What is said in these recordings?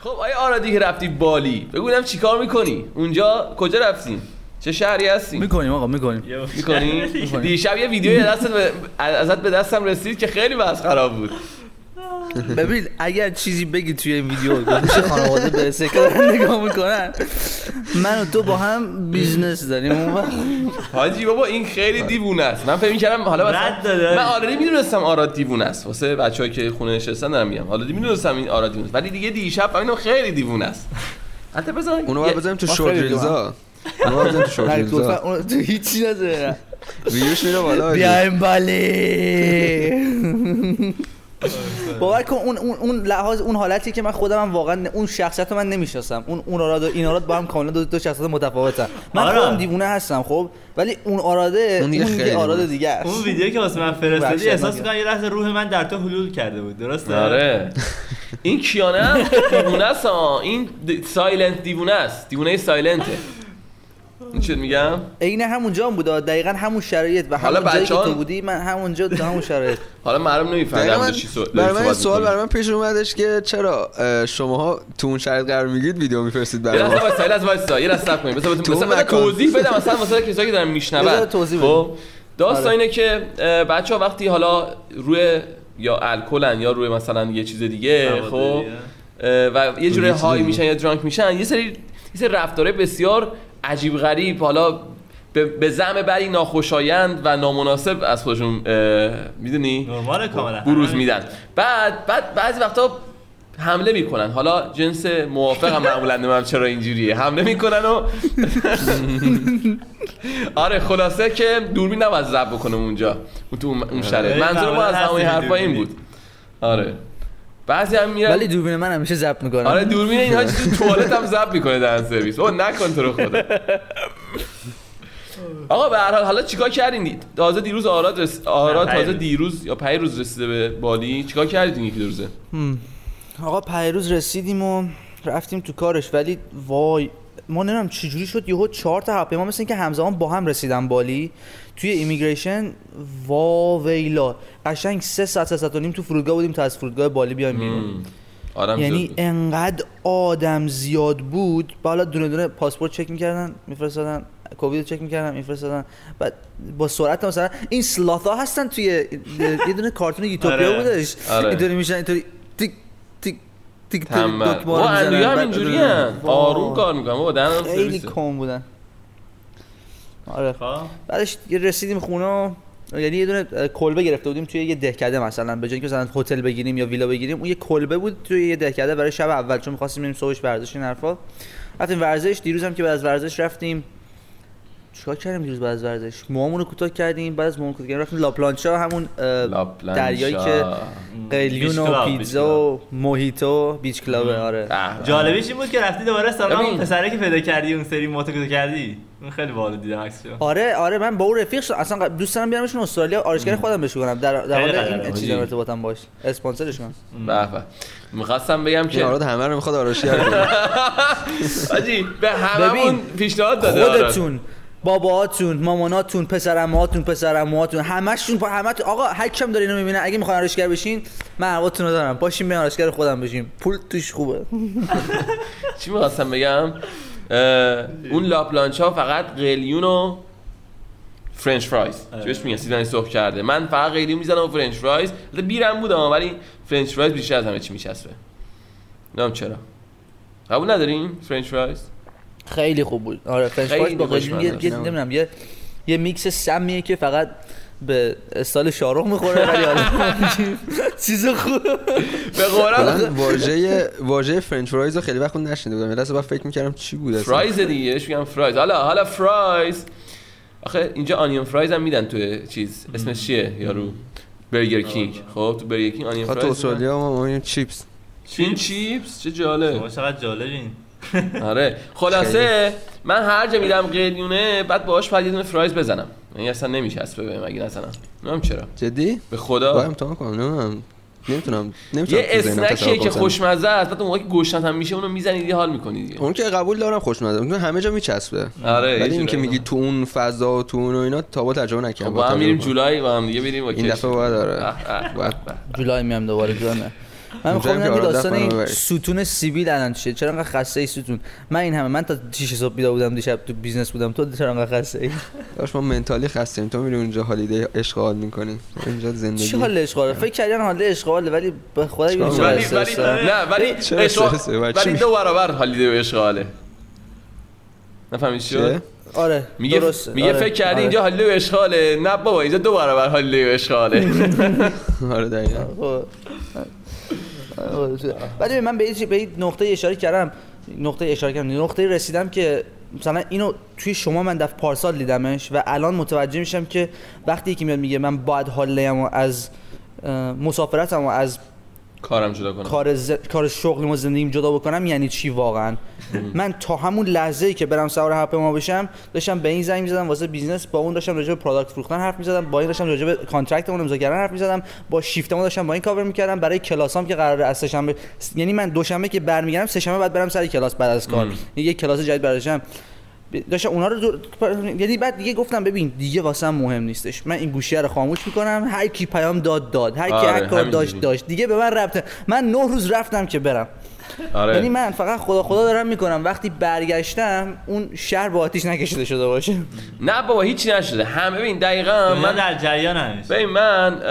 خب آیا آرادی که رفتی بالی؟ بگونم چیکار می‌کنی؟ اونجا کجا رفتیم چه شهری هستیم می‌کنیم آقا می‌کنیم. می‌کنی؟ دیشب یه ویدیوی دست به- ازت به دستم رسید که خیلی بس خراب بود. ببین اگر چیزی بگی توی این ویدیو گوش خانواده برسه که نگاه می‌کنن من و تو با هم بیزنس داریم. اون وقت حاجی بابا این خیلی دیوونه است. من فکر می‌کردم حالا مثلا. من آردی می‌دونستم آراد دیوونه است. واسه بچه‌ای که خونه نشستن دارم میگم. حالا می‌دونستم این آراد دیوونه است. ولی دیگه دیشب فهمیدم خیلی دیوونه است. حتی بذار اونو باید بذاریم تو شورت ریلزا اونو باید بذاریم تو شورت ریلزا اون تو هیچی نذاره. ویدیوش میره بالا. بیایم بالی باور کن اون اون اون لحاظ اون حالتی که من خودم واقعا اون شخصیت رو من نمی‌شناسم. اون اون آراد و این آراد با هم کاملا دو, دو شخصیت متفاوتن. من آره. خودم دیوونه هستم خب؟ ولی اون آراده اون دیگه دیگه, خیلی آراد دیوونه. دیگه است. اون ویدیو که واسه من فرستادی. احساس می‌کنم یه لحظه روح من در تو حلول کرده بود درسته؟ آره. این کیانه دیوونه است. این سایلنت دیوونه است. دیوونه سایلنته. این چی میگم عین همونجا هم بود دقیقا همون شرایط و حالا همون جایی که تو بودی من همونجا تو همون شرایط حالا معلوم دقیقاً نمی‌فهمم من چی سو... برای من سوال. برای من پیش اومدش که چرا اه، شماها تو اون شرایط قرار می‌گیرید ویدیو میفرستید یه برای لحظه ما یه لحظه وایسا یه لحظه صبر کنید بذار اون بذار مکان. توضیح بدم مثلا مثلا کسایی که دارن میشنون خب داستان آره. اینه که بچه ها وقتی حالا روی یا الکلن یا روی مثلا یه چیز دیگه خب و یه جوری های. میشن یا درانک میشن یه سری یه سری رفتاره بسیار عجیب غریب حالا به, زعم بعضی ناخوشایند و نامناسب از خودشون می‌دونی؟ بروز میدن. بعد بعد بعضی وقتا حمله می‌کنن. حالا جنس موافق هم معمولا نمیم چرا اینجوریه. حمله می‌کنن و آره خلاصه که دوربین نباید ضبط بکنه اونجا اون تو اون- شرایط. آره، منظور ما از همون حرفا این. بود. آره. بعضی هم میرن ولی دوربین من همیشه ضبط می‌کنم. آره دوربین اینها تو توالت هم ضبط می‌کنه در سرویس. او نکن تو رو خدا. آقا به هر حال حالا چیکار کردین؟ تازه دیروز آراد رس... آراد تازه. دیروز یا پیروز رسیده به بالی. چیکار کردین یکی دو روزه؟ آقا پیروز رسیدیم و رفتیم تو کارش. ولی وای ما نمی‌دونم چجوری شد. یهو چهار تا هواپیما مثل اینکه همزمان با هم رسیدن بالی. توی ایمیگریشن وا ویلا قشنگ سه ساعت سه ساعت و نیم تو فرودگاه بودیم تا از فرودگاه بالی بیایم بیرون. آدم یعنی. انقدر آدم زیاد بود. بالا دونه دونه پاسپورت چک می‌کردن میفرستادن. کووید چک می‌کردن میفرستادن. بعد با سرعت مثلا این سلاتا هستن توی یه دونه کارتون یوتوپیا آره. بودش. آره. اینطوری میشن اینطوری تیک تیک تیک تیک دکمه هم اینجوری وای. آروم کار می‌کنم خیلی سرویسه. کم بودن. آره. خب. بعدش یه رسیدیم خونه یعنی یه دونه کلبه گرفته بودیم توی یه دهکده مثلا. به جای اینکه مثلا هتل بگیریم یا ویلا بگیریم اون یه کلبه بود توی یه دهکده برای شب اول. چون می‌خواستیم بریم صبحش ورزش این حرفا. رفتیم ورزش. دیروز هم که بعد از ورزش رفتیم. چیکار کردیم دیروز بعد از ورزش؟ موامون رو کوتاه کردیم. بعد از موامون کوتاه کردیم. رفتیم لاپلانچا همون. دریایی که قلیون و کلاب، پیتزا و موهیتو بیچ کلابه آره. جالبیش این بود که رفتی دوباره سراغ. اون پسره که پیدا کردی اون سری موتو که کردی؟ خیلی باحال دیدم عکسشو آره آره من با اون رفیق شدم اصلا دوست دارم بیارمشون استرالیا. آرایشگر خودم بهش کنم در در حال قدره. این چیزا ارتباطم باش. اسپانسرش کنم به به. می‌خواستم بگم که آراد همه رو می‌خواد آرایشگر کنه حاجی به هممون ببین، پیشنهاد داده آراد. خودتون باباهاتون ماماناتون پسرعموهاتون پسرعموهاتون همشون با همتون آقا هر کیم داره اینو می‌بینه اگه می‌خواین آرایشگر بشین من حقاتون رو دارم. باشین بیان آرایشگر خودم بشین پول توش خوبه. چی می‌خواستم بگم؟ اون لاپلانچ ها فقط قلیون و French fries. بهش میگن؟ سیزن سرخ کرده. من فقط قلیون می‌زنم و French fries. البته بیرم بودم ولی French fries بیشتر از همه چی میچسبه. نمی‌دونم چرا. قبول ندارین French fries؟ خیلی خوب بود. آره خیلی fries با قلیون یه است. یه- نمی‌دونم یه یه میکس سمیه که فقط به استال شاروخ می‌خوره ولی حالا چیز خوب. به قرآن من واژه واژه French fries رو خیلی وقت نشنیده بودم. یه لحظه بعد فکر می‌کردم چی بود اصلا. fries دیگه میگم fries. حالا حالا fries. آخه اینجا onion fries هم میدن تو چیز. اسمش چیه؟ یارو. Burger King. خب تو Burger King onion خب تو fries میدن. استرالیا ما چیپس. این چیپس؟ چه جالب شما چقدر جالبین. آره. خلاصه من هر جا میرم قلیونه بعد باهاش بعد یه دونه فرایز بزنم. یعنی اصلا نمیچسبه بهم اگه نزنم نمی‌دونم چرا جدی به باید خدا امتحان کنم نمی‌دونم نمی‌تونم نمی‌تونم یه اسنکیه که. خوشمزه است بعد اون موقعی که گوشتت هم میشه اونو می‌زنید یه حال می‌کنید دیگه اون که قبول دارم خوشمزه اون همه جا میچسبه آره ولی این که. میگی تو اون فضا و تو اون و اینا تا با تجربه خب نکردم با هم باید میریم. جولای با هم دیگه بریم با این. دفعه باید آره باید. جولای میام دوباره جولای من می‌خوام هم که ببینم آراد داستان این. ستون سیبیل الان چیه؟ چرا انقدر خسته ای ستون؟ من این همه من تا 6 صبح بیدار بودم دیشب تو بیزنس بودم تو چرا انقدر خسته ای؟ داشت ما منتالی خستیم تو میری اونجا هالیدی اشغال می‌کنی. اینجا زندگی. چی حال اشغاله فکر کردن حال اشغاله ولی به خدا ولی ولی. نه ولی اشغال ولی دو برابر حالیده و اشغاله. نفهمی چی؟ آره میگه درسته. میگه آره. فکر کردی آره. اینجا حلیده و اشغاله. نه بابا اینجا دو برابر حلیده و اشغاله. آره دقیقا. ببین، من به به نقطه اشاره کردم. نقطه اشاره کردم. نقطه رسیدم که مثلا اینو توی شما من دفعه پارسال دیدمش و الان متوجه میشم که وقتی یکی میاد میگه من باید holiday م و از مسافرتم و از کارم جدا کنم. کار, ز... کار شغلیم و زندگیم جدا بکنم یعنی چی واقعا؟ من تا همون لحظه ای که برم سوار هواپیما بشم داشتم به این زنگ می‌زدم واسه business با اون داشتم راجع به product فروختن حرف می‌زدم با این داشتم راجع به contract مون امضا کردن حرف می‌زدم با شیفتمون داشتم با این کاور می‌کردم برای کلاسام که قراره از سه‌شنبه یعنی من دوشنبه که برمیگردم سه شنبه بعد برم سر کلاس بعد از کار. یه کلاس جدید برداشتم داشتم اونا رو دور... یعنی بعد دیگه گفتم ببین دیگه واسم مهم نیستش. من این گوشیه رو خاموش می‌کنم هر کی پیام داد داد. هر کی آره، هر کار. داشت داشت. دیگه به من ربط من نه روز رفتم که برم. آره. یعنی من فقط خدا خدا دارم می‌کنم. وقتی برگشتم اون شهر با آتیش نکشیده شده باشه. نه بابا هیچی نشده. هم ببین دقیقا من من در جریان همیشه ببین من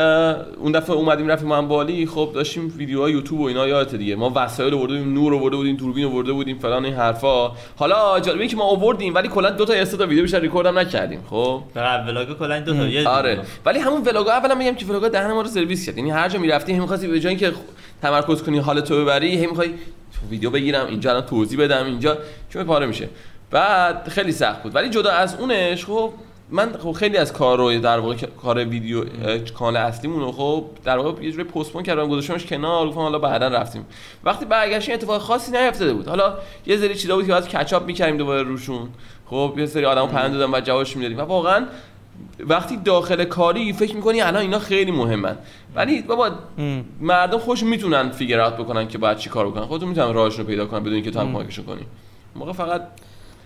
اون دفعه اومدیم رفتیم ما هم بالی خب داشتیم ویدیوهای یوتیوب و اینا یادت دیگه. ما وسایل آورده بودیم نور آورده بودیم دوربین آورده بودیم فلان این حرفا. حالا جالبه که ما آوردیم ولی کلا دو تا یا سه تا ویدیو بیشتر ریکورد هم نکردیم. خب؟ فقط ولاگ کلا این دو تا یه آره. ولی همون ولاگا اولا میگم که ولاگا دهن ما رو سرویس کرد. یعنی هر جا می‌رفتی هم می‌خواستی به جای اینکه تمرکز کنی حال تو ببری هم می‌خوای ویدیو بگیرم اینجا الان توضیح بدم اینجا چون پاره میشه. بعد خیلی سخت بود. ولی جدا از اونش خب من خب خیلی از کار رو در واقع کار ویدیو کانال اصلیمون رو خب در واقع یه جوری پستپون کردم گذاشتمش کنار گفتم حالا بعدا رفتیم. وقتی برگشتیم اتفاق خاصی نیفتاده بود. حالا یه سری چیزا بود که باید کچاپ می‌کردیم دوباره روشون. خب یه سری آدمو پیام دادن و جوابش می‌دادیم. و واقعا وقتی داخل کاری فکر می‌کنی الان اینا خیلی مهمن. ولی بابا مردم خوش می‌تونن فیگر اوت بکنن که باید چی کار بکنن. خودتون می‌تونن راهشون رو پیدا کنن بدون اینکه تو هم کمکشون کنی. موقع فقط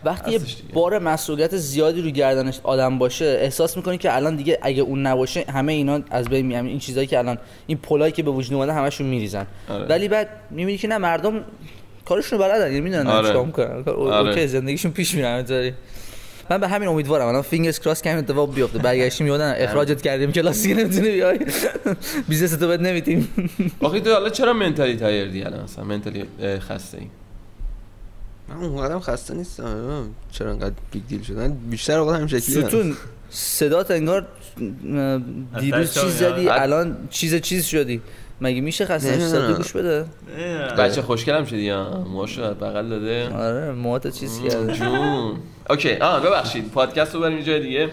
وقتی یه. بار مسئولیت زیادی رو گردنش آدم باشه احساس می‌کنی که الان دیگه اگه اون نباشه همه اینا از بین میرن این چیزایی که الان این پلایی که به وجود اومده همشون میریزن. آره. ولی بعد می‌بینی که نه مردم کارشون رو بلدن. یعنی می‌دونن آره. چیکار می‌کنن. آره. okay زندگیشون پیش میره من به همین امیدوارم. الان fingers cross که همین اتفاق بیفته. برگشتیم یادن اخراجت کردیم کلاس دیگه نمی‌تونی بیای. business تو بد نمیتیم آخه تو حالا چرا mentally tired ی الان مثلا؟ mentally خسته ای؟ من اونقدرم خسته نیستم. چرا انقدر big deal شدن بیشتر اوقات همین شکلی ستون. صدات انگار دیروز چیز زدی الان چیز چیز شدی. مگه میشه خسته نه، نشی نه، صدا نه. گوش بده. بچه خوشگلم شدی یا؟ موهاشو بغل داده. آره موهات چیز کرده جون. okay آه ببخشید پادکست رو بریم یه جای دیگه.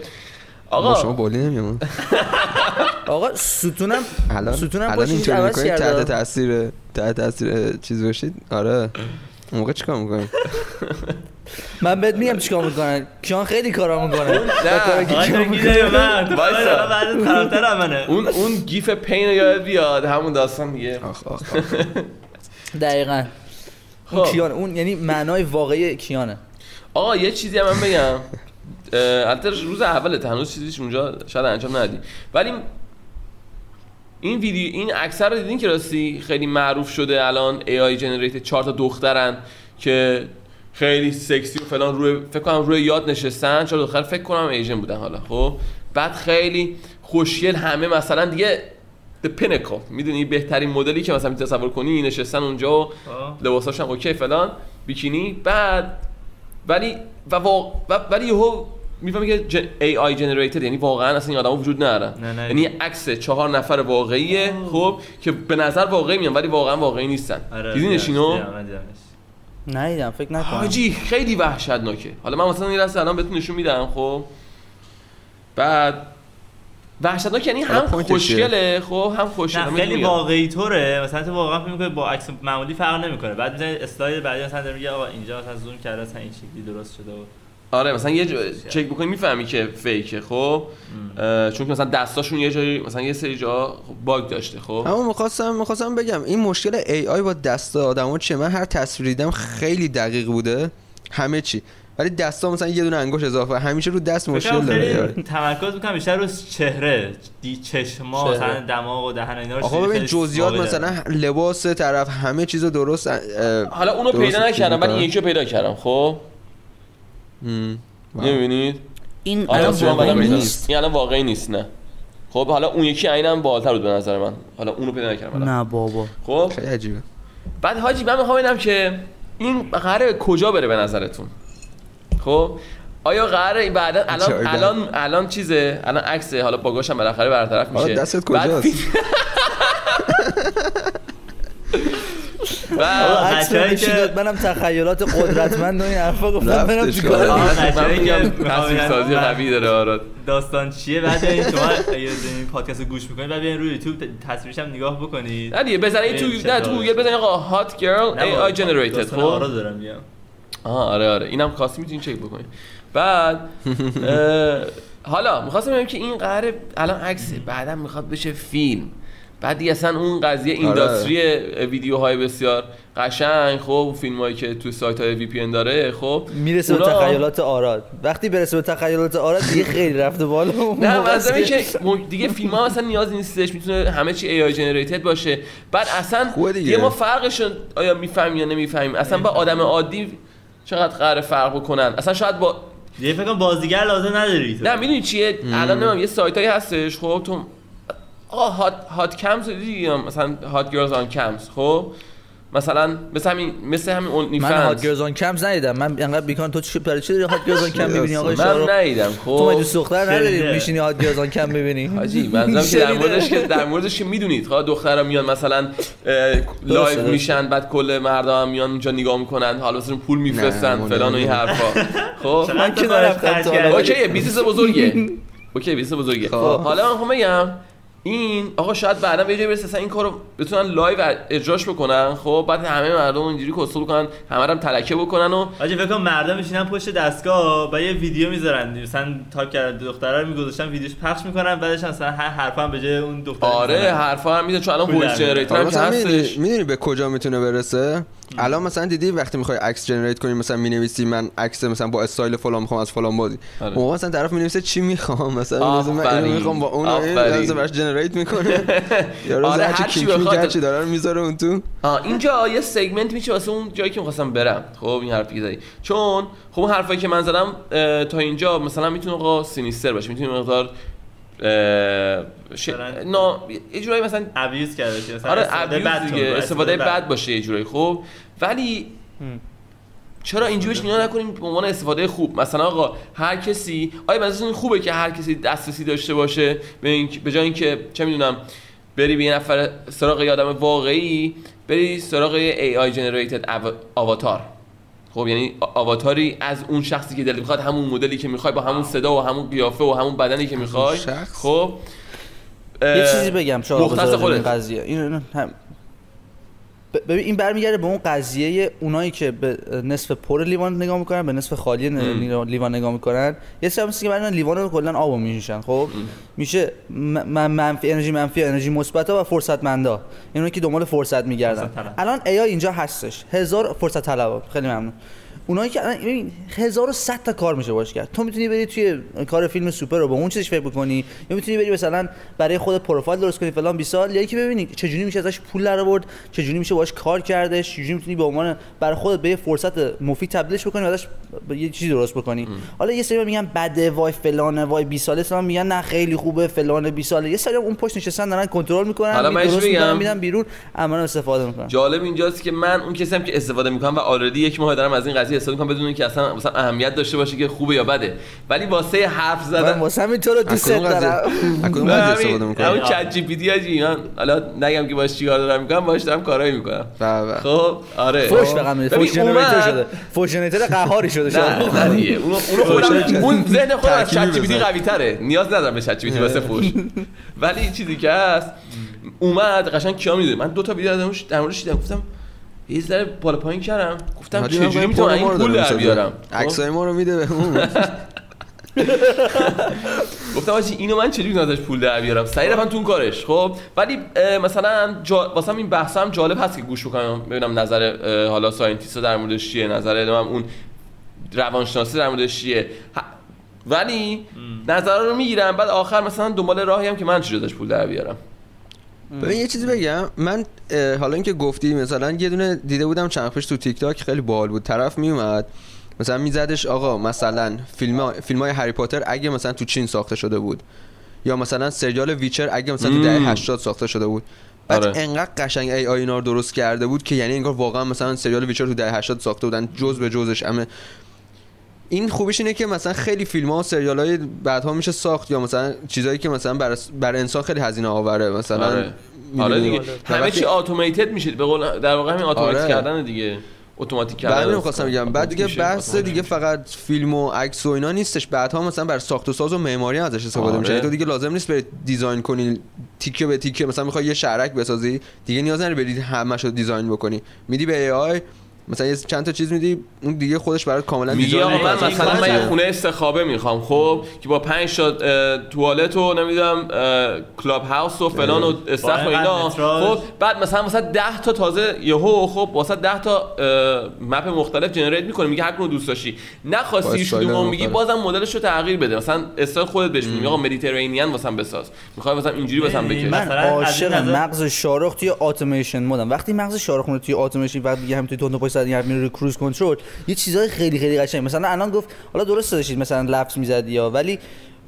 با شما آقا بولی نمیام آقا ستونم الان ستونم الان اینطوری عوض می‌کنید تحت تاثیر تحت تاثیر چیز باشید؟ آره. اون موقع چیکار می‌کنید من بهت میگم چیکار می‌کنن. کیان خیلی کارا می‌کنه. آقا. آقا منه اون اون گیف پین رو یاد بیاد همون داستان دیگه آخ آخ آخ. دقیقا. اون خب. کیان اون یعنی معنای واقعی کیانه. آقا یه چیزی هم من بگم. البته روز اولت هنوز چیزیش اونجا شاید انجام ندی ولی این ویدیو این اکثر رو دیدین که راستی خیلی معروف شده الان AI جنریت چهار تا دخترن که خیلی سکسی و فلان روی فکر کنم روی یاد نشستن. چهار دختر فکر کنم ایژن بودن حالا خب؟ بعد خیلی خوشگل همه مثلا دیگه the pinnacle. می‌دونی بهترین مدلی که مثلا می‌تونی تصور کنی نشستن اونجا و. لباساش هم اوکی فلان بیکینی. بعد ولی و وا... و... ولی یهو می‌فهمی که جن... AI generated یعنی واقعا اصلا این آدما وجود ندارن. نه، نه. یعنی عکس چهار نفر واقعیه خب که به نظر واقعی میان ولی واقعا واقعی نیستن. آره، دیدینش دیدم، اینو دیدم، فکر نکنم. حاجی خیلی وحشتناکه. حالا من مثلا این لحظه الان بهتون نشون میدم خب. بعد وحشتناک یعنی هم خوشگله خب هم خوشگله. خیلی میگم. واقعی طوره. مثلا تو واقعا فکر می‌کنی با عکس معمولی فرق نمی‌کنه. بعد می‌ذاری اسلاید بعدی مثلا داره میگه آقا اینجا مثلا زوم کرده مثلا این شکلی درست شده و آره مثلا یه جا... چک بکنی می‌فهمی که فیکه خب؟ چون که مثلا دستاشون یه جایی مثلا یه سری جا باگ داشته خب؟ اما می‌خواستم می‌خواستم بگم این مشکل ای آی با دست آدما چیه؟ من هر تصویر دیدم خیلی دقیق بوده. همه چی. ولی دستا مثلا یه دونه انگشت اضافه همیشه رو دست مشکل داره تمرکز می‌کنم بیشتر رو چهره دی چشما. مثلا دماغ و دهن اینا رو آقا ببین جزئیات. مثلا لباس طرف همه چیز درست حالا اونو پیدا نکردم ولی می‌کنن. یکی رو پیدا کردم خب. نمی‌بینید این الان واقعی واقعی نیست. این الان واقعی نیست نه. خب حالا اون یکی عینم بالاتر بود به نظر من. حالا اونو پیدا نکردم. نه بابا. خب؟ خیلی عجیبه. بعد حاجی من می‌خوام ببینم که این قراره کجا بره به نظرتون؟ خب آیا قراره بعدا الان جایگاه. الان الان چیزه؟ الان عکسه. حالا باگاشم بالاخره برطرف حالا میشه. دستت کجاست؟ منم تخیلات قدرتمند و این حرفا گفتم کار. چیکار من میگم تصویر سازی قوی داره آراد. داستان چیه؟ بعد این شما اگه این پادکست گوش می‌کنید بعد بیاین روی یوتیوب تصویرش هم نگاه بکنید. نه دیگه بزنید تو نه تو. گوگل بزنید آقا hot girl AI generated خب؟ دارم میگم. آها آره آره. اینم خواستین می‌تونید چک بکنید بعد حالا می‌خواستم بگم که این قراره الان عکس بعدا می‌خواد بشه فیلم. بعد دیگه اصلا اون قضیه industry ویدیوهای بسیار قشنگ خب فیلم هایی که تو سایت های VPN داره خب می‌رسه به اونا- تخیلات آراد. وقتی برسه به تخیلات آراد دیگه خیلی رفته بالا نه اینه که دیگه فیلم ها اصلا نیاز نیستش می‌تونه همه چی AI generated باشه. بعد اصلا دیگه. دیگه ما فرقش رو آیا می‌فهمیم یا نمی‌فهمیم؟ اصلا با آدم عادی چقدر قرار فرق بکنن. اصلا شاید با دیگه فکر بازیگر لازم نداری تو. نه می‌دونی چیه؟ الان نمی‌دونم یه سایت هایی هستش خب تو آقا هات هات کمز دیدی مثلا هات گرلز آن کمز خب؟ مثلا مثل همین مثل همین اونلی من هات فنز گرز آن کمز ندیدم من انقدر بیکان تو چی برای چی داری هات گرز آن کم می‌بینی آقا من شارو ندیدم تو ما خب دوست دختر نداری. میشینی هات گرز آن کم ببینی حاجی منظورم که در. موردش که در موردش که می‌دونید خب دخترا میان مثلا لایو. میشن بعد کل مردا هم میان اونجا نگاه می‌کنن حالا مثلا پول میفرستن فلان و این. حرفا خب من که تو؟ حالا. اوکی بیزنس بزرگه اوکی بیزنس بزرگه خب. حالا من بگم این آقا شاید بعدا به یه جایی برسه اصلا این کارو بتونن لایو اجراش بکنن. خب بعد همه مردم اینجوری کسل کنن همه رو هم تلکه بکنن و آجی فکر کنم مردم میشینن پشت دستگاه و یه ویدیو می‌ذارن. مثلا تاپ کرده دختره رو میگذاشتن ویدیوش پخش می‌کنن بعدش مثلا هر حرفا هم به جای اون دختر آره. حرفا هم میده چون الان وایس. جنریتور هم هستش. می‌دونی به کجا می‌تونه برسه؟ الان مثلا دیدی وقتی می‌خوای عکس جنریت کنی مثلا می‌نویسی من عکس مثلا با استایل فلان می‌خوام از فلان بازی. آره. موقع مثلا طرف می‌نویسه چی می‌خوام؟ مثلا من. اینو می‌خوام با اون این براش generate می‌کنه. یا روز آره، هر چی بخواد. چی داره می‌ذاره اون تو. اینجا یه segment میشه واسه اون جایی که می‌خواستم برم. خب این حرفی که زدی. چون خب حرفایی که من زدم تا اینجا مثلا می‌تونه آقا sinister باشه. می‌تونه مقدار ش... نا یه جورایی مثلا abuse کرده چیه مثلا آره استفاده abuse بد دیگه استفاده بد باشه یه جورایی خب. ولی چرا اینجوریش نگاه نکنیم؟ به عنوان استفاده خوب. مثلا آقا هر کسی آیا مثلا خوبه که هر کسی دسترسی داشته باشه به این به جای اینکه چه می‌دونم بری به یه نفر سراغ یه آدم واقعی بری سراغ یه AI generated av- آواتار خب یعنی آواتاری از اون شخصی که دلت می‌خواد همون مدلی که می‌خوای با همون صدا و همون قیافه و همون بدنی که می‌خوای؟ خب یه چیزی بگم شما مختص بذار این خودت. قضیه این این هم ببین این برمیگرده به اون قضیه اونایی که به نصف پر لیوان نگاه می‌کنن به نصف خالی. لیوان نگاه می‌کنن. یه سری مثل که برن لیوان رو کلا آبو میشن خب؟ میشه منفی انرژی منفی انرژی مثبت و فرصتمندا. اینا که دنبال فرصت میگردن. فرصت. الان ای اینجا هستش. هزار فرصت طلب خیلی ممنون. اونایی که الان ببین 1100 تا کار میشه باش کرد. تو می‌تونی بری توی کار فیلم سوپر رو با اون چیزش فکر بکنی یا می‌تونی بری مثلا برای خود پروفایل درست کنی فلان 20 سال یا که ببینی چجوری میشه ازش پول در آورد چجوری میشه باش کار کردش چجوری می‌تونی به عنوان برای خودت به فرصت مفید تبدیلش بکنی ازش یه چیزی درست بکنی. حالا یه سری میگن بده وای فلانه وای 20 ساله. سلام میگن نه خیلی خوبه فلانه 20 ساله. یه سری اون پشت نشستن دارن کنترل می‌کنن حالا من درست بگم؟ میدن بیرون. عملا استفاده می‌کنن. جالب اینجاست که من اون کسی هم که استفاده می‌کنم و already یک ماه دارم از این قضیه استفاده می‌کنم بدون اینکه اصلا مثلا اهمیت داشته باشه که خوبه یا بده. ولی واسه حرف من زدن واسه همین تو رو دوست دارم. استفاده می‌کنی؟ همون ChatGPT من حالا نگم که باش چیکار دارم می‌کنم باش دارم کارایی می‌کنم. بله. خب آره. فوش فقط میده ببین، فوش جنریتور شده. فوش جنریتور قهاری شده. نه نه دیگه اون اون خودم اون ذهن خودم از چت جی. قوی تره نیاز ندارم به چت جی واسه فوش. ولی چیزی که هست اومد قشنگ کیا می‌دونه من دو تا ویدیو از اونش در موردش دیدم. گفتم یه ذره بالا پایین کردم. گفتم چجوری می‌تونم این پول در. بیارم؟ عکسای ما رو میده به اون. گفتم آجی اینو من چجوری ازش پول در بیارم؟ سعی رفتم تو اون کارش خب؟ ولی مثلا جا... واسم این بحث هم جالب هست که گوش بکنم. ببینم نظر حالا scientist در موردش چیه نظر من اون روانشناسی در موردش چیه؟ ولی نظر رو می‌گیرم بعد آخر مثلا دنبال راهی هم که من چجوری ازش پول در بیارم. ببین یه چیزی بگم. من حالا اینکه گفتی مثلا یه دونه دیده بودم چند پیش تو تیک تاک خیلی باحال بود. طرف میومد مثلا میزدش آقا مثلا فیلم ها فیلم های هری پاتر اگه مثلا تو چین ساخته شده بود یا مثلا سریال ویچر اگه مثلا تو. دهه 80 ساخته شده بود. بعد آره. انقدر قشنگ AI اینا رو درست کرده بود که یعنی انگار واقعا مثلا سریال ویچر تو دهه 80 ساخته بودن جز به جزش همه این خوبیش اینه که مثلا خیلی فیلم ها و سریال های بعدها میشه ساخت یا مثلا چیزایی که مثلا بر, بر انسان خیلی هزینه آوره مثلا آره. آره؟ دیگه همه وقتی- چی automated میشه به قول در واقع همین اتوماتیک آره. کردن دیگه اتوماتیک کردن بعد می‌خواستم بگم بعد دیگه بحث دیگه. فقط فیلم و عکس و اینا نیستش بعدها مثلا بر ساخت و ساز و معماری ازش استفاده آره. میشه یعنی تو دیگه لازم نیست بری design کنی تیکه به تیکه مثلا می‌خوای یه شهرک بسازی دیگه نیاز نداری بری همش رو design بکنی میدی به AI مثلا یه چند تا چیز میدی اون دیگه خودش برات کاملا میگه آقا من. مثلا من یه خونه استخر داره می‌خوام خب که با پنج تا اه، توالت و نمی‌دونم club house و فلان و استخ و اینا. خب بعد مثلا مثلا 10 تا تازه یهو خب واسه 10 تا map مختلف generate می‌کنه میگه هر کدوم دوست داشتی. نخواستی هر کدوم میگی مختلف. بازم مدلش رو تغییر بده. مثلا استایل خودت بهش میگی آقا Mediterranean واسم بساز. می‌خوای مثلا اینجوری واسم بکش. من- عاشق مغز شارخ توی اتوماسیون مودم. وقتی مغز شارخ رو توی اتوماسیون وقتی دیگه هم توی تون صد میره روی کروز کنترل یه چیزای خیلی خیلی قشنگ. مثلا الان گفت حالا درست داشتید مثلا لفظ می‌زدی یا ولی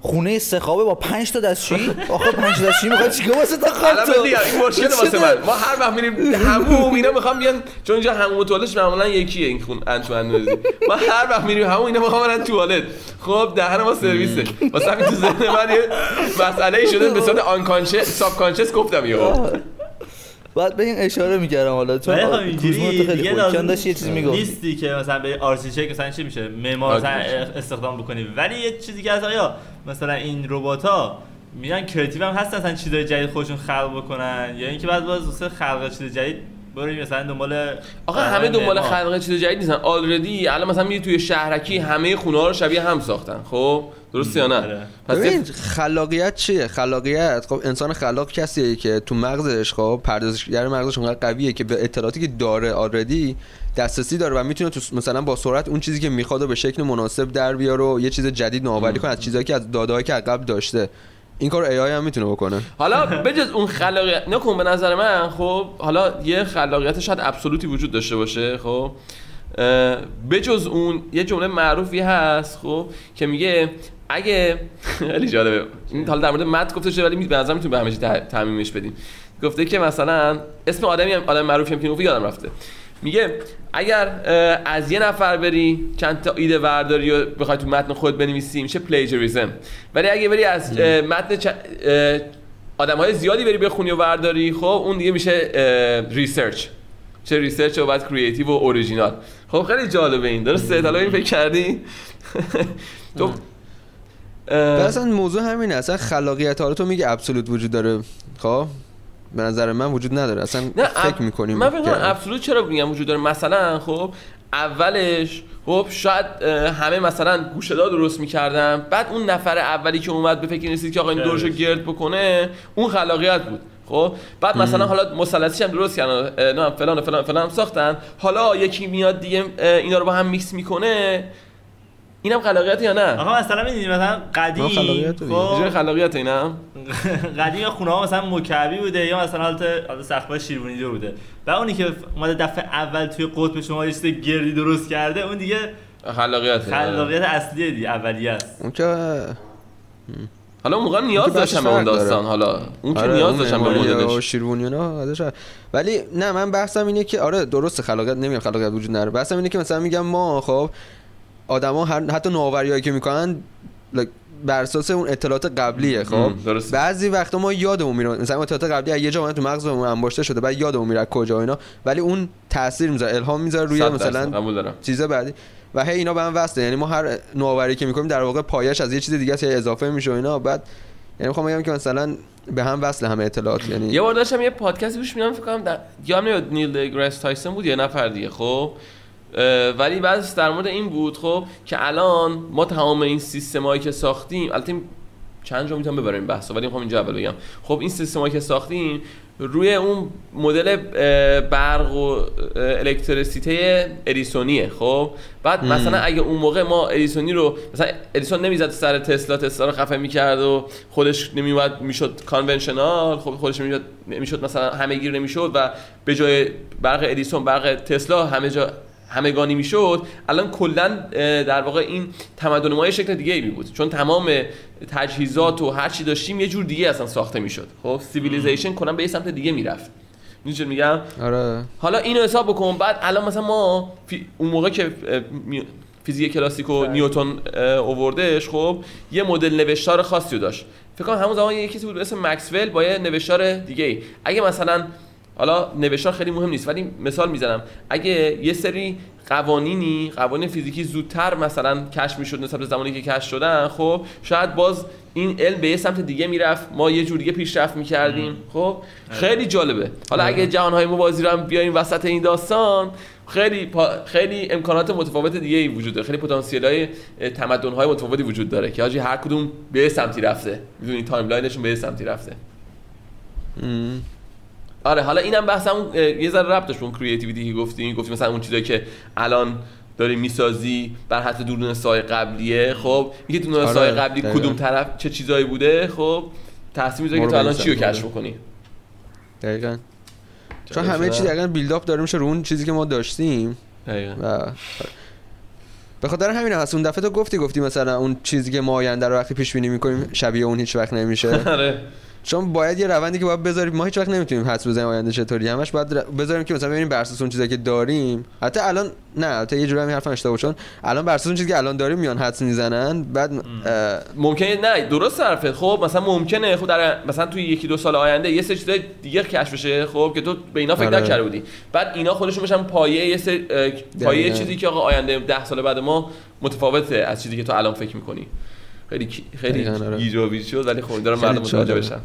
خونه سخابه با 5 تا دستشویی؟ آخه 5 تا دستشویی می‌خواد چیکار واسه تا خواب تو؟ این مشکل چه واسه؟ من. ما هر وقت میریم هموم اینا می‌خوام بیان چون اینجا هموم و توالتش معمولا یکیه این خون اندازی ما هر وقت میریم همون اینا می‌خوام برن توالت. خب دهن ما سرویسه. واسه همین تو ذهن من یه مسئله شده به صورت آنکانشس ساب کانشس گفتم یهو. بعد به این اشاره می‌کردم حالا چون خب آ- اینجوری خیلی خوب. داشت یه چیزی می‌گفت نیستی که مثلا به آرسیچک مثلا چی میشه؟ معمار. استخدام بکنی. ولی یه چیزی که از آیا مثلا این ربات ها میرن کریتیو هم هست مثلا چیزای جدید خودشون خلق بکنن یا اینکه بعد باز خلق چیز جدید بریم مثلا دنبال آقا همه دنبال. خلق چیز جدید نیستن. آلردی الان مثلا میری توی شهرکی همه خونه ها رو شبیه هم ساختن. خب؟ درسته یا نه؟ آره. پس ببین خلاقیت چیه؟ خلاقیت خب انسان خلاق کسیه که تو مغزش خب پردازشگر مغزش اونقدر قویه که به اطلاعاتی که داره آردی دسترسی داره و می‌تونه تو مثلا با سرعت اون چیزی که می‌خواد و به شکل مناسب در بیاره و یه چیز جدید نوآوری کنه از چیزایی که از داده‌هایی که قبل داشته. این کار ای هم می‌تونه بکنه. حالا بجز اون خلاقیت نکن به نظر من خب حالا یه خلاقیت شاید ابسولوتی وجود داشته باشه خب. بجز اون یه جمله معروفی هست خب که میگه اگه خیلی جالبه. این حالا در مورد مت گفته شده ولی به نظر می‌تونیم به همه تعمیمش بدیم. گفته که مثلا اسم آدمی هم آدم معروفی هم که یادم رفته. میگه اگر از یه نفر بری چند تا ایده ورداری و بخوای تو متن خود بنویسی میشه plagiarism ولی اگه بری از متن آدم های زیادی بری بخونی و ورداری خب اون دیگه میشه research چه research و بعد creative و اوریجینال خب خیلی جالبه این. درسته؟ حالا این فکر کردی؟ تو اصلا موضوع همینه اصلا خلاقیت حالا تو میگه absolute وجود داره. خب؟ به نظر من وجود نداره. اصلا نه فکر می‌کنیم من فکر کنم absolute چرا میگم وجود داره؟ مثلا خب اولش خب شاید همه مثلا گوشه‌دار درست می‌کردن. بعد اون نفر اولی که اومد به فکر رسید که آقا این دورشو گرد بکنه اون خلاقیت بود. خب بعد مثلا حالا مثلثی هم درست کردن. نه فلان و فلان و فلان ساختن. حالا یکی میاد دیگه اینا رو با هم میکس می‌کنه. اینم خلاقیت یا نه؟ آقا مثلا می‌دونی مثلا قدیم ما خلاقیت خب. خلاقیت اینم قدیم خونه ها مثلا مکعبی بوده یا مثلا حالت حالت سقف‌های شیروانی دور بوده. و اونی که اومده دفعه اول توی قطب شما یه چیز گردی درست کرده اون دیگه خلاقیت. خلاقیت اصلی دی اولیه است. اون که حالا اون موقع نیاز اون که داشتم به اون. داستان حالا اون که آره، نیاز داشتم به مدلش شیروانی و اینا ازش هست. ولی نه من بحثم اینه که آره درست خلاقیت نمیگم خلاقیت وجود نداره. بحثم اینه که مثلا میگم ما خب آدما هر حتی نوآوریایی که می‌کنن بر اساس اون اطلاعات قبلیه خب. بعضی وقتا ما یادمون میره مثلا اطلاعات قبلی از یه جا تو مغزمون انباشته شده بعد یادمون میره کجا اینا ولی اون تاثیر می‌ذاره الهام می‌ذاره روی مثلا چیز بعدی. و هی اینا به هم وصله. یعنی ما هر نوآوری که می‌کنیم در واقع پایش از یه چیز دیگه است، اضافه میشه اینا. بعد یعنی می‌خوام بگم که مثلا به هم وصل همه اطلاعات. یعنی یه بار داشتم یه پادکست گوش میدم فکر کنم در نمیاد نیل دگرس تایسون بود یه نفر دیگه خب؟ ولی بعض در مورد این بود خب که الان ما تمام این سیستمایی که ساختیم البته این چند جا می‌تونم ببریم بحثا ولی می‌خوام اینجا اول بگم. خب این سیستمایی که ساختیم روی اون مدل برق و الکتریسیته ادیسونیه خب. بعد مثلا اگه اون موقع ما ادیسونی رو مثلا ادیسون نمی‌زد سر تسلا تسلا رو خفه می‌کرد و خودش نمیومد می‌شد conventional خب خودش نمی‌شد مثلا همه گیر نمی‌شد و به جای برق ادیسون برق تسلا همه جا همگانی می‌شد الان کلا در واقع این تمدن ما یه شکل دیگه ای بود چون تمام تجهیزات و هر چی داشتیم یه جور دیگه اصلا ساخته می‌شد. خب civilization کلا به یه سمت دیگه می‌رفت. می‌دونی میگم؟ آره. حالا اینو حساب بکن. بعد الان مثلا ما فی- اون موقع که فیزیک کلاسیک و نیوتن اه، اووردش خب یه مدل نوشتار خاصی داشت. فکر کنم همون زمان یه کسی بود به اسم مکسول با یه نوشتار دیگه ای اگه مثلا حالا نوشتار خیلی مهم نیست ولی مثال می‌زنم. اگه یه سری قوانینی قوانین فیزیکی زودتر مثلا کشف می‌شد نسبت به زمانی که کشف شدن خب شاید باز این علم به یه سمت دیگه می‌رفت. ما یه جور دیگه پیشرفت می‌کردیم خب؟ خیلی جالبه. حالا اگه جهانهای موازی رو هم بیاریم وسط این داستان خیلی پا- خیلی امکانات متفاوت دیگه ای وجود داره خیلی پتانسیل های تمدن های متفاوتی وجود داره که حاجی هر کدوم به یه سمتی رفته. می‌دونی timeline شون به یه سمتی رفته. آره حالا اینم بحث همون اه، یه ذره ربط داشت به اون creativity که گفتیم گفتیم مثلا اون چیزایی که الان داری می‌سازی بر حد دوربین سایه قبلیه خب میگه دوربین آره، سایه قبلی دقیقاً. کدوم طرف چه چیزایی بوده خب تاثیر می‌ذاره که تو الان. چی رو کشف. بکنی دقیقا چون همه شده. چی دقیقا بیلداپ داره میشه رو اون چیزی که ما داشتیم دقیقاً. و به خاطر همین هست اون دفعه تو گفتی گفتی مثلا اون چیزی که ما آینده رو وقتی پیش بینی می‌کنیم شبیه اون هیچ وقت نمیشه آره چون باید یه روندی که باید بذاریم ما هیچ وقت نمی‌تونیم حدس بزنیم آینده چطوری همش باید ر- بذاریم که مثلا ببینیم بر اساس اون چیزایی که داریم. حتی الان نه حتی یه جوری حرفم اشتباه چون الان بر اساس اون چیزی که الان داریم میان حدس می‌زنن بعد اه، ممکنه نه درست حرفه. خب مثلا ممکنه. خب در مثلا توی یکی دو سال آینده یه سری چیزای دیگه کشف بشه خب که تو به اینا فکر آره. نکرده بودی. بعد اینا خودشون بشن پایه یه اه، پایه دقیقاً. چیزی که آقا آینده ده سال بعد ما متفاوته از چیزی که تو الان فکر می‌کنی. خیلی خیلی دقیقاً، آره. گیج و ویج شد ولی خب دارم مردم متوجه. بشن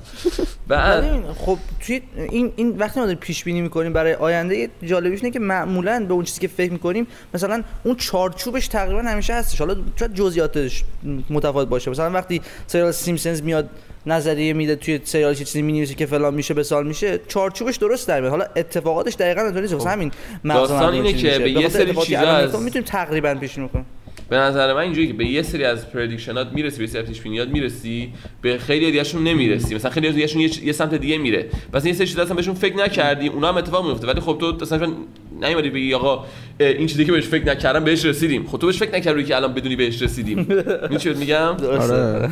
بعد خب توی این این وقتی ما داریم پیش بینی می‌کنیم برای آینده جالبیش اینه که معمولا به اون چیزی که فکر می‌کنیم مثلا اون چارچوبش تقریبا همیشه هستش. حالا شاید جزئیاتش متفاوت باشه. مثلا وقتی سریال سیمپسونز میاد نظریه میده توی سریال چه چیزی می‌نویسه که فلان میشه به سال میشه چارچوبش درست در میاد. حالا اتفاقاتش دقیقا اینطوری نیست. واسه همین مغز مردم اینه که. به یه سری چیزا می‌تونیم تقریبا پیش بینی کنیم. به نظر من اینجوری که به یه سری از پردیکشنات می‌رسی به یه سری از پیش‌بینیات می‌رسی به خیلی دیگه‌شون نمی‌رسی. مثلا خیلی دیگه‌شون یه, یه سمت دیگه میره. پس یه سری چیزا اصلا بهشون فکر نکردی اونا هم اتفاق میفته ولی خب تو اصلا نیومدی بگی آقا این چیزی که بهش فکر نکردم بهش رسیدیم. خب تو بهش فکر نکردی که الان بدونی بهش رسیدیم. بهت میگم؟ آره.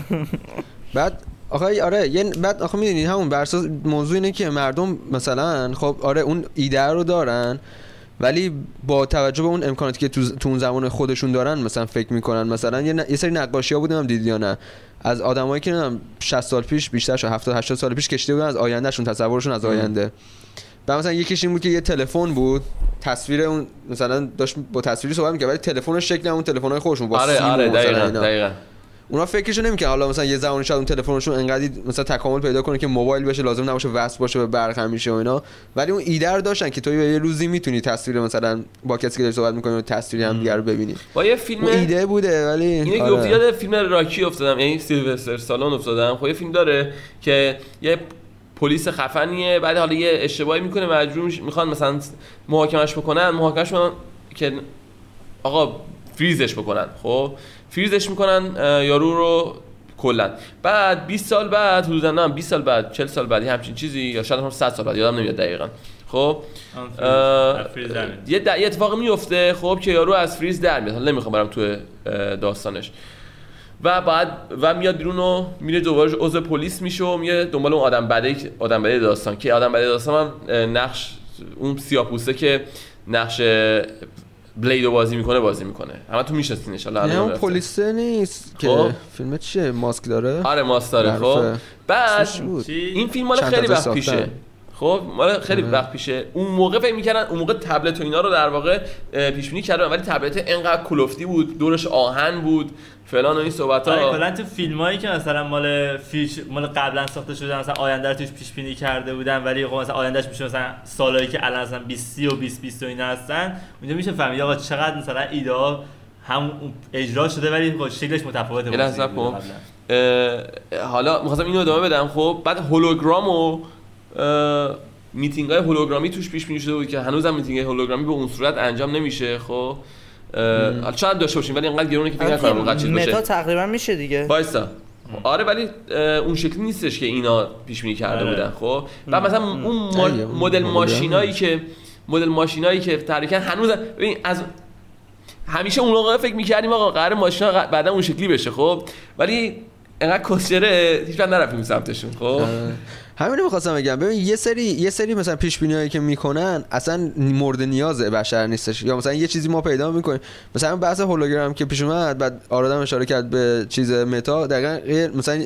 بعد آخه آره یه بعد آخه می‌دونید همون بر اساس موضوع اینه که مردم مثلا خب آره اون ایده رو دارن. ولی با توجه به اون امکاناتی که تو, تو اون زمان خودشون دارن مثلا فکر می‌کنن مثلا یه, ن... یه سری نقاشی ها بودم دیدی یا نه؟ از آدمایی که نمی‌دونم 60 سال پیش بیشتر شد 70 80 سال پیش کشیده بودن از آیندهشون تصورشون از آینده. و مثلا یکیش این بود که یه تلفن بود تصویر اون مثلا داشت با تصویری صحبت می‌کرد ولی تلفنش شکل اون تلفن‌های خودشون با آره آره دقیقاً. دقیقاً. اونا فکرشو نمی‌کنن. حالا مثلا یه زمانی شاید اون تلفنشون انقدر مثلا تکامل پیدا کنه که موبایل بشه لازم نباشه وصل باشه به برق همیشه و اینا. ولی اون ایده رو داشتن که تو یه روزی می‌تونی تصویر مثلا با کسی که داری صحبت می‌کنی و تصویر هم دیگه رو ببینی. با یه فیلم ایده بوده ولی اینه که آره. گفتی یاد فیلم راکی افتادم. یعنی سیلوستر سالون افتادم. خب یه فیلم داره که یه پلیس خفنیه بعد حالا یه اشتباهی می‌کنه مجبور می‌خوان مثلا محاکمش بکنن. محاکمش بکنن که آقا فریزش بکنن. خب؟ فریزش می‌کنن یارو رو کلا. بعد 20 سال بعد حدودا نه 20 سال بعد 40 سال بعد همچین چیزی یا شاید هم 100 سال بعد یادم نمیاد دقیقا. خب. یه, د- یه اتفاق میفته خب که یارو از فریز در میاد. حالا نمی‌خوام برم تو داستانش. و بعد و میاد بیرون و میره دوباره عضو پلیس میشه و میره دنبال اون آدم بده آدم بده داستان. که آدم بده داستان هم نقش اون سیاپوسته که نقش بلیدو بازی می‌کنه بازی می‌کنه همه تو میشناسینش حالا نه اون. پلیسه نیست که خب. فیلم چیه ماسک داره آره ماستاره خب معروفه. بعد؟ این فیلم مال خیلی وقت. پیشه خب مال خیلی آره. وقت پیشه اون موقع فکر می‌کردن اون موقع تبلت و اینا رو در واقع پیش بینی کردن ولی تبلت انقدر کلفتی بود دورش آهن بود فلان و این صحبت آره ها کلا تو فیلم هایی که مثلا مال فیش مال قبلا ساخته شده مثلا آینده رو توش پیش بینی کرده بودن ولی خب مثلا آیندهش میشه مثلا سالایی که الان مثلا 20 و 20 20 و اینا هستن اونجا میشه فهمید آقا چقدر مثلا ایده ها هم اجرا شده ولی خب شکلش متفاوته. یه با لحظه. اه، حالا می‌خواستم اینو ادامه بدم. خب بعد هولوگرامو اه، میتینگ های هولوگرامی توش پیش بینی شده بود که هنوزم میتینگ هولوگرامی به اون صورت انجام نمیشه خب. شاید داشته باشیم ولی انقدر گرونه که فکر نکنم اونقدر چیز متا باشه تقریبا میشه دیگه. وایسا آره ولی اون شکلی نیستش که اینا پیش بینی کرده آره. بودن خب؟ و مثلا اون مدل ماشینایی که مدل ماشینایی که تحریکن هنوز ببین از همیشه اون موقع فکر می‌کردیم آقا قرار ماشینا بعدا اون شکلی بشه خب؟ ولی انقدر کسچره هیچ وقت نرفتیم سمتشون خب؟ آره. همین رو می‌خواستم بگم. ببین یه سری یه سری مثلا پیش هایی که می‌کنن اصلا مورد نیاز بشر نیستش. یا مثلا یه چیزی ما پیدا می‌کنیم. مثلا بحث هولوگرام که پیش اومد بعد آرادم اشاره کرد به چیز متا دقیقا غیر- مثلا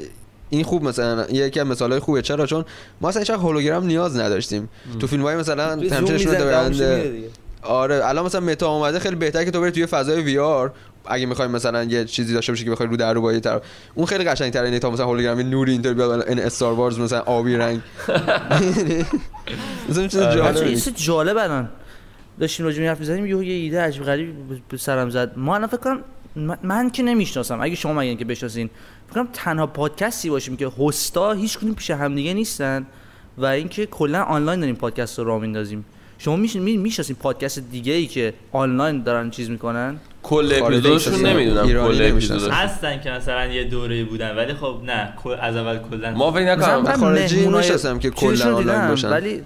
این خوب مثلا یکی از مثالای خوبه. چرا؟ چون ما اصلا هیچ هولوگرام نیاز نداشتیم. تو فیلم های مثلا میره دیگه. آره الان مثلا متا اومده خیلی بهتره که تو بری توی فضای وی آر اگه می‌خوای مثلا یه چیزی داشته باشی که بخوای رو در رو با یه طرف اون خیلی قشنگ تره تا مثلا هولوگرامی نوری اینطوری بیاد این استار وارز مثلا آبی رنگ. مثلا چیز آره. جالب الان. داشتیم راجع به حرف می‌زدیم یه ایده عجیب غریب به سرم زد. ما الان فکر کنم من, من که نمی‌شناسم. اگه شما مگه که بشناسین فکر کنم تنها پادکستی باشیم که هستا هیچ کدوم پیش همدیگه نیستن و اینکه کلا آنلاین داریم پادکست رو راه میندازیم. شما میشین می‌شناسین پادکست دیگه ای که آنلاین دارن چیز می‌کنن؟ کل اپیزودشون. نمی‌دونم کل. اپیزودشون هستن که مثلا یه دوره بودن ولی خب نه از اول کلا. ما فکر نکنم. خارجی می‌شناسم که کلاً آنلاین باشن. ولی آره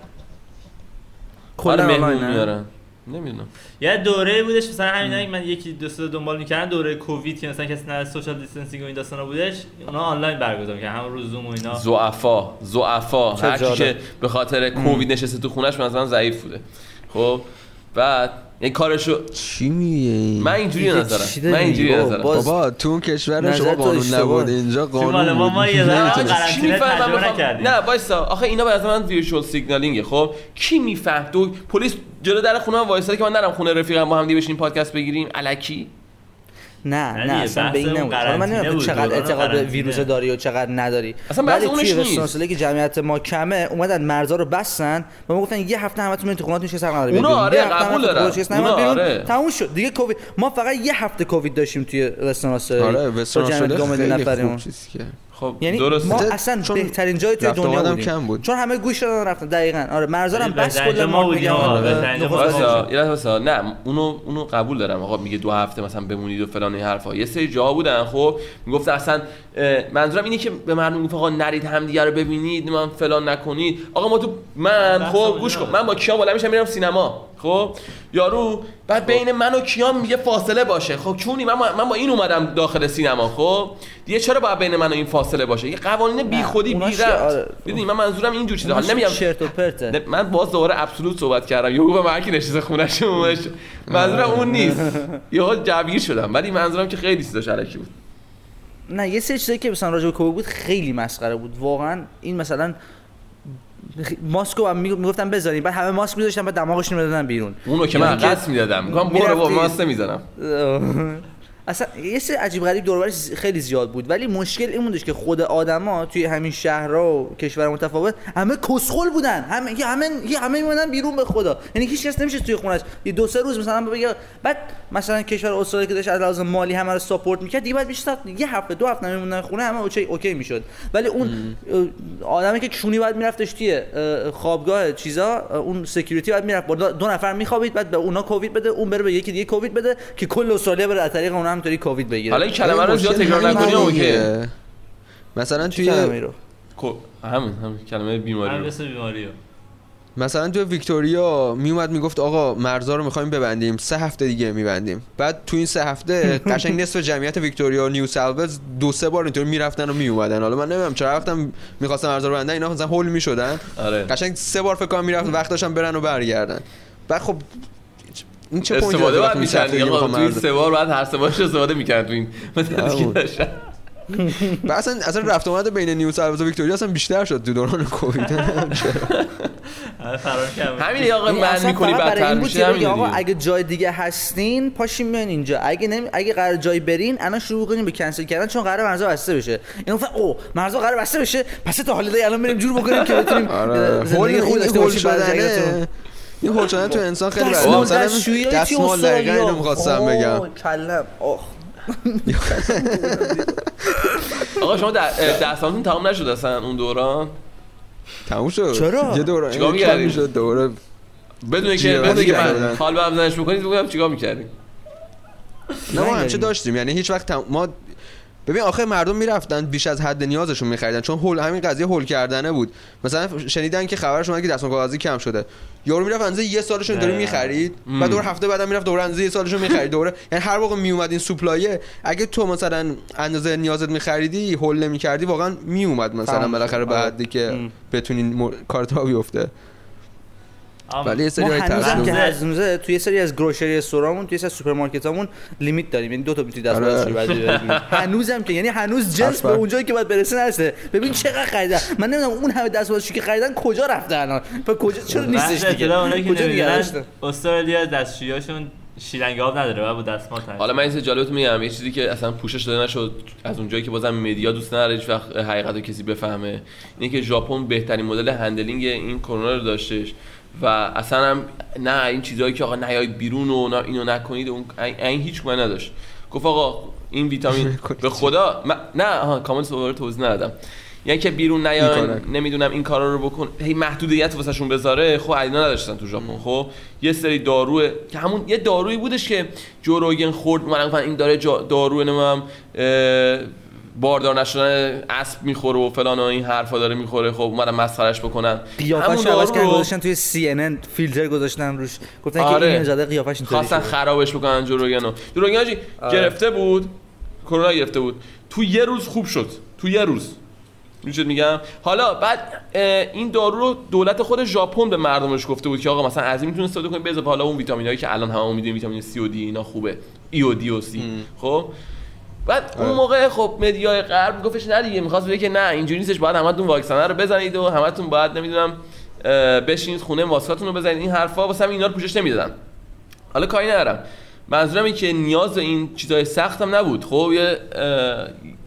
کلا آنلاین میارن. نمی‌دونم. یه دوره بودش مثلا همینا که من یکی دو سه دنبال می‌کردم دوره کووید که مثلا کسی نه social distancing و این داستانا بودش اونا آنلاین برگزار کردن همون روز زوم و اینا. ضعفا ضعفا هر کی. که به خاطر کووید نشسته تو خونش مثلا ضعیف بوده. خب بعد یعنی کارشو چی میگه من اینجوری نظرم. من اینجوری؟ نظرم. باز- بابا تو اون کشور نظر شما قانون. نبود اینجا قانون ما؟ بود. ما یه نه وایسا. آخه اینا به از من ویژوال سیگنالینگه خب؟ کی میفهم تو پلیس جلو در خونه من وایساده که من نرم خونه رفیقم با هم دیگه بشینیم پادکست بگیریم. الکی؟ نه نه اصلا به این اون حالا من نمی‌دونم چقدر اعتقاد به. ویروس داری و چقدر نداری اصلا بحث ولی اونش توی نیست. رستوران که جمعیت ما کمه اومدن مرزا رو بستن و ما گفتن یه هفته همتون برید تو خونه‌تون چه سر نداره اونا بیرون. آره، یه هفته قبول دارم. آره. تموم شد دیگه کووید ما فقط یه هفته کووید داشتیم توی رستوران آره میلیون خیلی. خوب چیز که خب یعنی درست. ما چون اصلا بهترین جای توی دنیا بودیم. کم بود. چون همه گوش دادن رفتن. دقیقاً. آره مرزا رو هم ولی بس کلا ما بودیم، میگم آره، آره،. واسه نه اونو اونو قبول دارم. آقا میگه دو هفته مثلا بمونید و فلان این حرفا. یه سری جا بودن خب می‌گفت اصلا منظورم اینه که به مردم می‌گفت آقا نرید همدیگه رو ببینید من فلان نکنید. آقا ما تو من خب گوش کن. من با کیان بالا میشم میرم سینما. خب یارو بعد بین من و کیان میگه فاصله باشه. خب چونی من من با این اومدم داخل سینما خب؟ دیگه چرا باید بین من و این فاصله باشه؟ یه قوانین بیخودی اوناش بی که آره. ربط می‌دونی من منظورم اینجور چیزا حالا نمیگم چرت و پرته. من باز دوباره ابسولوت صحبت کردم. یهو به من کی نشسته خونش منظورم اون نیست. یهو جوگیر شدم. ولی منظورم که خیلی چیزاش الکی بود. نه یه سری چیزایی که مثلا راجع به کووید بود خیلی مسخره بود. واقعا این مثلا ماسکو هم می‌گفتن بذارین. بعد همه ماسک میذاشتن بعد دماغشون می‌دادن بیرون. اونو که من یعنی قصد می‌دادم. میگم برو با می‌رفتی- ماسته می‌زنم. اصلا یه سری عجیب غریب دور و برش خیلی زیاد بود. ولی مشکل این بودش که خود آدما توی همین شهرها و کشور متفاوت همه کسخل بودن. همه یه همه یه همه میمونن بیرون به خدا. یعنی هیچ کس نمیشه توی خونش. یه دو سه روز مثلا بگه بعد مثلا کشور استرالیا که داشت از لحاظ مالی همه رو ساپورت می‌کرد دیگه بعد بیشتر یه هفته دو هفته میمونن خونه همه اوکی اوکی می‌شد. ولی اون آدمی که چونی بعد میرفتش توی اه، خوابگاه چیزا اون سکیوریتی بعد می‌رفت. دو نفر میخوابید بعد به اونا کووید بده اون بره به یکی دیگه کووید بده که کل استرالیا بره از طریق همینطوری کووید بگیره حالا این کلمه رو زیاد تکرار نکنی. اوکی. مثلا توی رو؟ همین همین کلمه بیماری رو بیماری رو. مثلا توی ویکتوریا میومد می‌گفت آقا مرزا رو می‌خوایم ببندیم سه هفته دیگه میبندیم. بعد تو این سه هفته قشنگ نصف جمعیت ویکتوریا و نیو سالوز دو سه بار اینطور می‌رفتن و میومدن حالا من نمی‌دونم چرا وقتم می‌خواستم مرزا رو ببندن؟ اینا مثلا هول می‌شدن. آره. قشنگ سه بار فکر کنم می‌رفتن وقت داشتن برن و برگردن. بعد خب این چه استفاده باید دیگه آقا می‌خوام توی سه بار بعد هر سه بارش استفاده می‌کرد تو این. و اصلا اصلا رفت آمد بین نیو سالوز و ویکتوریا اصلا بیشتر شد تو دوران کووید. همه فرار کردن همین آقا یعنی من می‌کنی بدتر میشه همین آقا. اگه جای دیگه هستین پاشین بیاین اینجا. اگه نمی... اگه قرار جای برین الان شروع کنیم به کنسل کردن چون قرار مرزا بسته بشه. این گفتن او مرزا قرار بسته بشه پس تا حالیدی الان بریم جور بکنیم که بتونیم آره. زندگی خوب داشته باشیم این شدن تو انسان خیلی بده دستمال مثلا دستمال دقیقا. اینو می‌خواستم بگم کلم آخ آقا شما دستانتون تمام نشد اصلا اون دوران تموم شد چرا؟ یه دوره چیکار کم می‌کردی؟ می‌شد دوره بدون که بدون که من. حال به افزایش بکنید بگم چیکار می‌کردیم نه ما. همیشه داشتیم یعنی هیچ وقت ما ببین آخه مردم می‌رفتن بیش از حد نیازشون میخریدن چون هول همین قضیه هول کردنه بود مثلا شنیدن که خبرش اومد که دستمال کاغذی کم شده یارو می‌رفت اندازه یه سالشون داره. می‌خرید. و دور هفته بعدم می‌رفت دوره اندازه یه سالشون می‌خرید دوره یعنی هر موقع میومد این سوپلایه اگه تو مثلا اندازه نیازت میخریدی هول نمی‌کردی واقعا میومد مثلا بالاخره. به آره. حدی که. بتونین مر... کارت ها بیفته. ولی یه سری های ترسناک که. هنوزه توی یه سری از گروشری استورامون توی یه سری از سوپرمارکتامون لیمیت داریم. یعنی دو تا می‌تونی دست آره. هنوزم که یعنی هنوز جنس به. اونجایی که باید برسه نرسه. ببین چقدر خریدن. من نمی‌دونم اون همه دست بازشی که خریدن کجا رفته الان. و کجا چرا نیستش بحث دیگه؟ کجا نگرداشتن استرالیا دستشویاشون شیلنگ آب نداره و با دستمال حالا من این چیز جالبتون میگم. یه چیزی که اصلا پوشش داده نشد از اونجایی که بازم media دوست نداره هیچ وقت حقیقت رو کسی بفهمه. اینه که ژاپن بهترین مدل handling این کرونا رو داشتش. و اصلا هم نه این چیزایی که آقا نیاید بیرون و اینو نکنید اون این هیچ من نداشت. گفت آقا این ویتامین به خدا من- نه آها کامل دوباره توضیح ندادم. یعنی که بیرون نیاین. نمی‌دونم این کارا رو بکن. هی محدودیت واسهشون بذاره. خب اینا نداشتن تو ژاپن. خب یه سری دارو که همون یه دارویی بودش که جو روگن خورد. من این داره جا- دارو اه، باردار نشدن اسب می‌خوره و فلان و این حرفا داره می‌خوره. خب اومدن مسخرش بکنن. قیافش همون عوض کردن گذاشتن توی CNN فیلتر گذاشتن روش. گفتن که آره. این زده قیافش اینطوری خواستن. خرابش بکنن جو روگن رو جو روگن حاجی آره. گرفته بود. کرونا گرفته بود. تو یه روز خوب شد. تو یه روز. میشه میگم؟ حالا بعد این دارو رو دولت خود ژاپن به مردمش گفته بود که آقا مثلا از این می‌تونه استفاده کنید به حالا اون ویتامینایی که الان همه می‌دونیم ویتامین C و D اینا خوبه. ای و دی و C. خب؟ بعد اون. موقع خب مدیای غرب گفتش نه دیگه می‌خواست بگه که نه اینجوری نیستش باید همتون واکسن رو بزنید و همتون باید نمی‌دونم بشینید خونه ماسکاتون رو بزنید. این حرفا واسه اینا رو پوشش نمی‌دادن. حالا کاری ندارم. منظورم این که نیاز به این چیزای سخت هم نبود. خب یه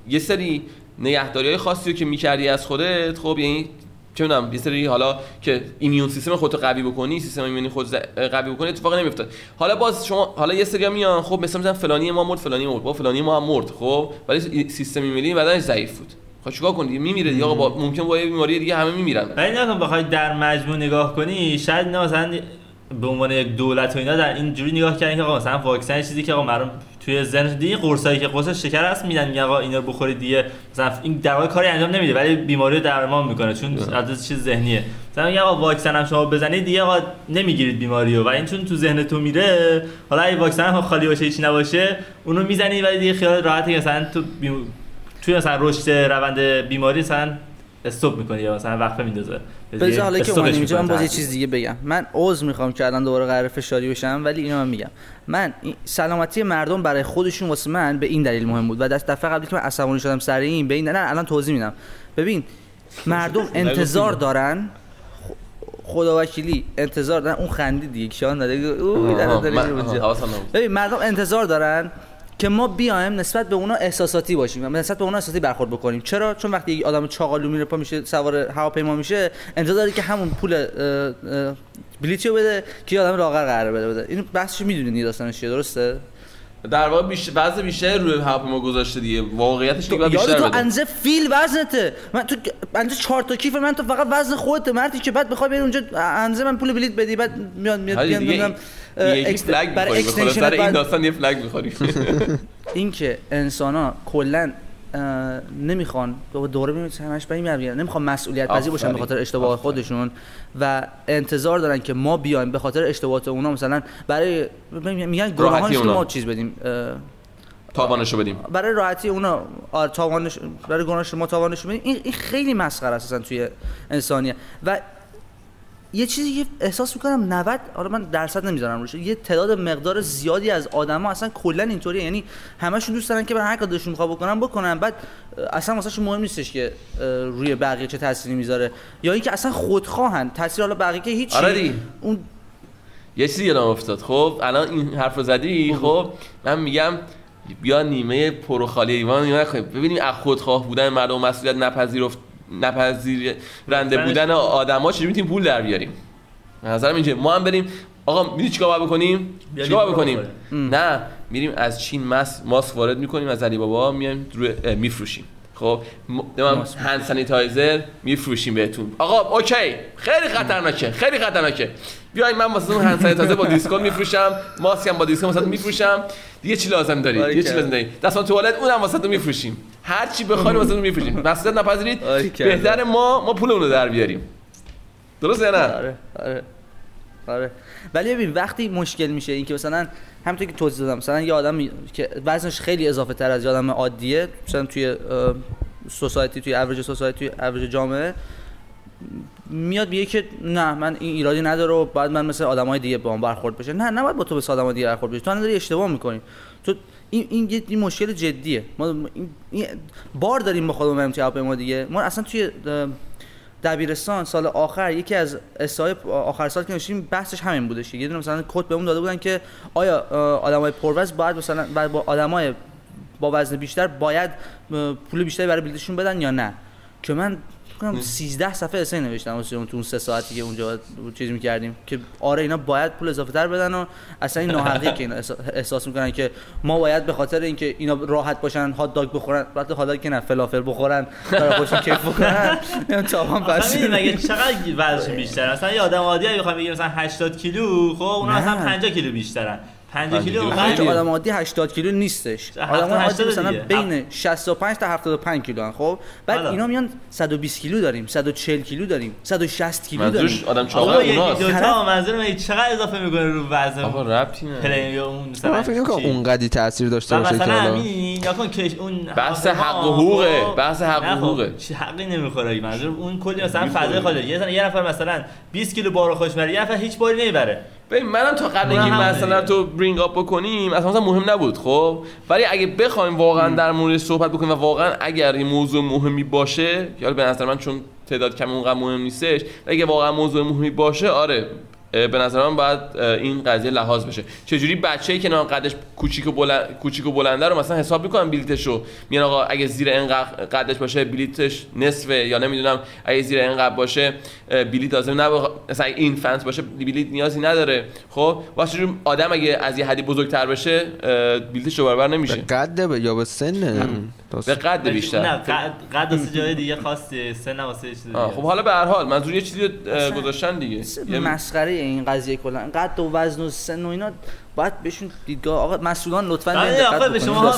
یه سری نگهداری های خاصی رو که می‌کردی از خودت خب یعنی چه می‌دونم یه سری حالا که ایمیون سیستم خودت رو قوی بکنی سیستم ایمنی خود قوی بکنی اتفاق نمیافتاد. حالا باز شما حالا یه سری میان خب مثلا مثلا فلانی ما مرد فلانی مرد با فلانی ما هم مرد خب؟ ولی سیستم ایمنی بدنش ضعیف بود. خب چیکار کنی؟ میمیره دیگه آقا ممکن با یه بیماری دیگه همه میمیرن. ولی نکن بخوای در مجموع نگاه کنی شاید نه مثلا به عنوان یک دولت و اینا در اینجوری نگاه کردن که آقا مثلا واکسن چیزی که آقا مردم توی ذهن دیگه قرصایی که قرص شکر هست میدن میگن آقا اینا رو بخورید دیگه. مثلا این در واقع کاری انجام نمیده ولی بیماری رو درمان می‌کنه چون از چیز ذهنیه. مثلا میگه آقا واکسن هم شما بزنید دیگه آقا نمی‌گیرید بیماری رو و این چون تو ذهن تو میره حالا اگه واکسن هم خالی باشه هیچ نباشه اونو می‌زنی ولی دیگه خیال راحتی مثلا تو بیم... توی مثلا رشد روند بیماری مثلا استوب می‌کنه یا مثلا وقفه میندازه. بذار حالا که اومدیم اینجا من باز یه. چیز دیگه بگم. من عذر می‌خوام که الان دوباره قرار فشاری بشم ولی اینو من میگم. من سلامتی مردم برای خودشون واسه من به این دلیل مهم بود و دست دفعه قبلی که من عصبانی شدم سر این به این نه الان توضیح میدم. ببین مردم انتظار دارن. خدا وکیلی انتظار دارن. اون خندی دیگه کیان داده اوه آها، داره. ببین مردم انتظار دارن که ما بیایم نسبت به اونا احساساتی باشیم و نسبت به اونا احساساتی برخورد بکنیم. چرا؟ چون وقتی یک آدم چاقالو میره پا میشه سوار هواپیما میشه انتظار داره که همون پول رو بده که آدم لاغر قرار بده بده. اینو بحثش می‌دونید داستانش چیه درسته؟ در واقع بیشتر وضع بیشتر روی هواپیما گذاشته دیگه. واقعیتش دیگه بیشتر تو انزه فیل وزنته. من تو انزه چهار تا کیف من تو فقط وزن خودته. مردی که بعد بخوای بری اونجا انزه من پول بلیط بدی بعد میاد میاد میاد یکی فلگ سر این داستان یه فلگ می‌خوری این که انسان ها کلا نمی‌خوان دوره می‌بینید همش به این نمی‌خوان مسئولیت پذیر باشن به. خاطر اشتباه آفرین. خودشون و انتظار دارن که ما بیایم به خاطر اشتباهات اونا. مثلا برای میگن گناهانش. ما چیز بدیم. اه، تاوانشو بدیم. برای راحتی اونا. تاوانش برای گناهش ما تاوانش بدیم. این, خیلی مسخره است توی انسانیت. و یه چیزی که احساس می‌کنم 90 حالا من درصد نمی‌ذارم روش یه تعداد مقدار زیادی از آدما اصلا کلا اینطوریه. یعنی همشون دوست دارن که برن هر کار دلشون می‌خواد بکنن بکنن. بعد اصلا واسهشون مهم نیستش که روی بقیه چه تأثیری می‌ذاره. یا اینکه اصلا خودخواهن. تاثیر حالا بقیه که هیچ آره. اون یه چیزی یادم افتاد. خب الان این حرف رو زدی؟ خب من میگم بیا نیمه پر و خالی ایوان نکنیم ببینیم از خودخواه بودن مردم مسئولیت نپذیرفت نپذیرنده بودن آدما چجوری می‌تونیم پول در بیاریم؟ نظرم اینجا ما هم بریم آقا می‌دونی چیکار باید بکنیم؟ چیکار بکنیم؟ نه میریم از چین ماس ماسک وارد می‌کنیم از علی بابا میایم میفروشیم. خب م- نمی‌دونم hand sanitizer میفروشیم بهتون. آقا اوکی. خیلی خطرناکه خیلی خطرناکه. بیاین من واسه اون hand sanitizer با discount میفروشم ماسک هم با discount واسه میفروشم. دیگه چی لازم داری دیگه چی. لازم داری دستمال توالت اونم واسه میفروشیم. هر چی بخواید واسه میفروشیم. مسئولیت نپذیرید. بهتر ما ما پولمون رو در بیاریم. درسته یا نه؟ آره آره آره. ولی ببین وقتی مشکل میشه این که مثلا همونطور که توضیح دادم مثلا یه آدم که وزنش خیلی اضافه تر از یه آدم عادیه مثلا توی society توی average society توی اوریج جامعه میاد میگه که نه من این ایرادی نداره و بعد من مثل آدمای دیگه با هم برخورد بشه. نه نباید با تو مثل آدمای دیگه برخورد بشه تو داری اشتباه می‌کنی. تو این این یه مشکل جدیه. ما این, بار داریم با خودمون بریم توی هواپیما دیگه. ما اصلا توی دبیرستان سال آخر یکی از اسای آخر سال که نوشتیم بحثش همین بودش یه دونه مثلا کد بهمون داده بودن که آیا آدمای پروزن باید مثلا با آدمای با وزن بیشتر باید پول بیشتری برای بلیتشون بدن یا نه. که من کنم 13 صفحه اسای نوشتم واسه اون تو اون سه ساعتی که اونجا چیز می‌کردیم که آره اینا باید پول اضافه تر بدن و اصلا این ناحقیه که اینا احسا- احساس می‌کنن که ما باید به خاطر اینکه اینا راحت باشن هات داگ بخورن بعد داگ که نه فلافل بخورن برای خودشون کیف بکنن نمی‌دونم تاوان بس همین مگه چقدر وزنشون بیشتره؟ مثلا یه آدم عادی اگه بخوام بگیم مثلا 80 کیلو خب اونا. مثلا 50 کیلو بیشترن. 50 کیلو اونقدر خیلی. آدم عادی 80 کیلو نیستش آدم عادی مثلا دیگه. بین 65 تا 75 کیلو هن خب بعد حالا. اینا میان 120 کیلو داریم 140 کیلو داریم 160 کیلو منظورش داریم آدم یکی اوناست دوتا منظور من چقدر اضافه می‌کنه رو وزن آقا ربطی نداره پلین یا اون مثلا من فکر چی؟ اونقدی تاثیر داشته باشه که مثلا همین یا کن که اون بحث هواپیما، حق و حقوقه. خب، بحث حق و نه خب، حقوقه. چی حقی نمی‌خوره منظور اون کلی مثلا. فضای خالی یه نفر مثلا 20 کیلو بارو خوش بره یه نفر هیچ باری نمی‌بره ببین منم تا قبل اینکه هم مثلا. تو برینگ اپ بکنیم اصلا مثلا مهم نبود خب ولی اگه بخوایم واقعا در موردش صحبت بکنیم و واقعا اگر این موضوع مهمی باشه یا به نظر من چون تعداد کم اونقدر مهم نیستش اگه واقعا موضوع مهمی باشه آره به نظر من باید این قضیه لحاظ بشه. چجوری بچه‌ای که نه قدش کوچیک و بلند کوچیک و بلنده رو مثلا حساب می‌کنن بلیتشو؟ میگن آقا اگه زیر اینقدر قدش باشه بلیتش نصفه یا نمی‌دونم اگه زیر اینقدر باشه اه، بلیت لازم نباشه مثلا اگه این فنس باشه بلیت نیازی نداره. خب واسه چجوری آدم اگه از یه حدی بزرگتر بشه بلیتش رو برابر به نمیشه قد به- یا به سن؟ به قد نه بیشتر قد قد واسه جای دیگه خاصی سن واسه خب حالا به هر حال منظور یه چیزی گذاشتن دیگه. یه- مسخره این قضیه کلا قد و وزن و سن و اینا باید بهشون دیدگاه آقا مسئولان لطفا بله دقت آقا به. شما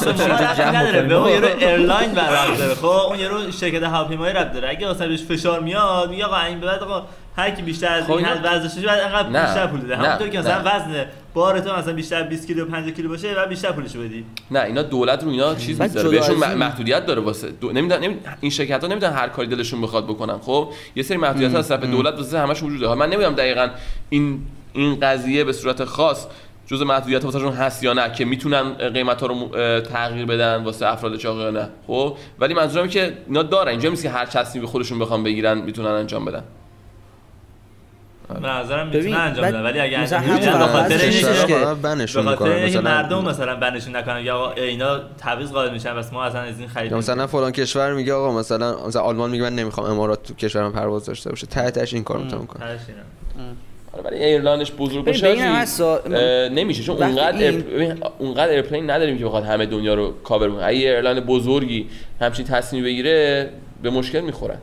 نداره به. اون یارو airline بر خب اون یارو شرکت هواپیمایی ربط داره اگه بهش فشار میاد میگه آقا این به بعد آقا هر کی بیشتر از خب این اینا- حد وزنش باشه بعد انقدر بیشتر پول بده. همونطور که مثلا. وزن بار تو مثلا بیشتر 20 کیلو 50 کیلو باشه بعد بیشتر پولشو بدی. نه اینا دولت رو اینا چیز می‌ذاره بهشون محدودیت داره واسه دو... نمی... این شرکت ها نمی‌دونن هر کاری دلشون بخواد بکنن. خب یه سری محدودیت ها از طرف دولت واسه همش وجود داره من نمی‌دونم دقیقا این این قضیه به صورت خاص جزء محدودیت واسهشون هست یا نه که می‌تونن قیمت ها رو تغییر بدن واسه افراد چاق یا نه. خب ولی منظورم اینه که اینا دارن. اینجا نیست که هر تصمیمی خودشون بخوام بگیرن می‌تونن انجام بدن. به نظرم می‌تونه انجام بده ولی اگه مثلا انجام به خاطر اینکه بنشون می‌کنن اینکه مثلا مردم مثلا بنشون نکنن یا آقا اینا تبعیض قائل میشن بس ما اصلا از این خرید یا مثلا فلان کشور میگه آقا مثلا مثلا آلمان میگه من نمی‌خوام امارات تو کشورم پرواز داشته باشه. ته تهش این کارو می‌تونه کنه تهش اینه. آره، ولی airline ش بزرگ باشه نمیشه. چون اونقدر این- اونقدر airplane نداریم که بخواد همه دنیا رو کاور کنه اگه airline بزرگی همچین تصمیمی بگیره به مشکل می‌خورن.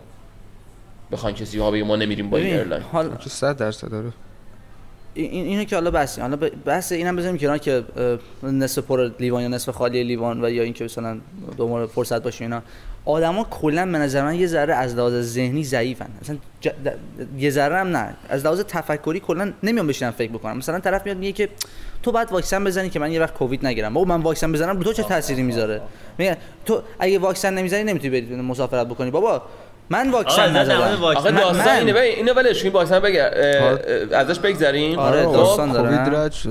بخوان کسی ها بگه ما نمیریم با این airline حالا چه 100 درصد داره این اینو که حالا بس حالا ب- بحث اینم بزنیم کنار که نصف پر لیوان یا نصف خالی لیوان و یا اینکه مثلا دنبال فرصت باشه اینا. آدما کلا به نظر من یه ذره از لحاظ ذهنی ضعیفن. مثلا ج- د- یه ذره هم نه. از لحاظ تفکری کلا نمیان بشینن فکر بکنم مثلا طرف میاد میگه که تو باید واکسن بزنی که من یه وقت کووید نگیرم. بابا من واکسن بزنم رو تو چه تأثیری می‌ذاره؟ میگه تو اگه واکسن نمی‌زنی نمی‌تونی بری مسافرت بکنی. بابا من واکسن آقا، نزدم آخه من- داستان اینه ببین اینو ولش کن واکسن بگه اه، آره. ازش بگذریم آره، خب؟ داستان داره،؟ رد شد.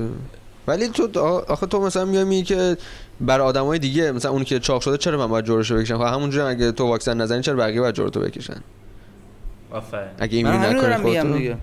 ولی تو آخه تو مثلا میای میگی که بر آدمای دیگه مثلا اونی که چاق شده چرا من باید جورشو بکشم خب همونجوری هم اگه تو واکسن نزنی چرا بقیه باید جورتو بکشن آفرین اگه این من میری همین نکنی دیگه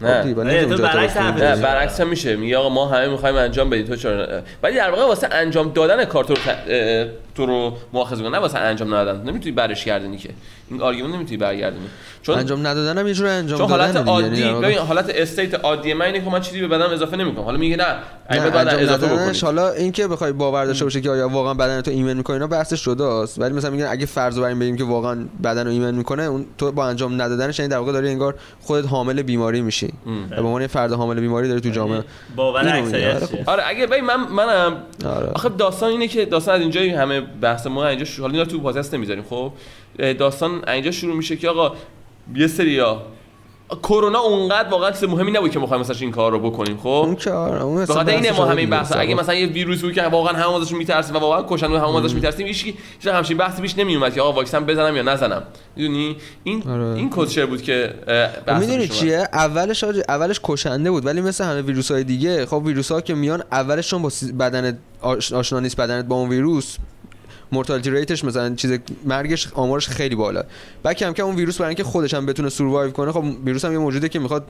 نه. خب تو برعکس. نه. برعکس هم میشه میگه آقا ما همه می‌خوایم انجام بدیم تو چرا؟ ولی در واقع واسه انجام دادن کار تو رو ت- اه، تو رو مؤاخذه کنه نه واسه انجام ندادن. نمی‌تونی برش گردونی که. این argument نمی‌تونی برگردونی. چون انجام ندادن هم یه جور انجام چون دادن حالت. عادی یعنی واقع- ببین حالت استیت عادی من اینه که من چیزی به بدنم اضافه نمی‌کنم. حالا میگه نه نه به بدن اضافه بکنی. حالا اینکه بخوای باور داشته باشه که آیا واقعا بدن تو ایمن می‌کنه اینا بحثش جداست. ولی مثلا میگن اگه فرض رو بر این بگیم که واقعا بدن رو ایمن می‌کنه اون تو با انجام ندادنش یعنی در واقع داری انگار خودت حامل بیماری میشی. به عنوان فرد حامل بیماری داری تو جامعه. باور اکثریت آره، چیه؟ آره اگه ببین من منم آره. آخه داستان اینه که داستان از اینجایی همه بحث ما اینجا شو... حالا اینا تو پادکست نمی‌ذاریم خب داستان اینجا شروع میشه که آقا یه سریا کرونا اونقدر واقعا چیز مهمی نبود که بخوایم مثلا این کار رو بکنیم خب اون آره اون خاطر اینه ما آره دیگه. بحث اگه مثلا یه ویروس بود که واقعا همه ازش میترسیم و واقعا کشن و همه ازش میترسیم هیچ هیچ همچین بحثی پیش نمیومد که آقا واکسن بزنم یا نزنم می‌دونی این آره. این کوچر بود که می‌دونی. چیه اولش آج- اولش کشنده بود ولی مثل همه ویروس های دیگه خب ویروس ها که میان اولش چون با بدن آش- آشنا نیست بدنت با اون ویروس مورتالتی ریتش مثلا چیز مرگش آمارش خیلی بالا. بعد کم کم اون ویروس برای اینکه خودش هم بتونه سوروایو کنه خب ویروس هم یه موجوده که می‌خواد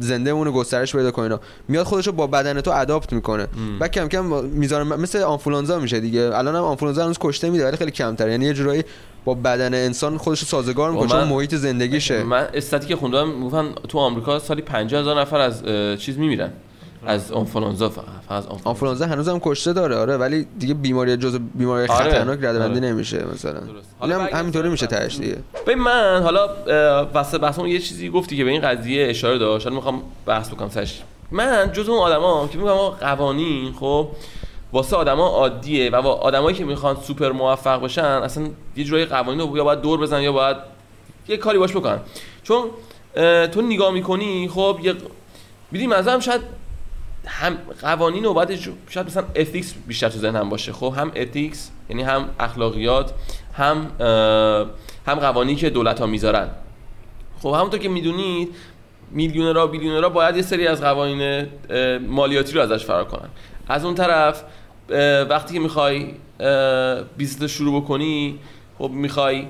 زنده مونه گسترش پیدا کنه. میاد خودش رو با بدن تو اداپت می‌کنه. بعد کم کم می‌ذاره مثل آنفولانزا میشه دیگه. الان هم آنفولانزا هنوز کشته میده ولی خیلی کمتر یعنی یه جورایی با بدن انسان خودش رو سازگار می‌کنه چون محیط زندگیشه. من استاتی که خوندم می‌گفتن تو آمریکا سالی 50 هزار نفر از چیز میمیرن. از آنفولانزا فقط از آنفولانزا هنوزم کشته داره آره ولی دیگه بیماری جز بیماری آره. خطرناک ردبندی آره. نمیشه مثلا. این حالا هم همینطوری میشه بحث. تهش دیگه ببین من حالا واسه بحثمون یه چیزی گفتی که به این قضیه اشاره داشت حالا می‌خوام بحث بکنم سرش من جز اون آدما که میگم قوانین خب واسه آدما عادیه و با آدمایی که می‌خوان سوپر موفق بشن اصلا یه جورایی قوانین رو یا باید دور بزن یا باید یه کاری باش بکنن چون تو نگاه می‌کنی خب یه می‌دونی منظورم شاید هم قوانین و جو- شاید مثلا ethics بیشتر تو ذهنم باشه. خب هم ethics یعنی هم اخلاقیات هم هم قوانینی که دولت ها می‌ذارن. خب همونطور که می‌دونید میلیونرها بیلیونرها باید یه سری از قوانین مالیاتی رو ازش فرار کنن. از اون طرف وقتی که می‌خوای business شروع بکنی خب می‌خوای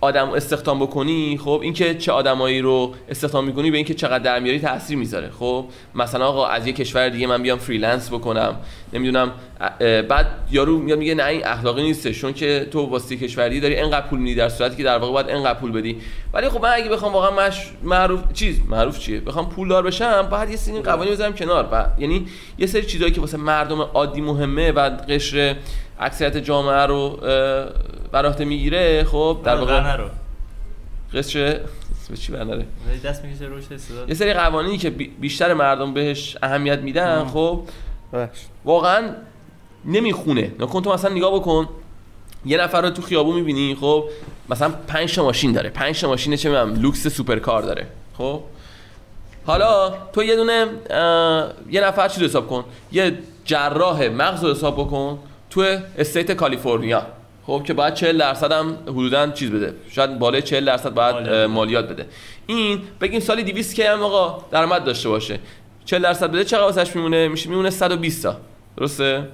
آدم استخدام بکنی خب؟ اینکه چه آدمایی رو استخدام می‌کنی به اینکه چقدر در میاری تاثیر می‌ذاره خب؟ مثلا آقا از یه کشور دیگه من بیام freelance بکنم. نمی‌دونم بعد یارو میاد میگه نه این اخلاقی نیستش چون که تو واسه کشور دیگه داری انقدر پول میدی در صورتی که در واقع باید انقدر پول بدی. ولی خب من اگه بخوام واقعا مش معروف چیز معروف چیه؟ بخوام پولدار بشم بعد یه سری قوانین بذارم کنار. و یعنی یه سری چیزایی که واسه مردم عادی مهمه و قشر اکثریت جامعه رو بر عهده می‌گیره خب در واقع واقعا رو. به چی بنره دست می‌کشه روش استعداد. یه سری قوانینی که بی- بیشتر مردم بهش اهمیت میدن خب. واقعا نمی‌خونه. نکن تو مثلا نگاه بکن. یه نفر رو تو خیابون می‌بینی خب مثلا پنج تا ماشین داره. پنج تا ماشین چه می‌دونم لوکس supercar داره خب. حالا تو یه دونه یه نفر چی حساب کن؟ یه جراح مغز رو حساب بکن. تو state کالیفرنیا. خب که باید 40 درصد هم حدودا چیز بده. شاید بالای 40 درصد باید مالیات بده. این بگیم سالی 200 که هم آقا درآمد داشته باشه. 40 درصد بده چقدر واسش میمونه؟ میشه میمونه 120 تا. درسته؟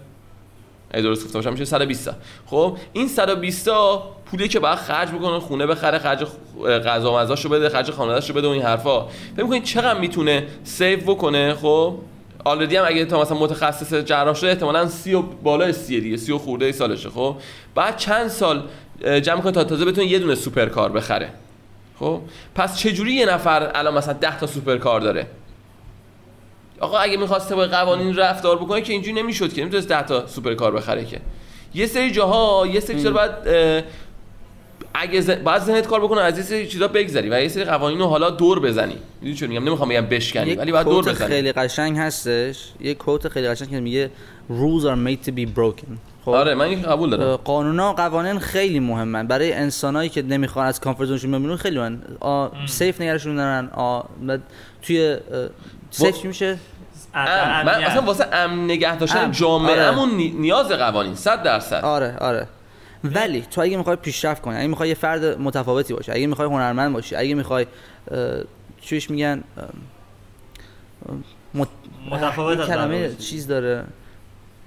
اگه درست گفتم باشم میشه 120 تا. خب این 120 تا پولی که باید خرج بکنه خونه بخره خرج غذا و مزاشو بده خرج خانواده‌شو بده و این حرفا. فکر می‌کنید چقدر می‌تونه سیو بکنه؟ خب آلردی هم اگه تا مثلا متخصص جراح شده احتمالاً 30 و بالای 30 دیگه 30 و خورده سالشه خب؟ بعد چند سال جمع کنه تا تازه بتونه یه دونه سوپرکار بخره. خب؟ پس چجوری یه نفر الان مثلا 10 تا سوپرکار داره؟ آقا اگه می‌خواسته با قوانین رفتار بکنه که اینجوری نمی‌شد که نمی‌تونست 10 تا سوپرکار بخره که. یه سری جاها یه سری چیزا باید اگه ز... باید ذهنت کار بکنه از یه سری چیزا بگذری و یه سری قوانین رو حالا دور بزنی. می‌دونی چون میگم؟ نمی‌خوام بگم بشکنی ولی باید دور بزنی. خیلی قشنگ هستش. یک کوت خیلی قشنگ که میگه rules are made to be broken. خب؟ آره من این قبول دارم. قانونا قوانین خیلی مهمن. برای انسانایی که نمی‌خوان از کامفورت زونشون بمونن خیلی آ، سیف نگرشون دارن. آ، بعد توی سیف چی میشه. من اصلا واسه امن نگه داشتن امن. جامعهمون نی- نیاز قوانین 100 درصد. آره آره. ولی تو اگه می‌خوای پیشرفت کنی اگه می‌خوای یه فرد متفاوتی باشی اگه می‌خوای هنرمند باشی اگه می‌خوای چیش میگن مت... متفاوت از کلمه. چیز داره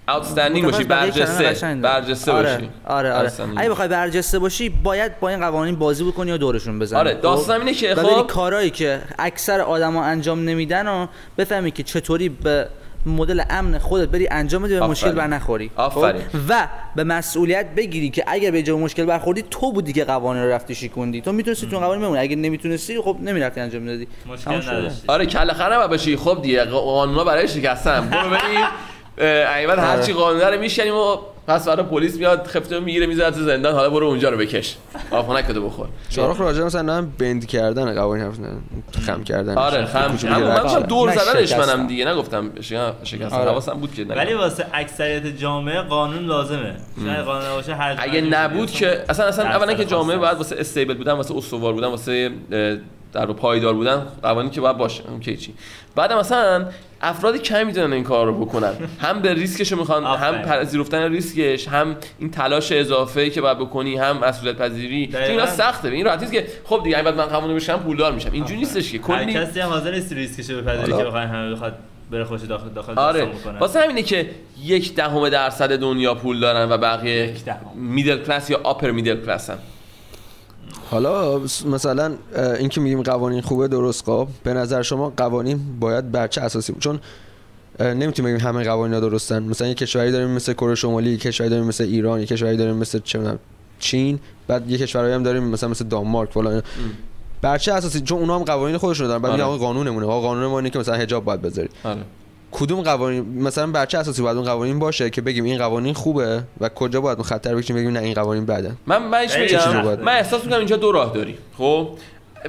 outstanding باشی برجسته. برجسته آره، باشی آره آره. اگه بخوای برجسته باشی باید با این قوانین بازی بکنی و دورشون بزنی آره خب؟ داستانم اینه که خب کارهایی که اکثر آدما انجام نمیدن و بفهمی که چطوری به مدل امن خودت بری انجام بدی به. مشکل بر نخوری خب؟ آفرین. و به مسئولیت بگیری که اگر به جای مشکل برخوردی تو بودی که قوانین رو رفتی شکوندی. تو می‌تونستی تو قوانین بمونی. اگه نمی‌تونستی خب نمی‌رفتی انجام می‌دادی مشکل. نداشتی. آره کله خر نباید باشی. خب دیگه قانونا برای شکستن؟ برو بریم ایوان هر چی قانون رو میشنیم و پس فردا پلیس میاد خفته می‌گیره می‌ذاره تو زندان. حالا برو اونجا رو بکش. آفونک کدو بخور. شارخ راجع مثلا هم بند کردن قوانین حرف نزن خم کردن آره خم. اما من. دور نه، زدنش. منم دیگه. نگفتم شکست- آره. حواسم بود که ولی. واسه اکثریت جامعه قانون لازمه. اگه قانون نباشه هر اگه نبود که اصلا اصلا اولا که جامعه باید. واسه stable بودن واسه استوار بودن واسه در پایدار بودن قوانین که باید باشه. اون که چی. بعد مثلا افراد کمی می‌تونن این کار رو بکنن. هم به ریسکش می‌خوان هم. پذیرفتن ریسکش هم این تلاش اضافه که باید بکنی هم مسئولیت پذیری اینا. سخته. این راحتی است که خب دیگه اگه بعد من قوانین بشم پولدار میشم. اینجوری نیستش که کلی کسی هم حاضر نیست ریسکشو بپذیره حالا- که بخواد همه بخواد بره خوش داخل داخل آره. بکنه. واسه همینه که یک دهم درصد دنیا پول دارن و بقیه. میدل کلاس یا آپر میدل کلاسن حالا مثلا این که میگیم قوانین خوبه درست خب. به نظر شما قوانین باید بر چه اساسی بود؟ چون نمی‌تونیم بگیم همه قوانین ها درستن. مثلا یه کشوری داریم مثل کره شمالی یه کشوری داریم مثل ایران یه کشوری داریم مثل چه چین بعد یه کشوری هم داریم مثلا مثل دانمارک فلان. بر چه اساسی چون اونها هم قوانین خودشون دارن بعد آره. قانونمونه. قانون ما اینه که مثلا حجاب باید بذاری آره. کدوم قوانین مثلا بر چه اساسی باید اون قوانین باشه که بگیم این قوانین خوبه و کجا باید خطر بکشیم بگیم نه این قوانین بده؟ من بهش خیلی میگم من احساس می‌کنم اینجا دو راه داری خب؟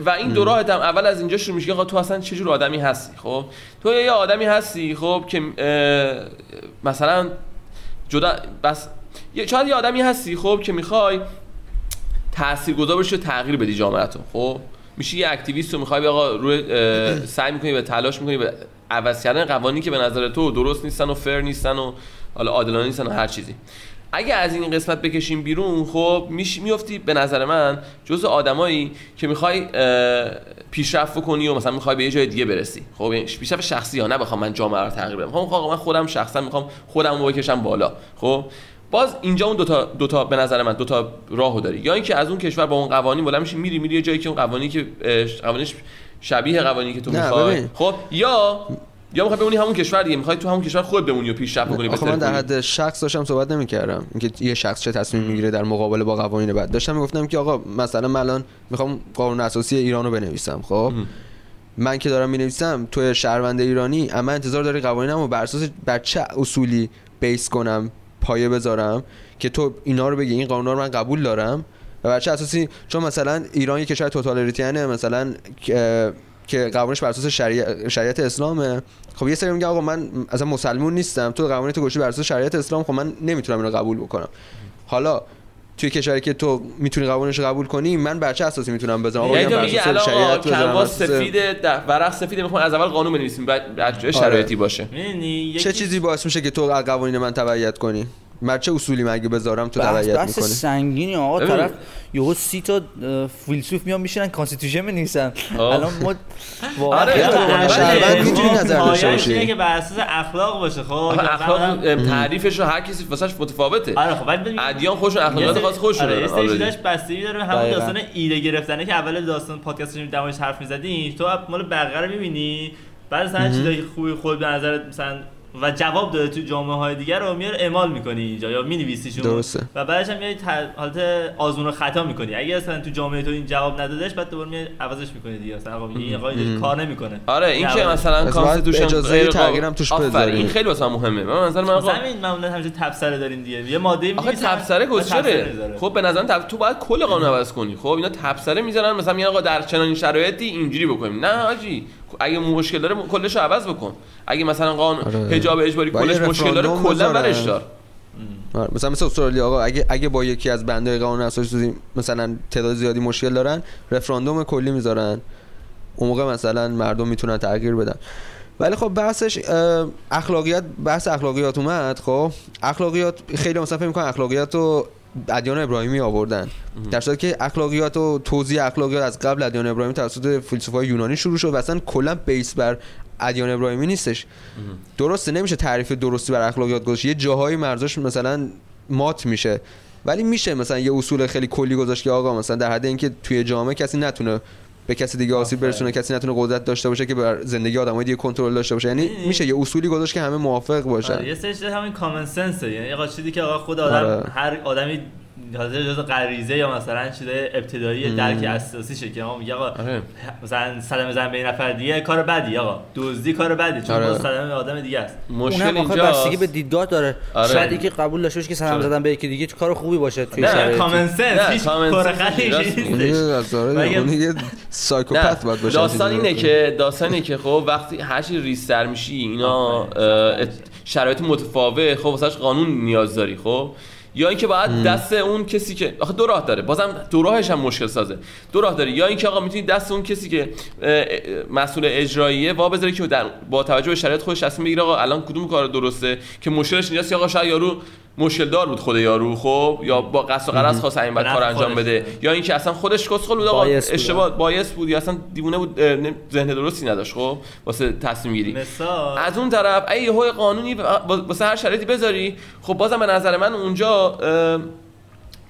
و این دو راهت هم اول از اینجا شروع میشه که آقا تو اصلا چه جور آدمی هستی خب؟ تو یه آدمی هستی خب که مثلا جدا بس یه شاید یه آدمی هستی خب که می‌خوای تاثیرگذار بشی و تغییر بدی جامعتو خب؟ میشه یه اکتیویست و می‌خوای آقا روی سعی می‌کنی به تلاش می‌کنی به عوض کردن قوانینی که به نظر تو درست نیستن و فر نیستن و حالا عادلانه نیستن و هر چیزی. اگه از این قسمت بکشیم بیرون خب میش میفتی به نظر من جزء آدمایی که می‌خوای پیشرفت کنی و مثلا می‌خوای به یه جای دیگه برسی. خب یعنی پیشرفت شخصی ها نه بخوام من جامعه رو تغییر بدم. می‌خوام آقا من خودم شخصا می‌خوام خودم رو بکشم بالا. خب باز اینجا اون دوتا دوتا به نظر من دوتا راهو داری. یا اینکه از اون کشور با اون قوانین بالا میشی میری میری یه جایی که اون قوانینی که قوانینش شبیه قوانینی که تو می‌خوای. خب یا یا می‌خوای بمونی همون کشور دیگه. می‌خوای تو همون کشور خود بمونی و پیشرفت بکنی بهتر من در. حد شخص داشتم صحبت نمی‌کردم. اینکه یه شخص چه تصمیم می‌گیره در مقابله با قوانین بعد. داشتم می‌گفتم که آقا مثلا من الان می‌خوام قانون اساسی ایران رو بنویسم خب؟ من که دارم می‌نویسم تو شهروند ایرانی اما انتظار داری قوانینم رو بر اساس بر چه اصولی بیس کنم پایه بذارم که تو اینا رو بگی. این قانون رو من قبول دارم. و بر چه اساسی چون مثلا ایران یه کشور توتالیتریانه مثلا که- قوانینش بر اساس شریعت, شریعت اسلامه. خب یه سری میگه آقا من اصلا مسلمون نیستم تو قوانین تو گوشی بر اساس شریعت اسلام خب من نمی‌تونم اینو قبول بکنم. حالا توی کشوری که تو می‌تونی قوانینش رو قبول کنی من بر چه اساسی می‌تونم بذارم آقا یعنی بر میگی اساس الان شریعت بر اساس- سفید ورق سفید می‌خوام از اول قانون بنویسیم بعد بعد چه شرایطی باشه. چه چیزی باعث میشه که تو از قوانین من تبعیت کنی؟ بر چه اصولی من اگه بذارم تو بحث تبعیت بحث می‌کنی سنگینی آقا. طرف یهو سی تا فیلسوف میان میشینن constitution بنویسن. الان ما واقعا آره، آره، اول شهروند می‌تونی نظر داشته باشی. اینه که بر اساس اخلاق باشه خب اخلاق تعریفش رو هر کسی واسش متفاوته آره خب ولی ببین- ادیان خودشون اخلاقیات یه سری- خاص آره، دارن سری already. چیزاش بستگی داره همون. داستان ایده گرفتنه که اول داستان پادکست داشتیم در موردش حرف می‌زدیم تو مال بقیه رو می‌بینی بعد مثلا چیزای خوبی خود به نظرت مثلا و جواب داده تو جامعه های دیگر رو میار اعمال می‌کنی اینجا یا مینویسیشون. درسته. و بعدش هم میای حالت آزمون و خطا می‌کنی. اگه اصلا تو جامعه تو این جواب ندادش بعد دوباره میای عوضش می‌کنی دیگه. آقا میگی این آقا این کار نمی‌کنه. آره این که. مثلا constitution اجازه تغییرم توش بذاری. این خیلی واسه من مهمه. من مثلا من آقا مثلا همین معمولا همیشه تبصره داریم دیگه. یه ماده آخه می‌نویسن، تبصره گذشته. خب به نظرم تب... تو باید کل قانون عوض کنی. خب اینا تبصره می‌ذارن مثلا میگن آقا در چنین شرایطی اینجوری بکنیم. نه حاجی اگه مشکل داره کلش رو عوض بکن. اگه مثلا قانون آره. حجاب اجباری کلش مشکل داره کلا. برش دار. آره، مثلا مثل استرالیا آقا اگه اگه با یکی از بندهای قانون اساسی مثلا تعداد زیادی مشکل دارن رفراندوم کلی می‌ذارن. اون موقع مثلا مردم می‌تونن تغییر بدن. ولی خب بحثش اخلاقیات بحث اخلاقیات اومد خب. اخلاقیات خیلی مثلا فکر می‌کنن اخلاقیات رو ادیان ابراهیمی آوردن. در صورتی که اخلاقیات و توزیع اخلاقیات از قبل ادیان ابراهیمی توسط فیلسوفای یونانی شروع شد و اصلا کلا بیس بر ادیان ابراهیمی نیستش. درسته نمیشه تعریف درستی بر اخلاقیات گذاشت. یه جاهایی مرزاش مثلا مات میشه. ولی میشه مثلا یه اصول خیلی کلی گذاشت که آقا مثلا در حد اینکه توی جامعه کسی نتونه به کسی دیگه آسیب. برسونه کسی نتونه قدرت داشته باشه که بر زندگی آدمای دیگه کنترل داشته باشه یعنی می‌دونی؟ میشه یه اصولی گذاشت که همه موافق باشن آره، یه سری همین کامن سنسه یعنی آقا چیزی که آقا خود آدم آره. هر آدمی حاضر جز غریزه یا مثلا چیز ابتدایی درک اساسیشه که ما میگه آقا آره. مثلا صدمه زن به نفر دیگه کار بدی آقا. دزدی کار بدی چون آره. صدمه به آدم دیگه است. مشکل اینجا بستگی به دیدگاه داره. آره. شاید یکی قبول داشته باشه که سلام؟ زدن به یکی دیگه کار خوبی باشه توی نه شرایطی. کامن سنس نه، هیچ کار یه سایکوپت باید باشه. داستان اینه که- داستان اینه که خب وقتی هر چی ریستر میشی اینا شرایط متفاوت. خب واسهش قانون نیاز داری خب؟ یا اینکه باید دست اون کسی که آخه دو راه داره. بازم دو راهش هم مشکل سازه. دو راه داره. یا اینکه آقا می‌تونی دست اون کسی که مسئول اجراییه وا بذاری که در با توجه به شرایط خودش تصمیم بگیره آقا الان کدوم کار درسته؟ که مشکلش اینجاست که آقا شاید یارو مشکل دار بود خود یارو خب؟ یا با قصد و غرض خواست این بعد کار انجام. بده. یا اینکه اصلا خودش کسخل بود آقا. اشتباه بایس بود یا اصلا دیوونه بود ذهن درستی نداشت خب؟ واسه تصمیم گیری. مثال. از اون طرف اگه یه قانونی واسه هر شرایطی بذاری. خب بازم به نظر من اونجا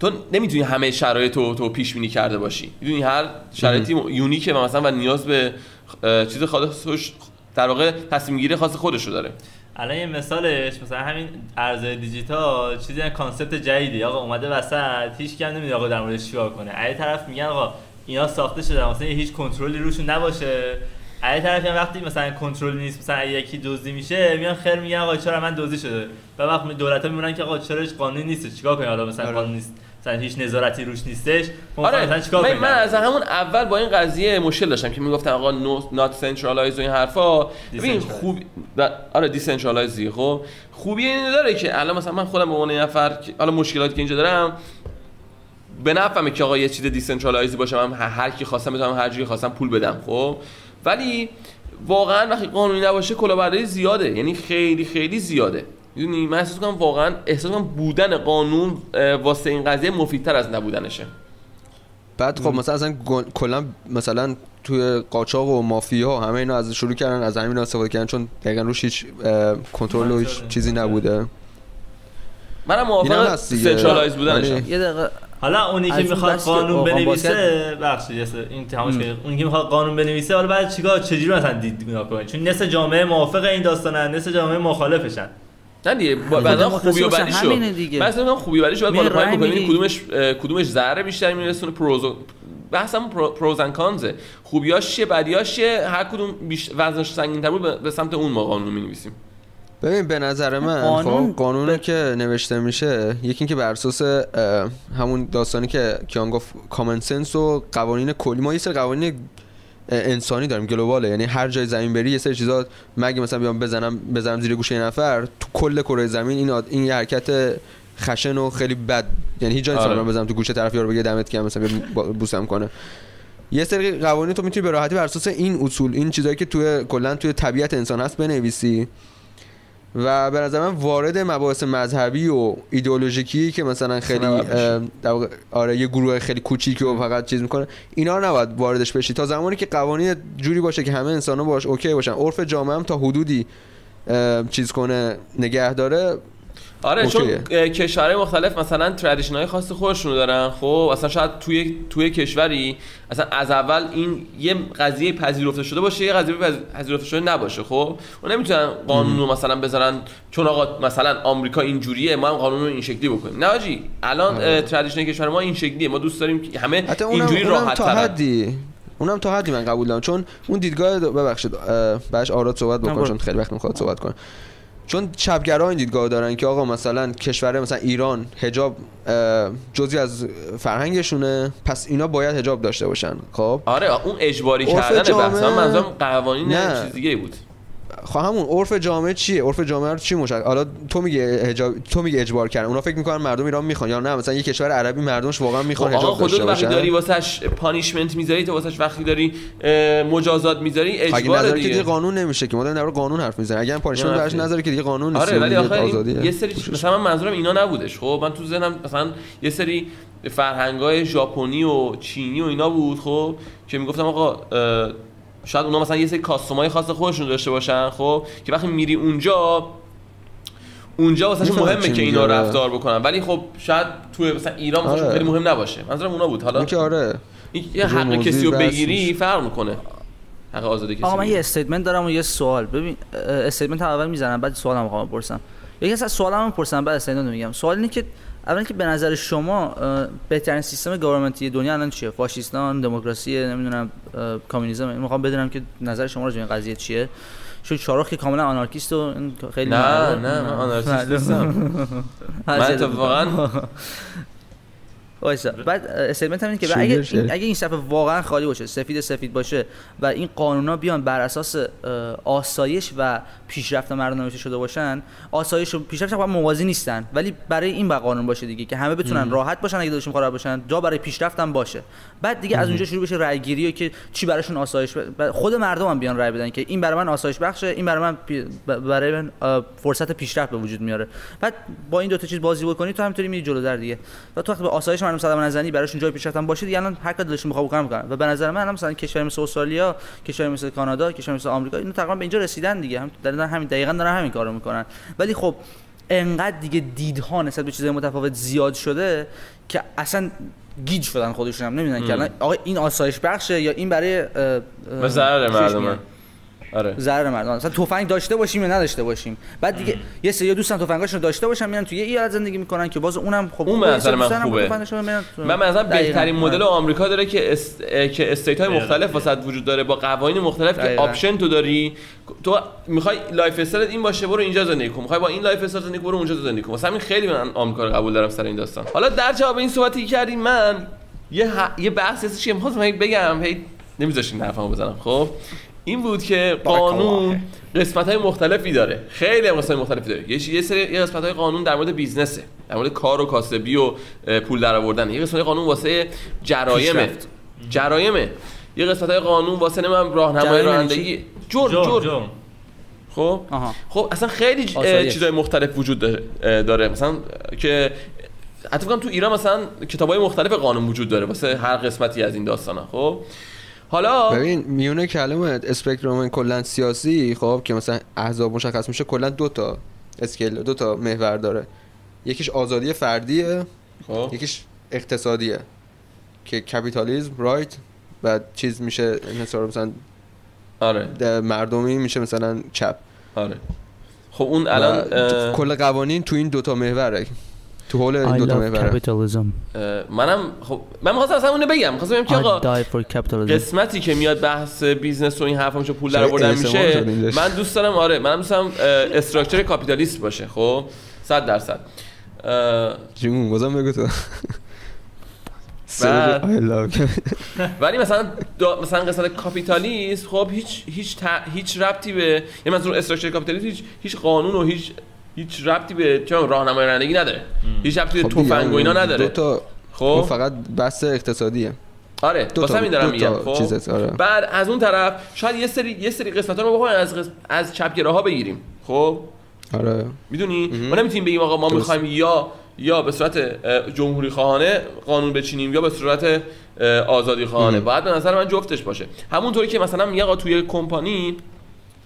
تو نمی‌تونی همه شرایط رو تو پیش بینی کرده باشی. می‌دونی هر شرایطی unique ه و مثلا و نیاز به چیز خاصش در واقع تصمیم گیری خاص خودش رو داره. الان یه مثالش مثلا همین ارزهای دیجیتال چیزی یعنی concept جدیدی. آقا اومده وسط هیچ کم نمی‌دونه آقا در موردش چیکار کنه. از طرف میگن آقا اینا ساخته شده مثلا هیچ کنترلی روشون نباشه. از طرف هم وقتی مثلا کنترل نیست مثلا یکی دزدی میشه میان خیر میگن آقا چرا من دزدی شده؟ و وقت دولت ها میمونن که آقا چرا هیچ قانونی نیست؟ چیکار کنیم؟ حالا مثلا آره. قانون نیست. مثلا هیچ نظارتی روش نیستش. مثلا آره چیکار من, من از همون اول با این قضیه مشکل داشتم که می‌گفتن آقا not centralize و این حرفا. ببین. خوب و- آره decentralize خب خوبی این داره که الان مثلا من خودم به عنوان یه نفر حالا مشکلاتی که اینجا دارم به نفعمه که آقا یه چیز decentralize ی باشه من هر- هر کی خواستم بتونم هر جوری خواستم پول بدم خب. ولی واقعا وقتی قانونی نباشه کلاهبرداری زیاده. یعنی خیلی خیلی زیاده. می‌دونی من احساس کنم واقعا احساس کنم بودن قانون واسه این قضیه مفیدتر از نبودنشه. بعد خب مثلا اصلا کلا مثلا توی قاچاق و مافیا همه اینا از شروع کردن از همین استفاده کردن چون دقیقا روش هیچ کنترل و هیچ چیزی. نبوده. منم موافق. سنترالایز بودنشم یه دقیقه. حالا اونی که می‌خواد قانون بنویسه بخشید سه- این کنید اونی که می‌خواد قانون بنویسه حالا بعد چیکار چجوری مثلا دید نگاه کنه؟ چون نصف جامعه موافق این داستانن نصف جامعه مخالفشن. نه دیگه. بعدا خوبی و همینه دیگه. من خوبی و باید میره بالا پایین بکنیم. کدومش کدومش ضرر بیشتری میرسونه. pros و- بحثم pro- pros and cons ه خوبیاش چیه بدیاش چیه؟ هر کدوم بیش وزنش سنگین‌تر بود به- سمت اون ما قانون می‌نویسیم. ببین به نظر من قانون؟ خب قانونی که نوشته میشه یکی اینکه بر اساس همون داستانی که کیان گفت کامن سنس و قوانین کلی. ما یه سری قوانین انسانی داریم گلوباله. یعنی هر جای زمین بری یه سری چیزا مگه مثلا بیام بزنم بزنم زیر گوشه یه نفر تو کل کره زمین این آد- این یه حرکت خشن و خیلی بد. یعنی هیچ جایی آره. بزنم تو گوشه طرف یارو بگه دمت گرم مثلا بوسم کنه. یه سری قوانین تو می‌تونی به راحتی بر اساس این اصول این چیزایی که توی کلا توی طبیعت انسان هست بنویسی. و به نظر من وارد مباحث مذهبی و ایدئولوژیکی که مثلا خیلی آره یه گروه خیلی کوچیکی و فقط چیز می‌کنه اینا رو نباید واردش بشی. تا زمانی که قوانین جوری باشه که همه انسان باش اوکی باشن عرف جامعه هم تا حدودی چیز کنه نگه داره آره چون اوکیه. اه، کشورهای مختلف مثلا تردیشن های خاص خودشونو دارن. خب اصلا شاید توی توی کشوری اصلا از اول این یه قضیه پذیرفته شده باشه یه قضیه پذ- پذیرفته شده نباشه. خب و نمی‌تونن قانون رو مثلا بذارن چون آقا مثلا آمریکا اینجوریه ما هم قانون رو این شکلی بکنیم. نه آجی الان آره. تردیشن کشور ما این شکلیه. ما دوست داریم که همه اینجوری اونم راحت تا ترن. حدی اونم تا حدی من قبول دارم. چون اون دیدگاه ببخشید بعدش آراد صحبت بکن برو. چون خیلی وقت می‌خواد صحبت کنه. چون چپگرا این دیدگاه دارن که آقا مثلا کشور مثلا ایران حجاب جزی از فرهنگشونه پس اینا باید حجاب داشته باشن خب؟ آره اون اجباری کردن بحث جامعه- من منظورم قوانین. چیز دیگه بود. همون عرف جامعه چیه؟ عرف جامعه رو چی مشخص حالا تو میگه حجاب تو میگه اجبار کردن اونا فکر می‌کنن مردم ایران می‌خوان یا نه؟ مثلا یه کشور عربی مردمش واقعا می‌خوان خب آقا حجاب خودت وقتی باشن. داری واسش پانیشمنت می‌ذاری تو واسش وقتی داری مجازات می‌ذاری اجبار نظر که دیگه. دیگه قانون نمیشه که ما داریم در قانون حرف می‌زنیم اگه پانیشمنت براش. نظری که دیگه قانون نیست. آره ولی دیگه آخه. یه سری مثلا من منظورم اینا نبودش. خب من تو ذهنم مثلا یه سری فرهنگای ژاپنی و چینی و اینا بود خب که می‌گفتم آقا شاید اونا مثلا یه سری کاستومای خاص خودشون داشته باشن خب؟ که وقتی میری اونجا اونجا واسه مهمه که اینا آره. رفتار بکنن. ولی خب شاید تو مثلا ایران واسه آره. خیلی مهم نباشه. منظورم اونا بود. حالا این که آره یه حق کسی رو بگیری. فرق می‌کنه. حق آزادی کسی آقا من. یه statement دارم و یه سوال. ببین statement اول می‌زنم بعد سوالم می‌خوام بپرسم. یکی از سوالم می‌پرسم بعد statement رو میگم. سوال اینه که اولا که به نظر شما بهترین سیستم government ی دنیا الان چیه فاشیستان دموکراسی نمی‌دونم کمونیسم می‌خوام بدونم که نظر شما راجع به این قضیه چیه چون شاهرخ که کاملا anarchist و خیلی نه. نه من آنارشیست معلومه. نیستم من اتفاقا وایسا. بعد statement هم اینه که اگه؟ این اگه این صفحه واقعا خالی باشه سفید سفید باشه و این قانونا بیان بر اساس آسایش و پیشرفت مردم نوشته شده باشن آسایش و پیشرفت هم موازی نیستن. ولی برای این با قانون باشه دیگه که همه بتونن راحت باشن اگه دلشون خراب باشن جا برای پیشرفت هم باشه. بعد دیگه از اونجا شروع بشه رأی گیری و که چی براشون آسایش ب... خود مردم هم بیان رأی بدن که این برای من آسایش بخشه این برای من پی- برای من فرصت پیشرفت به وجود میاره. بعد با این دو تا چیز بازی بکنی تو همینطوری میری جلو در دیگه. و تو وقتی به آسایش مردم صدمه نزنی براشون جای پیشرفت هم باشه دیگه؟ الان هر کار دلشون بخواد بکنن می‌کنن و به نظر من مثلا کشور مثل استرالیا کشور مثل کانادا کشور مثل آمریکا اینا تقریبا به اینجا رسیدن دیگه. هم دارن همین دقیقاً دارن همین کارو می‌کنن. ولی خب انقدر دیگه دیدها نسبت به چیزهای متفاوت زیاد شده که اصلا گیج شدن خودشون هم نمی‌دونن که الان آقا این آسایش بخشه یا این برای به ضرر چیش مردم میاد. آره ضرر مردم مثلا تفنگ داشته باشیم یا نداشته باشیم بعد دیگه یه سری دوستان تفنگاشون داشته باشن میرن توی یه ایالت زندگی می‌کنن که باز اونم خب اون سری من خوبه. من مثلا. بهترین مدل آره. آمریکا داره که است... که state های. مختلف واست وجود داره با قوانین مختلف که. option تو داری تو می‌خوای lifestyle این باشه برو اینجا زندگی کن می‌خوای با این lifestyle زندگی برو اونجا زندگی کن مثلا همین خیلی من آمریکا رو قبول دارم سر این داستان حالا در جواب این صحبتی کردی من یه ح... یه بحث هستش که می‌خواستم بگم هی نمیذاشتین حرفمو بزنم خب این بود که قانون قسمت های مختلفی داره. خیلی قسمت مختلفی داره. یه یه سری یه قسمت های قانون در مورد بیزنسه. در مورد کار و کاسبی و پول درآوردن. یه قسمت قانون واسه جرایمه. جرایمه یه قسمت های قانون واسه نمی‌دونم راهنمای یعنی رانندگی. جرم جرم جرم. جرم. خب؟ آها. خب اصلا خیلی. چیزای مختلف وجود داره, داره. مثلا که حتی تو ایران مثلا کتابای مختلف قانون وجود داره واسه هر قسمتی از این داستانا خب؟ حالا ببین میونه کلمه اسپکتروم کلا سیاسی. خب که مثلا احزاب مشخص میشه کلا دو تا اسکیل دو تا محور داره. یکیش آزادی فردیه. خب. یکیش اقتصادیه. که کپیتالیسم رایت و چیز میشه انحصار مثلا آره. مردمی میشه مثلا چپ. آره. خب اون الان کل قوانین تو این دوتا محوره. تو حول این دوتا محوره capitalism. اه، منم خب من می‌خواستم اصلا اونو بگم می‌خواستم بگم که آقا. قسمتی که میاد بحث business و این حرفا میشه پول درآوردن میشه. من دوست دارم آره منم دوست دارم structure capitalist باشه خب 100 درصد جون بازم بگو تو. ولی مثلا مثلا قسمت capitalist خب هیچ هیچ ت- هیچ ربطی به یعنی منظور structure capitalist هیچ هیچ قانون و هیچ هیچ ربطی به می‌دونم، راهنمای رانندگی نداره. هیچ ربطی به خب تفنگ و اینا نداره. دو تا خب؟ فقط بحث اقتصادیه. آره دو تا همین دارم میگم خب؟ چیزت آره. بعد از اون طرف شاید یه سری یه سری قسمت رو بخوایم از قس... از چپگراها بگیریم. خب؟ آره. می‌دونی. ما نمی‌تونیم بگیم آقا ما. می‌خوایم یا یا به صورت جمهوری خواهانه قانون بچینیم یا به صورت آزادی خواهانه. باید به نظر من جفتش باشه. همونطوری که مثلا میگه آقا توی کمپانی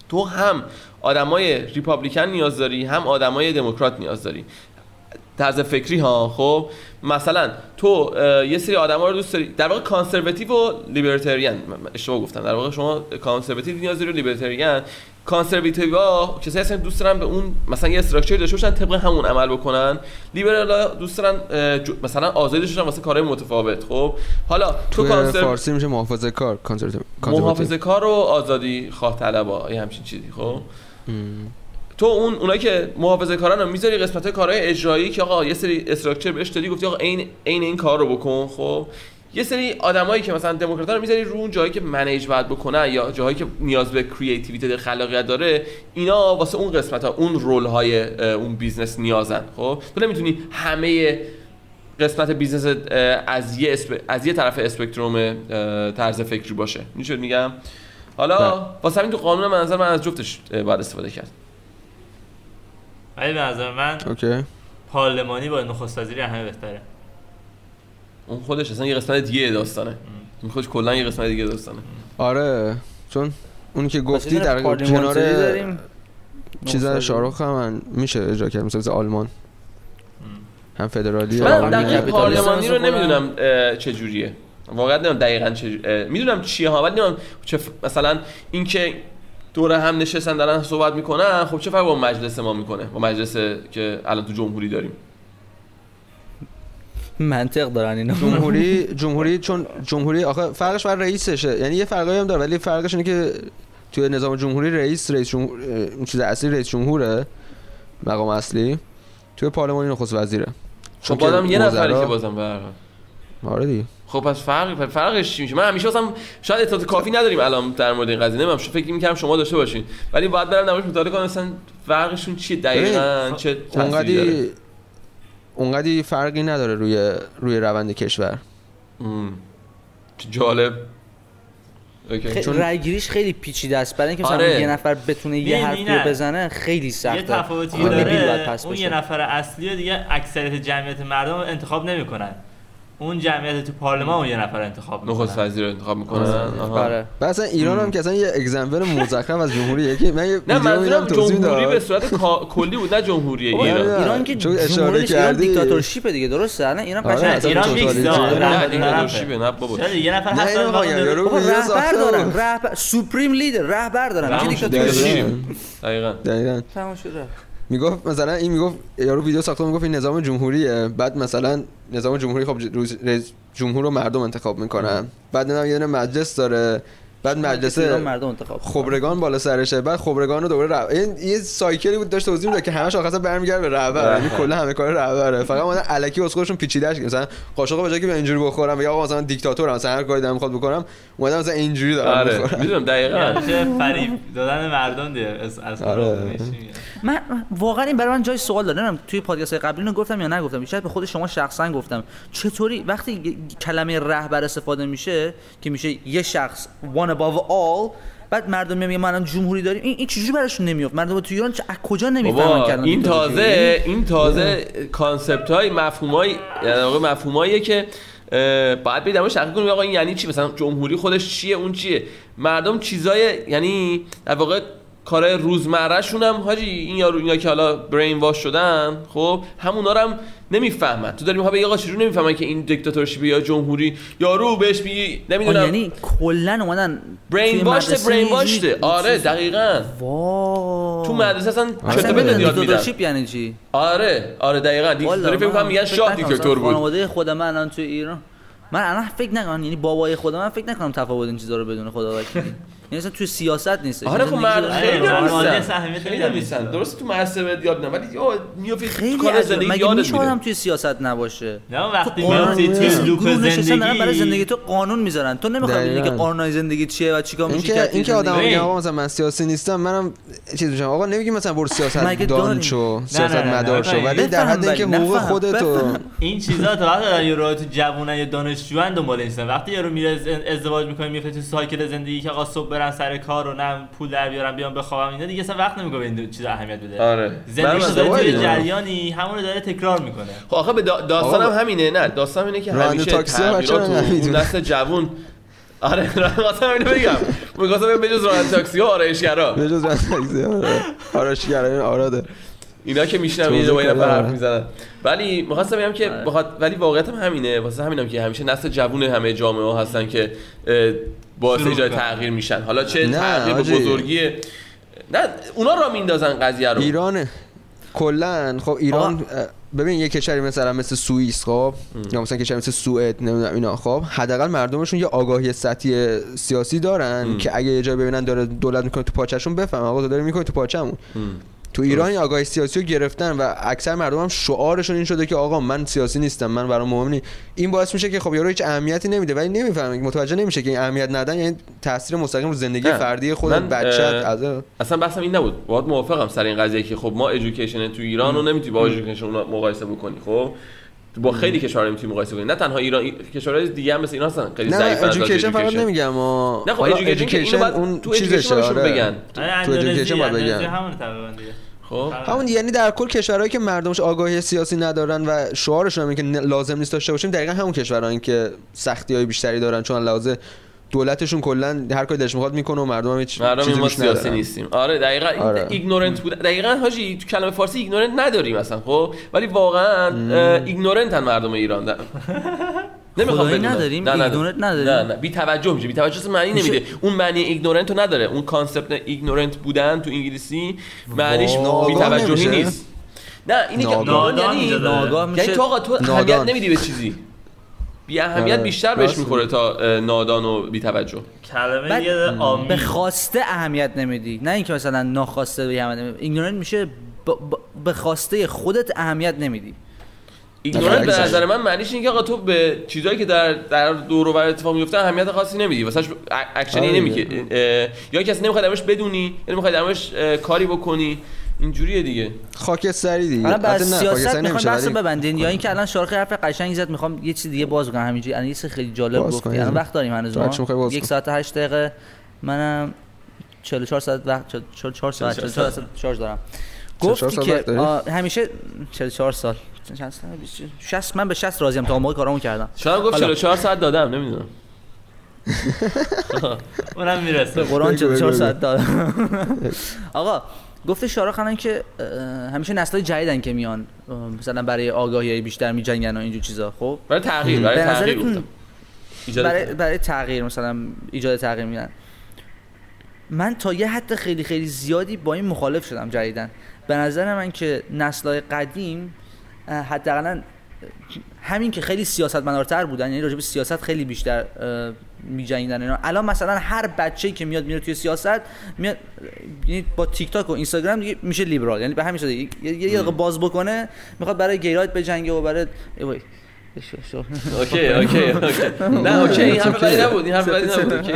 تو هم آدمای republican نیاز داری هم آدمای دموکرات نیاز داری. طرز فکری ها خب؟ مثلا تو یه سری آدما رو دوست داری. در واقع conservative و libertarian اشتباه گفتم. در واقع شما conservative نیاز داری و libertarian. conservative ها کسایی هستن دوست دارن به اون مثلا یه structure داشته باشن طبق همون عمل بکنن. لیبرال دوست دارن مثلا آزادی داشته واسه کارهای متفاوت خب؟ حالا تو conser- فارسی میشه محافظه کار محافظه کار و آزادی خواه طلبا یه همچین چیزی خب؟ تو اون اونایی که محافظه کارن رو می‌ذاری قسمت کارهای اجرایی که آقا یه سری structure بهش دادی گفتی آقا عین عین این کار رو بکن خب؟ یه سری آدمایی که مثلا دموکرات رو می‌ذاری رو اون جایی که manage باید بکنن یا جاهایی که نیاز به creativity خلاقیت داره اینا واسه اون قسمت ها اون role های اون business نیازن خب؟ تو نمی‌تونی همه قسمت business از یه. از یه طرف spectrum طرز فکری باشه. میشه میگم؟ حالا واسه همین تو قانون من نظر من از جفتش باید استفاده کرد. ولی به نظر من okay. پارلمانی با نخست وزیری همه بهتره. اون خودش اصلا یه قسمت دیگه داستانه. این خودش کلا یه قسمت دیگه داستانه. آره چون اون که گفتی در کنار داریم؟ چیز نه، شاهرخ هم من میشه اجرا کرد مثل مثل آلمان. هم فدرالی من دقیق پارلمانی رو نمی‌دونم چه جوریه واقعا نمی‌دونم دقیقا چه می‌دونم چیه ها ولی نمی‌دونم چه ف- مثلا اینکه دور هم نشستن دارن صحبت می‌کنن خب چه فرق با مجلس ما می‌کنه؟ با مجلس که الان تو جمهوری داریم؟ منطق دارن اینا. جمهوری جمهوری چون جمهوری آخه فرقش بر رئیسشه. یعنی یه فرقایی هم داره ولی فرقش اینه که توی نظام جمهوری رئیس رئیس جمهور اون چیز اصلی رئیس جمهوره مقام اصلی. توی پارلمان نخست وزیره. خب چون که بازم یه نفری که بازم برق آره دیگه. خب پس فرق فرقش چی میشه؟ من همیشه واسم شاید اطلاعات کافی نداریم الان در مورد این قضیه. نمی‌دونم شو فکر می‌کردم شما داشته باشین. ولی باید برم نمایش مطالعه کنم مثلا فرقشون چیه؟ دقیقاً چه تأثیری داره؟ اونقدی اونقدی فرقی نداره روی روی روند کشور. جالب. okay. چون- رای گیریش خیلی پیچیده است. برای اینکه مثلا آره. یه نفر بتونه یه حرفی. رو بزنه خیلی سخته. یه تفاوتی داره. اون. یه نفر اصلی رو دیگه اکثریت جمعیت مردم انتخاب نمی‌کنن. اون جمعیت تو پارلمان اون یه نفر انتخاب نخست می‌کنن وزیر رو انتخاب می‌کنن. آره و اصلا ایران هم که اصلا یه example مزخرف از جمهوریه که من یه نه منظورم جمهوری به صورت کلی بود نه جمهوری بابا، ایران نه. ایران که چون اشاره جمهوری کردی. dictatorship دیگه درسته نه ایران آره، قشنگ ایران. میکس داره. نه dictatorship ه نه بابا یه نفر هست رهبر دارن. رهبر supreme leader رهبر دارن چه تموم شد. دیکتاتوری دقیقاً. تمام شد. می‌گفت مثلا این می‌گفت یارو ویدیو ساخته می‌گفت این نظام جمهوریه. بعد مثلا نظام جمهوری خب جمهور رو مردم انتخاب می‌کنن. بعد نمی‌دونم یه مجلس داره. بعد مجلس مردم انتخاب. خبرگان بالا سرشه بعد خبرگان رو دوباره رهبر این یه cycle ی بود داشت توضیح می‌داد که همش آخر برمیگرده به رهبر. یعنی کلا همه کار رهبره. فقط اومدن الکی واسه خودشون پیچیدهش. مثلا قاشق به جای که به اینجوری بخورم یا آقا مثلا دیکتاتورم مثلا هر کاری دارم می‌خواد بکنم اومدن مثلا اینجوری دارم آره. می‌خورم می‌دونم دقیقاً. میشه فریب؟ دادن مردم دیگه. از آره. من واقعا این برای من جای سوال داره. نمی‌دونم توی پادکست قبلی اینو گفتم یا نگفتم. شاید به خود شما شخصا گفتم. چطوری وقتی کلمه رهبر استفاده میشه که میشه یه شخص one above all بعد مردم میگن ما الان جمهوری داریم. این, این چجوری براشون نمیافت؟ مردم تو ایران چه- از کجا نمی‌فهمن کلمه این؟ تازه این تازه concept های مفهوم های در واقع مفهوماییه که برید در موردش تحقیق کنیم. آقا این یعنی چی؟ مثلا جمهوری خودش چیه؟ اون چیه؟ مردم چیزای یعنی در واقع کارهای روزمرهشون هم حاجی این یارو اینا که حالا brainwash شدن خب همونا هم نمی‌فهمن. تو داری می‌خوای بگی آقا چجوری نمی‌فهمن که این dictatorship یا جمهوری؟ یارو بهش میگی نمی‌دونم. یعنی کلا اومدن brainwashed ه مدرسه brainwashed ه جوری- آره دقیقاً. وا تو مدرسه اصلا نمی‌دونم بده یاد میدن؟ دیکتاتورشیپ یعنی چی؟ آره آره دقیقاً. دیکتاتوری فکر کنم میگن شاه دیکتاتور بود. خانواده خود من الان تو ایران. من الان فکر نکنم یعنی بابای خود من فکر نکنم تفاوت این چیزا رو بدونه خدا وکیلی. یعنی اصلا تو سیاست نیست آره خب مرد خیلی آره، نیستن. درسته تو مدرسه بهت یاد نه ولی یا میافتی خیلی زندگی مگه میشه آدم توی سیاست نباشه نه وقتی قانون توی نیست. لوپ دارن برای زندگی زندگی تو قانون می‌ذارن تو نمی‌خوای ببینی که. قانونای زندگی چیه و چیکار میشه توی اینکه آدم زندگی. میگن آقا مثلا من سیاسی نیستم منم چیز میشم آقا نمیگی مثلا برو سیاست دان؟ شو سیاست مدار شو. ولی در حد اینکه حقوق. خودتو. این چیزا تا وقتی دارن یه راه تو جوونن یا دانشجوان دنبال نیستن وقتی یارو میره از- ازدواج می‌کنه میفته تو سایکل زندگی که آقا صبح برن سر کار و نه پول در بیارن بیان بخوابم اینا دیگه اصلا وقت نمی‌کنه به این چیزا اهمیت بده آره زندگی من داره توی. جریانی همون رو داره تکرار می‌کنه خب آخه به دا- داستانم آقا، همینه نه داستانم اینه که همیشه تاکسی ها تغییرات بچه‌ها و اون نمی‌دونن. نسل جوون آره خواستم اینو بگم می‌خواستم بگم بجز راننده تاکسی ها آرایشگرا به جز راننده تاکسی آره. آرایشگرای آراده اینا که میشنم با این کردم. نفر حرف می‌زنن. ولی می‌خواستم بگم که آره. بخاط... ولی واقعیت هم همینه. واسه همینم که همیشه نسل جوون همه جامعه ها هستن که باعث کنن. تغییر میشن. حالا چه نه، تغییر به. بزرگی؟ نه اونا را میندازن قضیه رو. ایرانه کلا خب ایران ببین یه کشوری مثلا مثل سوئیس خب یا مثلا کشوری مثل سوئد نمی‌دونم اینا خب حداقل مردمشون یه آگاهی سطحی سیاسی دارن ام. که اگه یه جایی ببینن داره دولت می‌کنه تو پاچشون بفهم آقا تو داری می‌کنی تو پاچمون تو ایران این آگاهی سیاسی رو گرفتن و اکثر مردم هم شعارشون این شده که آقا من سیاسی نیستم من برام مهم نیست این باعث میشه که خب یارو هیچ اهمیتی نمیده ولی نمی‌فهمه متوجه نمیشه که این اهمیت ندن یعنی تاثیر مستقیم رو زندگی نه. فردی خود اه، از اصلا بحثم این نبود. باید موافقم سر این قضیه که خب ما ادویکیشن تو ایران رو نمی‌تونی با ادویکیشن مقایسه بکنی خب؟ با خیلی کشورها نمی‌تونی مقایسه کنی. نه تنها ایران ای- کشورهای دیگه هم مثل اینا هستن. خیلی نه ضعیفن از education فقط education. نمیگم نه خب education اون تو education بهشون آره. بگن. آره، تو education باید تقریبا دیگه. خب. همون یعنی در کل کشورهایی که مردمش آگاهی سیاسی ندارن و شعارشون هم اینه که لازم نیست داشته باشیم دقیقا همون کشورهایی که سختی های بیشتری دارن چون لحاظ دولتشون کلا هر کاری دلش می‌خواد می‌کنه و مردم هم هیچ مردم چیزی ما سیاسی ندارن. نیستیم آره دقیقا آره. ignorant بود دقیقا حاجی تو کلمه فارسی ignorant نداریم مثلا خب ولی واقعا اه، ignorant هن مردم ایران ده. نمی‌خوام بدونم. نداریم؟ نه،. ignorant نداریم؟ نه نه بی توجه میشه بی توجه معنی میشه- نمیده اون معنی ignorant رو نداره اون concept ignorant بودن تو انگلیسی معنیش بی توجهی؟ نیست نه اینی که. ناآگاه نادان یعنی. ناآگاه یعنی میشه تو آقا تو. اهمیت نمیدی به چیزی بی اهمیت آره. بیشتر بهش می‌خوره تا نادان و بی توجه. کلمه بعد یه آدمی به خواسته اهمیت نمیدی. نه اینکه مثلا ناخواسته به اهمیت نمیدی. ignorant میشه ب- ب- به خواسته خودت اهمیت نمیدی. ignorant به. نظر من معنیش اینه که آقا تو به چیزایی که در در دور و بر اتفاق میفته اهمیت خاصی نمیدی. واسه اکشنی آره. نمیگه دیگه. یا کسی نمی‌خواد درمش بدونی یا نمی‌خواد درمش کاری بکنی. اینجوریه دیگه. خاکستری دیگه. الان نه، سیاست می‌خوام نمیشه، بحث ولی- ببندین. یا اینکه الان شارخ حرف قشنگی زد می‌خوام یه چیز دیگه باز کنم. همینجوری الان یه چیز خیلی جالب گفتی. الان وقت داریم هنوز ما. یک. ساعت و 8 دقیقه. منم 44 ساعت وقت 44 ساعت 44 ساعت. شارژ دارم. 44 گفتی که همیشه 44 سال. چند سال؟ 60 من به 60 راضیم تا اون موقع کارامو کردم. شاید گفت حالا. 44 ساعت دادم نمی‌دونم. اونم می‌رسه. قرآن بگو، 44 بگو، ساعت دادم. آقا گفته شارخ الان که همیشه نسل‌های جدیدن که میان مثلا برای آگاهی بیشتر میجنگن و اینجور چیزا. خب؟ برای تغییر برای تغییر گفتم. برای, تغییر. برای تغییر مثلا ایجاد تغییر میدن من تا یه حد خیلی خیلی زیادی با این مخالف شدم جدیدن به نظر من که نسل‌های قدیم حداقل همین که خیلی سیاستمدارتر بودن یعنی راجع به سیاست خیلی بیشتر میجنگیدن اینا. الان مثلا هر بچه‌ای که میاد میره توی سیاست میاد یعنی با تیک تاک و اینستاگرام دیگه میشه لیبرال. یعنی به همین شده. یه یه- باز بکنه می‌خواد برای gay right بجنگه و برای. okay okay okay. نه okay این حرف بدی نبود این حرف بدی نبود. okay.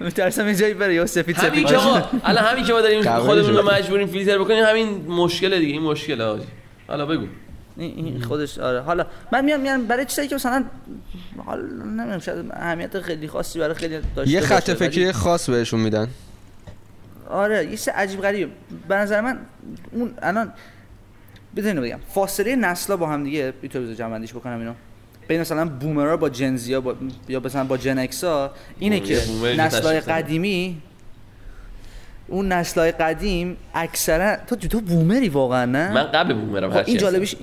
میترسم یه جایی بره یا سفید همین سفید الان همین که ما داریم خودمون رو. مجبوریم فیلتر بکنیم همین مشکل دیگه این مشکله حاجی حالا بگو. این خودش آره. حالا من میام میام برای چیزایی که مثلا حالا نمی‌دونم شاید اهمیت خیلی خاصی برای خیلی داشته یه خط فکری خاص بهشون میدن. آره یه چیز عجیب غریب. به نظر من اون الان بدونید بگم. فاصله نسلا با هم دیگه اینطور بذار جمع بندیش بکنم اینو. بین مثلا بومرا با جنزیا با یا مثلا با جن اکسا اینه که دادن. قدیمی اون نسلای قدیم اکثرا تو تو بومری واقعا نه من قبل بومرم خب این هستم. جالبیش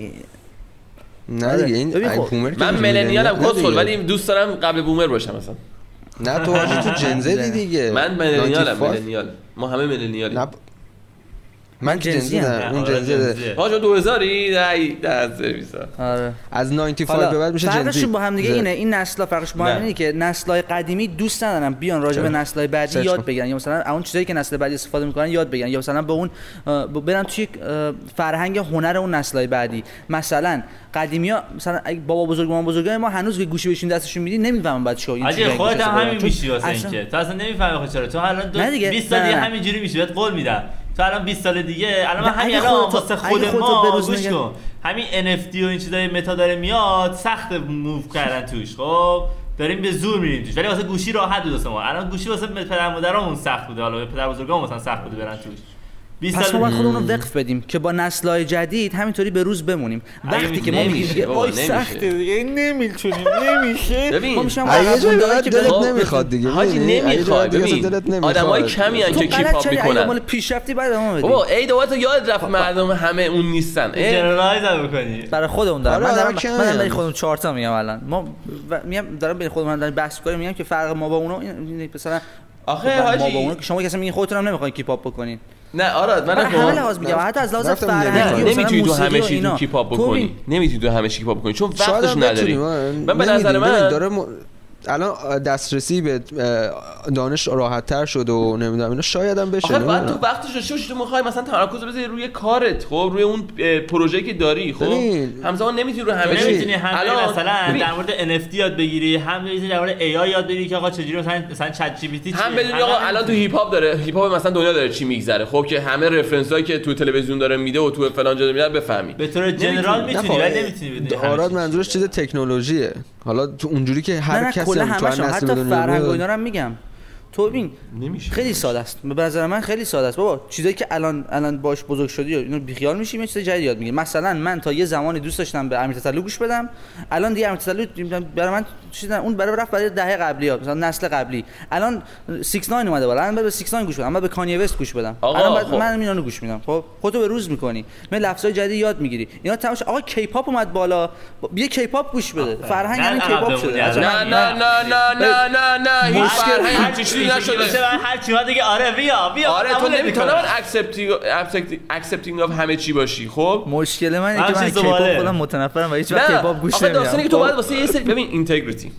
نه. دیگه این خب، بومر من ملنیالم کسخل دیگه. ولی دوست دارم قبل بومر باشم مثلا نه تو تو جنزدی دیگه من ملنیالم 95. ملنیال ما همه ملنیالیم نه من که جنزی. نه اون آره، جنزی جنزیه. آقا 2000ی نه ده سرویس ها آره از 95 حالا به بعد میشه جنزی فرقشون با هم دیگه اینه این نسلا فرقش با هم نه. اینه که نسل‌های قدیمی دوست ندارن بیان راجع به چرا؟ نسل‌های بعدی یاد. بگیرن یا مثلا اون چیزایی که نسل بعدی استفاده می‌کنن یاد بگیرن یا مثلا به اون برن توی فرهنگ هنر اون نسل‌های بعدی مثلا قدیمی‌ها مثلا اگه بابا بزرگ مامان بزرگای ما هنوز که گوشی بهشون دستشون میدی نمی‌فهمن بعد چیکار چیزایی خودت هم همین. میشی واسه اینکه تو اصلا نمی‌فهمی خود چرا تو الان دو نه دیگه. 20 سال. همینجوری میشی بهت قول میدم تو الان 20 سال دیگه الان همین الان واسه خود ما گوش کن. همین NFT و این چیزای متا داره میاد سخت موو کردن توش خب؟ داریم به زور میریم توش ولی واسه گوشی راحت بود واسه ما. الان گوشی واسه پدر مادرامون سخت بوده حالا به پدر بزرگامون مثلا سخت بوده برن توش. 20 پس ما سال باید خودمون رو وقف بدیم که با نسل‌های جدید همینطوری به روز بمونیم. وقتی که ما میگیم وای نمیشه. سخته دیگه. نمی‌تونیم نمیشه. ببین، ما بعد که دلت نمی‌خواد دیگه حاجی نمی‌خواد. ببین دلت نمی‌خواد. آدمای کمی تو که کیپ اپ می‌کنن. مال پیشرفتی باید ادامه بدی. بابا ای یاد رفت مردم همه اون نیستن. generalize هم بکنی برای خودمون دارم. آره، من دارم آره، من. برای خودم چهار تا میگم الان. ما میگم دارم بین خودمون دارم بحث کنیم میگم که فرق ما با اونا مثلا آخه با حاجی اونا که شما کسی میگین خودتون هم نمی‌خواین keep up بکنین نه آراد من من همه. لحاظ میگم حتی از لحاظ فرهنگی نمی‌تونی تو همه چی. تو keep up بکنی می- نمی‌تونی تو همه چی keep up بکنی چون وقتش نداری من به. نظر من داره. الان دسترسی به دانش راحت تر شد و نمی‌دونم اینا. شاید هم بشه آخه بعد تو. وقتش داشته باشی تو می‌خوای مثلا تمرکز رو بذاری روی کارت خب؟ روی اون پروژه‌ای که داری خب. همزمان نمی‌تونی رو همه چی نمی‌تونی هم مثلا در مورد NFT یاد بگیری هم در مورد AI یاد بگیری که آقا چجوری مثلا مثلا ChatGPT هم بدونی آقا الان تو هیپ هاپ داره هیپ هاپ مثلا دنیا داره چی میگذره خب؟ که همه reference هایی که تو تلویزیون داره میده و تو فلان جا میده بفهمی. به طور general می‌تونی ولی خب، نمی‌تونی بدونی چیز. منظورش چیز تکنولوژیه. حالا تو اونجوری که هر کسی کلا همشون حتی فرهنگ و. اینا رو هم میگم تو ببین نمیشه خیلی ساده است به نظر من خیلی ساده است بابا چیزایی که الان الان باش بزرگ شدی و اینو بیخیال میشیم یه چیز جدید یاد می‌گیری مثلا من تا یه زمانی دوست داشتم به امیر تسلو گوش بدم الان دیگه امیر تسلو برای من چیز نه، اون برای رفت برای دهه قبلی ها مثلا نسل قبلی الان 6 9 اومده بالا الان به 6 9 گوش بدم من به کانیه وست گوش بدم الان خب. من اینو گوش میدم خب خودتو به روز می‌کنی من لفظای جدید یاد می‌گیری اینا تماش آقا کیپاپ اومد بالا بیا K-pop گوش بده فرهنگ نه، همین K-pop. شده نه، نه نه نه نه نه نه نشده. هر چی دیگه آره بیا بیا. آره تو نمی‌تونی. می‌کنم. accepting accepting of همه چی باشی خب؟ مشکل من اینه که من K-pop. خودم متنفرم و هیچ وقت K-pop گوش آخه داستانی نمیدم که تو باید واسه یه سری ببین integrity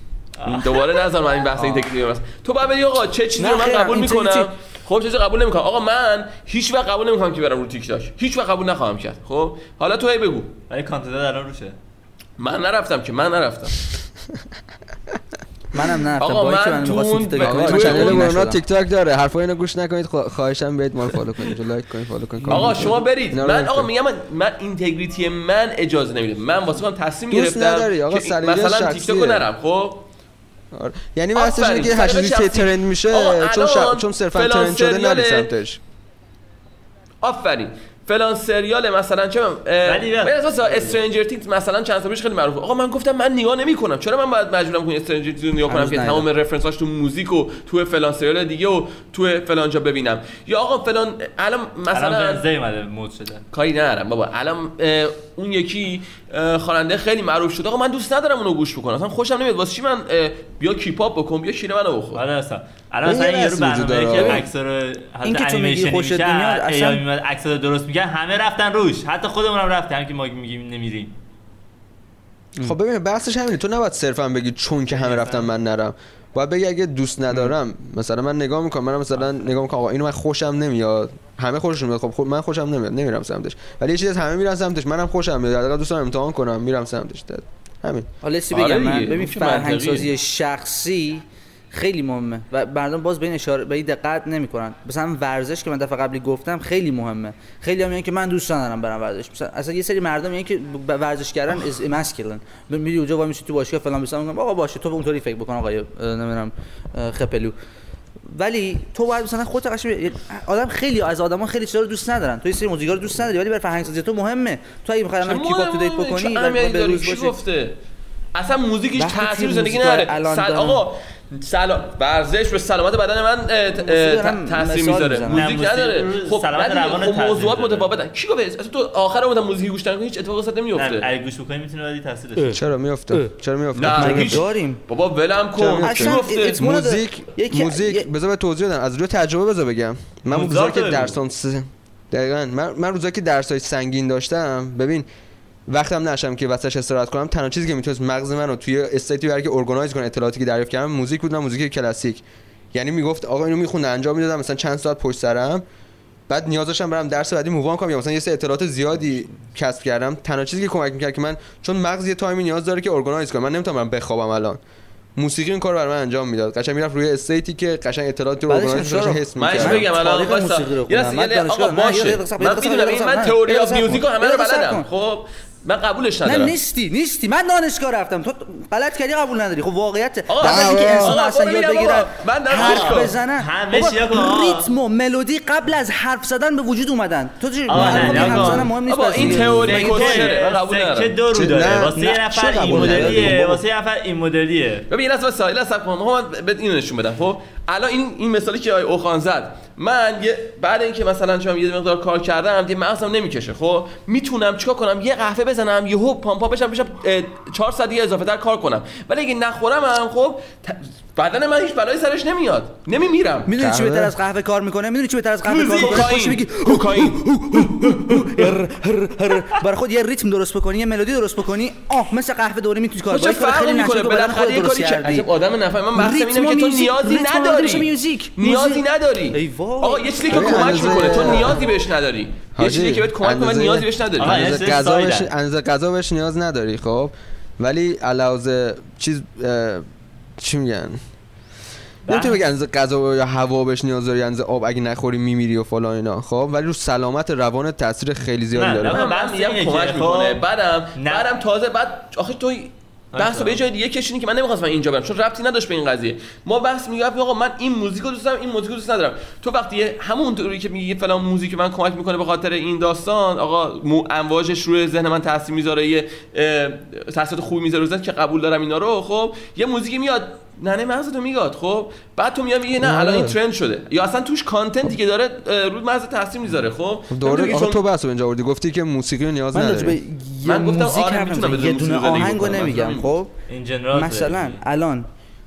این دوباره نظر من این بحث integrity رو تو باید بگی آقا چه چیزی رو من قبول می‌کنم؟ خب چه چیزی قبول نمی‌کنم؟ آقا من هیچ وقت قبول نمی‌کنم که برم رو تیک تاک هیچ وقت قبول نخواهم کرد خب؟ حالا تو هی بگو. ولی content الان روشه. من نرفتم که من نرفتم. منم نه آقا، اینکه من من تو می‌خواستم اون- تیک تاک آقا، من داره حرفای اینو گوش نکنید خوا- خواهشم برید ما follow کنید لایک کنید فالو کنید آقا کامنت شما. برید من آقا. میگم من, من integrity من اجازه نمیده من واسه خودم تصمیم گرفتم نداری، آقا، مثلا تیک. تاک نرم خب آره. یعنی بحثش اینه که هر چیزی که. ترند میشه آقا، چون چون صرفا trend شده نری سمتش آفرین فلان سریال مثلا چه می‌دونم، ولی بیا. اه، به اساس Stranger Things مثلا چند سال پیش خیلی معروفه. آقا من گفتم من نگاه نمی‌کنم. چرا من باید مجبورم کنم Stranger Things رو نگاه کنم که. تمام reference اش تو موزیک و تو فلان سریال دیگه و تو فلان جا ببینم. یا آقا فلان الان الان مثلا اومده مد شده. کاری ندارم بابا. الان اون یکی خواننده خیلی معروف شده آقا من دوست ندارم اونو گوش بکنم. اصلا خوشم نمیاد. واسه چی من بیا keep up بکن بیا شیر منو بخور. آره اصلا. الان یه این یارو برنامه‌ای داره. که. عکس رو این که تو میگی خوشت نمیاد، اصلا- اصلا میاد عکس رو درست میگه همه رفتن روش. حتی خودمون هم رفتیم هم که ما میگیم نمیریم. خب ببین بحثش همینه. تو نباید صرفا بگی چون که همه رفتن من نرم. باید بگی اگه دوست ندارم مثلا من نگاه می‌کنم من مثلا نگاه می‌کنم آقا اینو من خوشم نمیاد. همه خوششون میاد. خب خب من خوشم نمیاد نمیرم سمتش. ولی یه چیزی از همه میرن سمتش. منم خوشم میاد. حداقل دوست دارم امتحان کنم میرم سمتش. همین. حالا آره بگم. دیگه، من ببین فرهنگ. سازی شخصی خیلی مهمه. و مردم باز به این اشاره به این دقت نمی‌کنن. مثلا ورزش که من دفعه قبلی گفتم خیلی مهمه. خیلی هم میگن که من دوست ندارم برم ورزش. مثلا اصلا یه سری مردم میگن که ورزش کردن از ماسکولین میری اونجا وای میشی تو باشگاه فلان بیسان میگن آقا باشه تو اونطوری فکر بکن آقا نمی‌دونم خپلو. ولی تو باید مثلا خودت قشنگ آدم خیلی از آدما خیلی چیزا رو دوست ندارن. تو یه سری موزیکا رو دوست نداری ولی برای فرهنگ سازی تو مهمه. تو اگه می‌خوای الان کیپ تو دیت بکنی برای روز اصلا موزیک هیچ وقتی تاثیر زندگی نداره. آقا سلام. ورزش به سلامت بدن من تاثیر می‌ذاره. موزیک نداره. خب سلامت روان خب موضوعات. متفاوتن. کی گفت؟ اصلا تو آخر اومدن موزیک گوش نکنی هیچ اتفاقی نه نمیفته اگه گوش بکنی می‌تونه ولی تاثیر داشته باشه. چرا میافته؟ چرا میافته؟ مگه هیچ. داریم؟ بابا ولم کن. اصلا the- موزیک موزیک. بذار به توضیح بدم. از روی تجربه بذار بگم. من روزایی که. درسام. دقیقاً من من روزایی که درسای سنگین داشتم ببین وقتم نشم که واسش استراحت کنم تنها چیزی که می‌تونست مغز منو توی state ی برای که organize کنه اطلاعاتی که دریافت کردم موزیک بود نه موزیک کلاسیک یعنی می‌گفت آقا اینو می‌خوند انجام می‌دادم مثلا چند ساعت پشت سرم بعد نیاز داشتم برم درس بعدی move on کنم یا مثلا یه سری اطلاعات زیادی کسب کردم تنها چیزی که کمک می‌کرد که من چون مغز یه time ی نیاز داره که organize کنه من نمی‌تونم برم بخوابم الان موسیقی این کار برای من انجام می‌داد قشنگ می‌رفت روی state ی که قشنگ اطلاعات رو کنه چرا؟ حس من می‌کردم. بگم الان. موسیقی رو من من می‌دونم این. من تئوری صبر میوزیک. همه رو بلدم. خب من قبولش نه ندارم. نیستی نیستی. من دانشگاه رفتم. تو غلط کردی قبول نداری. خب واقعیت. آقا، در حالی که آقا، انسان اصلا یاد ببینم بگیرن حرف دانشگاه. بزنن. ریتم و ملودی قبل از حرف زدن به وجود اومدن. تو چی؟ نه، مهم نیست این. تئوری. توشه؟ من قبول ندارم. دو رو چه- داره نه، واسه نه، یه چه نفر این؟ مدلیه واسه یه نفر این مدلیه. ببین صبر کن می‌خوام من بهت اینو نشون بدم. خب الان این این مثالی که آقای اوخان زد من یه بعد اینکه مثلا چون یه مقدار کار کردم دیگه مغزم نمی‌کشه. خب می‌تونم چیکار کنم؟ یه قهوه بزنم یهو پامپا بشم بشم 4 ساعت اضافه تر کار کنم. ولی اگه نخورم هم خب بدن من هیچ بلایی سرش نمیاد. نمیمیرم. می‌دونی چی قهوه؟ بهتر از قهوه کار می‌کنه؟ می‌دونی چی بهتر از قهوه کار می‌کنه؟ خوش میگی. کوکائین. برای خود یه ریتم درست بکنی یه ملودی درست بکنی آه مثل قهوه دوره می‌تونی کار چه کنی کار فرقی خیلی می‌کنه. بدن بالاخره خود یه درست کاری کردی. عجب آدم نفهم من ریتم اینه که تو نیازی نداری. میوزیک- میوزیک. نیازی. نداری. ای وای. آقا یه چیزی که کمک می‌کنه. تو نیازی بهش نداری. یه چیزی که بهت کمک کنه اندازه- نیازی بهش نداری. غذا بهش سایدن. اندازه غذا بهش نیاز نداری خب؟ ولی علاوه چیز چی میگن؟ نمی‌تونی بگی اندازه غذا یا هوا بهش نیاز داری اندازه آب اگه نخوری میمیری و فلان اینا. خب ولی رو سلامت روان تاثیر خیلی زیادی داره. نه، من میگم کمک که می‌کنه. خب، بعدم. بعدم تازه بعد آخه تو بحث رو به جای دیگه کشیدین که من نمی‌خواستم اینجا برم چون ربطی نداشت به این قضیه. ما بحث میگم آقا من این موزیک رو دوست دارم این موزیک رو دوست ندارم. تو وقتی همون طوری که میگی فلان موزیک من کمک می‌کنه به خاطر این داستان آقا مو امواجش روی ذهن من تاثیر می‌ذاره یه تاثیرات خوبی می‌ذاره که قبول دارم اینا رو خب یه موزیکی میاد نه نه مغزتو میگاد خب؟ بعد تو میای میگی نه الان این ترند شده. یا اصلا توش کانتنتی که داره رو مغز تاثیر می‌ذاره خب؟ دوره نمی‌دونی آقا چون- تو رو اینجا آوردی گفتی که موسیقی رو نیاز یه من گفتم آره می‌تونم یه دونه آهنگو. نمیگم. خب؟ این جنرال مثلا الان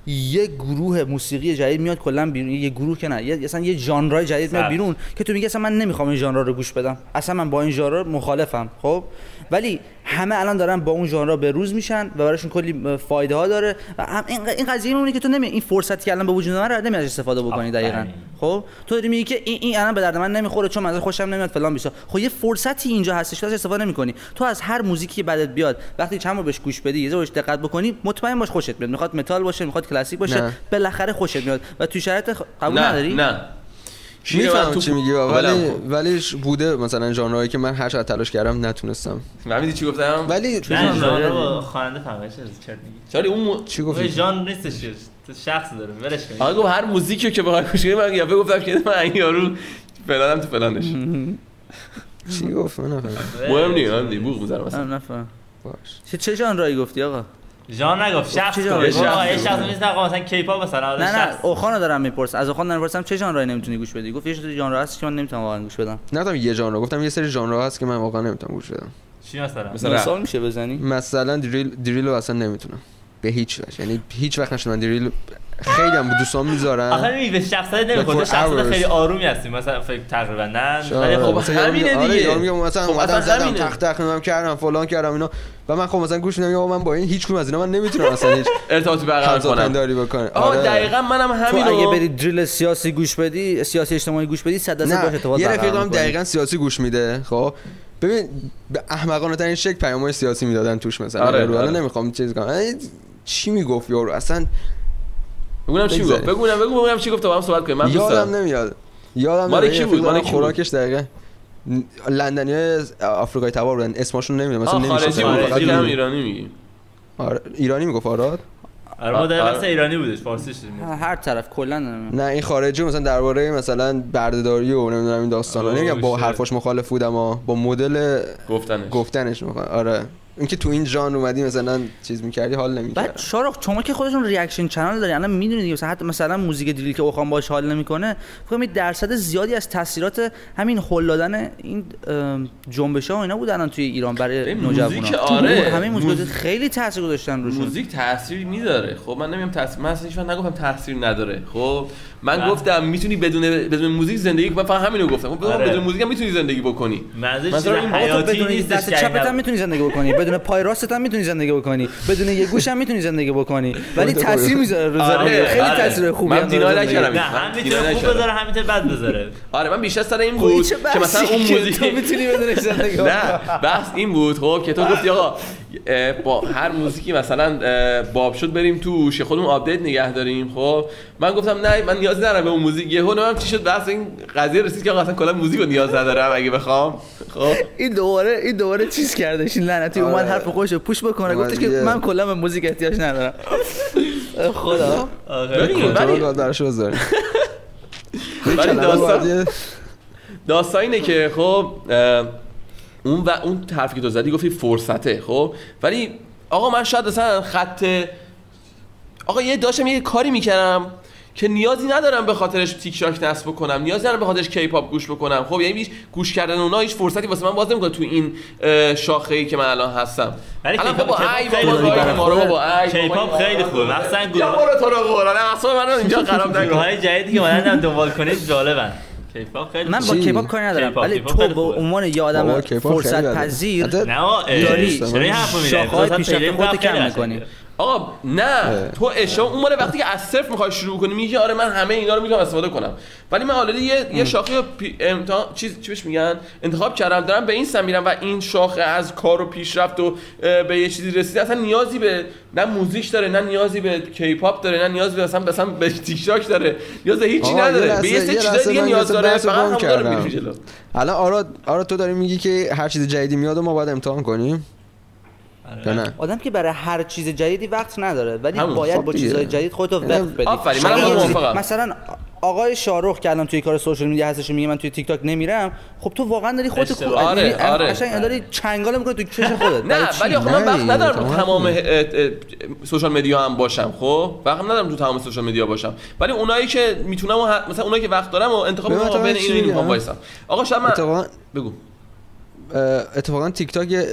یه گروه موسیقی جدید میاد کلا بیرون یه گروه که نه یه اصلا یه ژانرای جدید میاد. بیرون که تو میگی اصلا من نمی‌خوام این ژانر رو گوش بدم. اصلا من با این ژانر مخالفم خب؟ ولی همه الان دارن با اون ژانر به روز میشن و براشون کلی فایده ها داره و هم- این این قضیه میمونه که تو نمی این فرصتی که الان به وجود اومد رو نمیاد استفاده بکنی دقیقاً. خب؟ تو داری میگی که این این الان به درد من نمی‌خوره چون من خوشم نمیاد فلان بیسا خب یه فرصتی اینجا هستش که ازش استفاده نمی‌کنی. تو از هر موزیکی که بعدت بیاد وقتی چند بار بهش گوش بدی یه ذره بهش دقت بکنی مطمئن باش خوشت میاد. می‌خواد متال باشه می‌خواد کلاسیک باشه. بالاخره خوشت میاد. و تو شرایط قبول نداری؟ نه. می‌فهمم تو- چی میگی ولی کن. ولی بوده مثلا ژانرهایی که من هر چقدر تلاش کردم نتونستم. فهمیدی چی گفتم؟ ولی خواننده میگی؟ چاری اون. چی گفتی؟ ژانر نیستش شخص داره ولش کن. آقا هر موزیکی که بخوای گوش کنی من یه گفتم که من این یارو فلانم تو فلانش. چی گفت؟ من نفهمیدم. مهم نیست نیست بوق می‌ذارم مثلا. من نفهم باش. چه چه ژانرایی گفتی آقا؟ ژانر نگفت شخص ژانری؟ یه شخص. نیست آقا مثلا کیپاپ مثلا آدم نه نه شخص. اوخانو دارم می‌پرسم. از اوخان دارم می‌پرسم چه ژانرایی نمی‌تونی گوش بدی؟ گفت یه سری ژانر هست که من نمی‌تونم واقعا گوش بدم. نه یه ژانر گفتم یه سری ژانر هست که من واقعا نمی‌تونم گوش بدم. چی مثلا؟ مثلا. مثال میشه بزنی؟ مثلا دریل دریل رو اصلا نمی‌تونم. به هیچ وجه. یعنی هیچ وقت نشد من دریل خیلی هم دوستان آخه می‌ذارم میگی به شخصیت شخصیت hours. خیلی آرومی هستی مثلا فکر تقریبا نه ولی خب همینه آره دیگه. یارو میگه مثلا خب اومدم زدم. تخت تخت نمی‌دونم کردم فلان کردم اینا و من خب مثلا گوش میدم آقا من با این هیچ کدوم از اینا من نمی‌تونم مثلا هیچ ارتباطی برقرار کنم پنداری بکنم آره. دقیقا منم تو همینو اگه بری دریل سیاسی گوش بدی سیاسی اجتماعی گوش بدی صد درصد باشه ارتباط یه رفیقم. دقیقا سیاسی گوش میده خب ببین به احمقانه ترین شکل پیام‌های سیاسی می‌دادن توش مثلا آره، آره. نمی‌خوام چیز کنم چی می‌گفت یارو اصلا بگونم چی. گفت بگونم بگو بگم چی گفت تا با هم صحبت کنیم من دوست یادم دارم. نمیاد. یادم مال نمیاد. کی بود؟ مال؟ خوراکش دقیقا. لندنی های آفریقای تبار بودن. اسمشون نمی‌دونم. مثلا نمیشه بود. خارجی بود. ایرانی میگی. آره ایرانی می‌گفت. آراد؟ آره ما در آره. ایرانی بودش. فارسیش هر طرف. کلا. نه این خارجی مثلا درباره مثلا بردهداری و نمی‌دونم این داستانا. اوه، نمیگم با. حرفاش مخالف بودم اما با مدل گفتنش. گفتنش آره. اینکه تو این ژانر اومدی مثلا چیز می‌کردی حال بعد نمی‌کرد شارق شما که خودتون reaction channel داری الان می‌دونید دیگه مثلا حتی مثلا موزیک دریل که اوخان باش حال نمی‌کنه فکر کنم درصد زیادی از تاثیرات همین هول دادن این جنبش ها و اینا بود الان توی ایران برای نوجوانا موزیک آره. همین موزیک موزیک- خیلی تاثیر گذاشتن روشون. موزیک تاثیر می‌ذاره خب من نمیگم تاثیر من اصلا نگفتم تاثیر نداره. خب من بله. گفتم می‌تونی بدون بدون موزیک زندگی کنی من فقط همینو گفتم خب آره. بدون موزیک هم می‌تونی زندگی بکنی منظور مثلا این حیاتی بدون نیستش دست چپت هم می‌تونی زندگی بکنی بدون پای راستت هم می‌تونی زندگی بکنی بدون یه گوش هم می‌تونی زندگی بکنی ولی خودت تاثیر. می‌ذاره رو آره، خیلی آره. تاثیر خوبی من هم دینا. نکردم. نه من هم می‌تونه خوب. بذاره هم می‌تونه بد بذاره آره من بیشتر سر این بود که مثلا اون موزیک تو می‌تونی بدونش زندگی نه بحث این بود خب که تو گفتی آقا با هر موزیکی مثلا باب شد بریم توش خودمون update نگه داریم خب؟ من گفتم نه من نیاز ندارم به اون موزیک. یهو نمی‌دونم چی شد؟ بحث این قضیه رسید که اصلا کلا موزیک رو نیاز ندارم اگه بخوام. خب؟ این دوباره این دوباره چیز کردش این لعنتی اومد آره. حرف خودش رو push بکنه. گفتش که من کلا به موزیک احتیاج ندارم. خدا. آخه. ولی کلمه داستان- اینه که خب اون و اون حرفی که تو زدی گفتی فرصته خب؟ ولی آقا من شاید مثلا خط آقا یه داشتم یه کاری می‌کردم که نیازی ندارم به خاطرش تیک تاک نصب بکنم نیازی ندارم به خاطرش کیپاپ گوش بکنم. خب یعنی هیچ گوش کردن اونها هیچ فرصتی واسه من باز نمی‌کنه تو این شاخه ای که من الان هستم. ولی الان بابا ای خیلی بابا ما رو بابا ای K-pop خیلی خوبه. مخصوصا یا گروه برو تو رو قرآن اصلا من اینجا خراب نکن های جدیدی که اومدن دنبال کنید جالبن. K-pop خیلی من با؟ K-pop کاری ندارم ولی تو به. عنوان یه آدم فرصت. پذیر نه داری چرا این حرفو می‌زنی شاخه‌های پیشرفت خودت کم می‌کنی. آقا نه تو اشتباه اون موقع وقتی که از صفر می‌خوای شروع کنی میگی آره من همه اینا رو می‌تونم استفاده کنم. ولی من already یه یه شاخه. امتحان چیز چی بهش میگن؟ انتخاب کردم دارم به این سمت میرم و این شاخه از کار و پیشرفت و به یه چیزی رسیده. اصلا نیازی به نه موزیک داره نه نیازی به کیپاپ داره نه نیازی به مثلا مثلا به تیک داره. نیاز به هیچی نداره. به یه سری چیزای دیگه نیاز داره فقط همون داره. میری جلو. الان آراد آراد تو داری میگی که هر چیز جدیدی میاد و ما باید امتحان کنیم. یا نه آدم که برای هر چیز جدیدی وقت نداره ولی. باید خب با. چیزهای جدید خودتو وقت یعنی بدی آفرین، موافقم. مثلا آقای شاروخ که الان توی کار سوشال میدیا هستش میگه من توی تیک تاک نمیرم خب تو واقعا داری خودت. کو- آره، یعنی آره. قشنگ داری چنگال می‌کنی تو چش خودت نه؟ ولی آخه من وقت ندارم رو تمام social media هم باشم خب وقت ندارم تو تمام social media باشم ولی اونایی که می‌تونم مثلا اونایی که وقت دارم و انتخاب می‌کنم بین این می‌خوام؟ وایسم آقا من اتفاقا بگو اتفاقا تیک تاک یه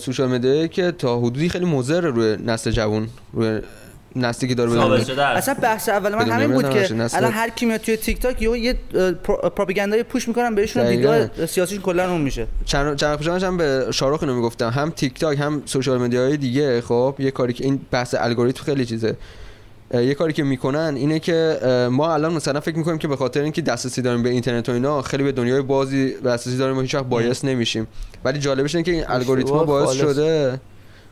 social media یی که تا حدودی خیلی مضر روی نسل جوان روی نسلی که داره. اصلا بحث اول من همین بود که الان هر کی میاد توی تیک تاک یه پرو- پروپاگاندای push می‌کنن بهشون. دیدگاه سیاسیشون کلا اون میشه چند چند وقت پیش داشتم به شاروخ اینو می‌گفتم هم تیک تاک هم social media های دیگه خب یه کاری که این بحث الگوریتم خیلی چیزه یه کاری که می‌کنن اینه که ما الان مثلا فکر می‌کنیم که به خاطر اینکه دسترسی داریم به اینترنت و اینا خیلی به دنیای بازی دسترسی داریم و هیچ وقت bias نمیشیم. ولی جالبش اینه که این الگوریتم اشتباه باعث. شده.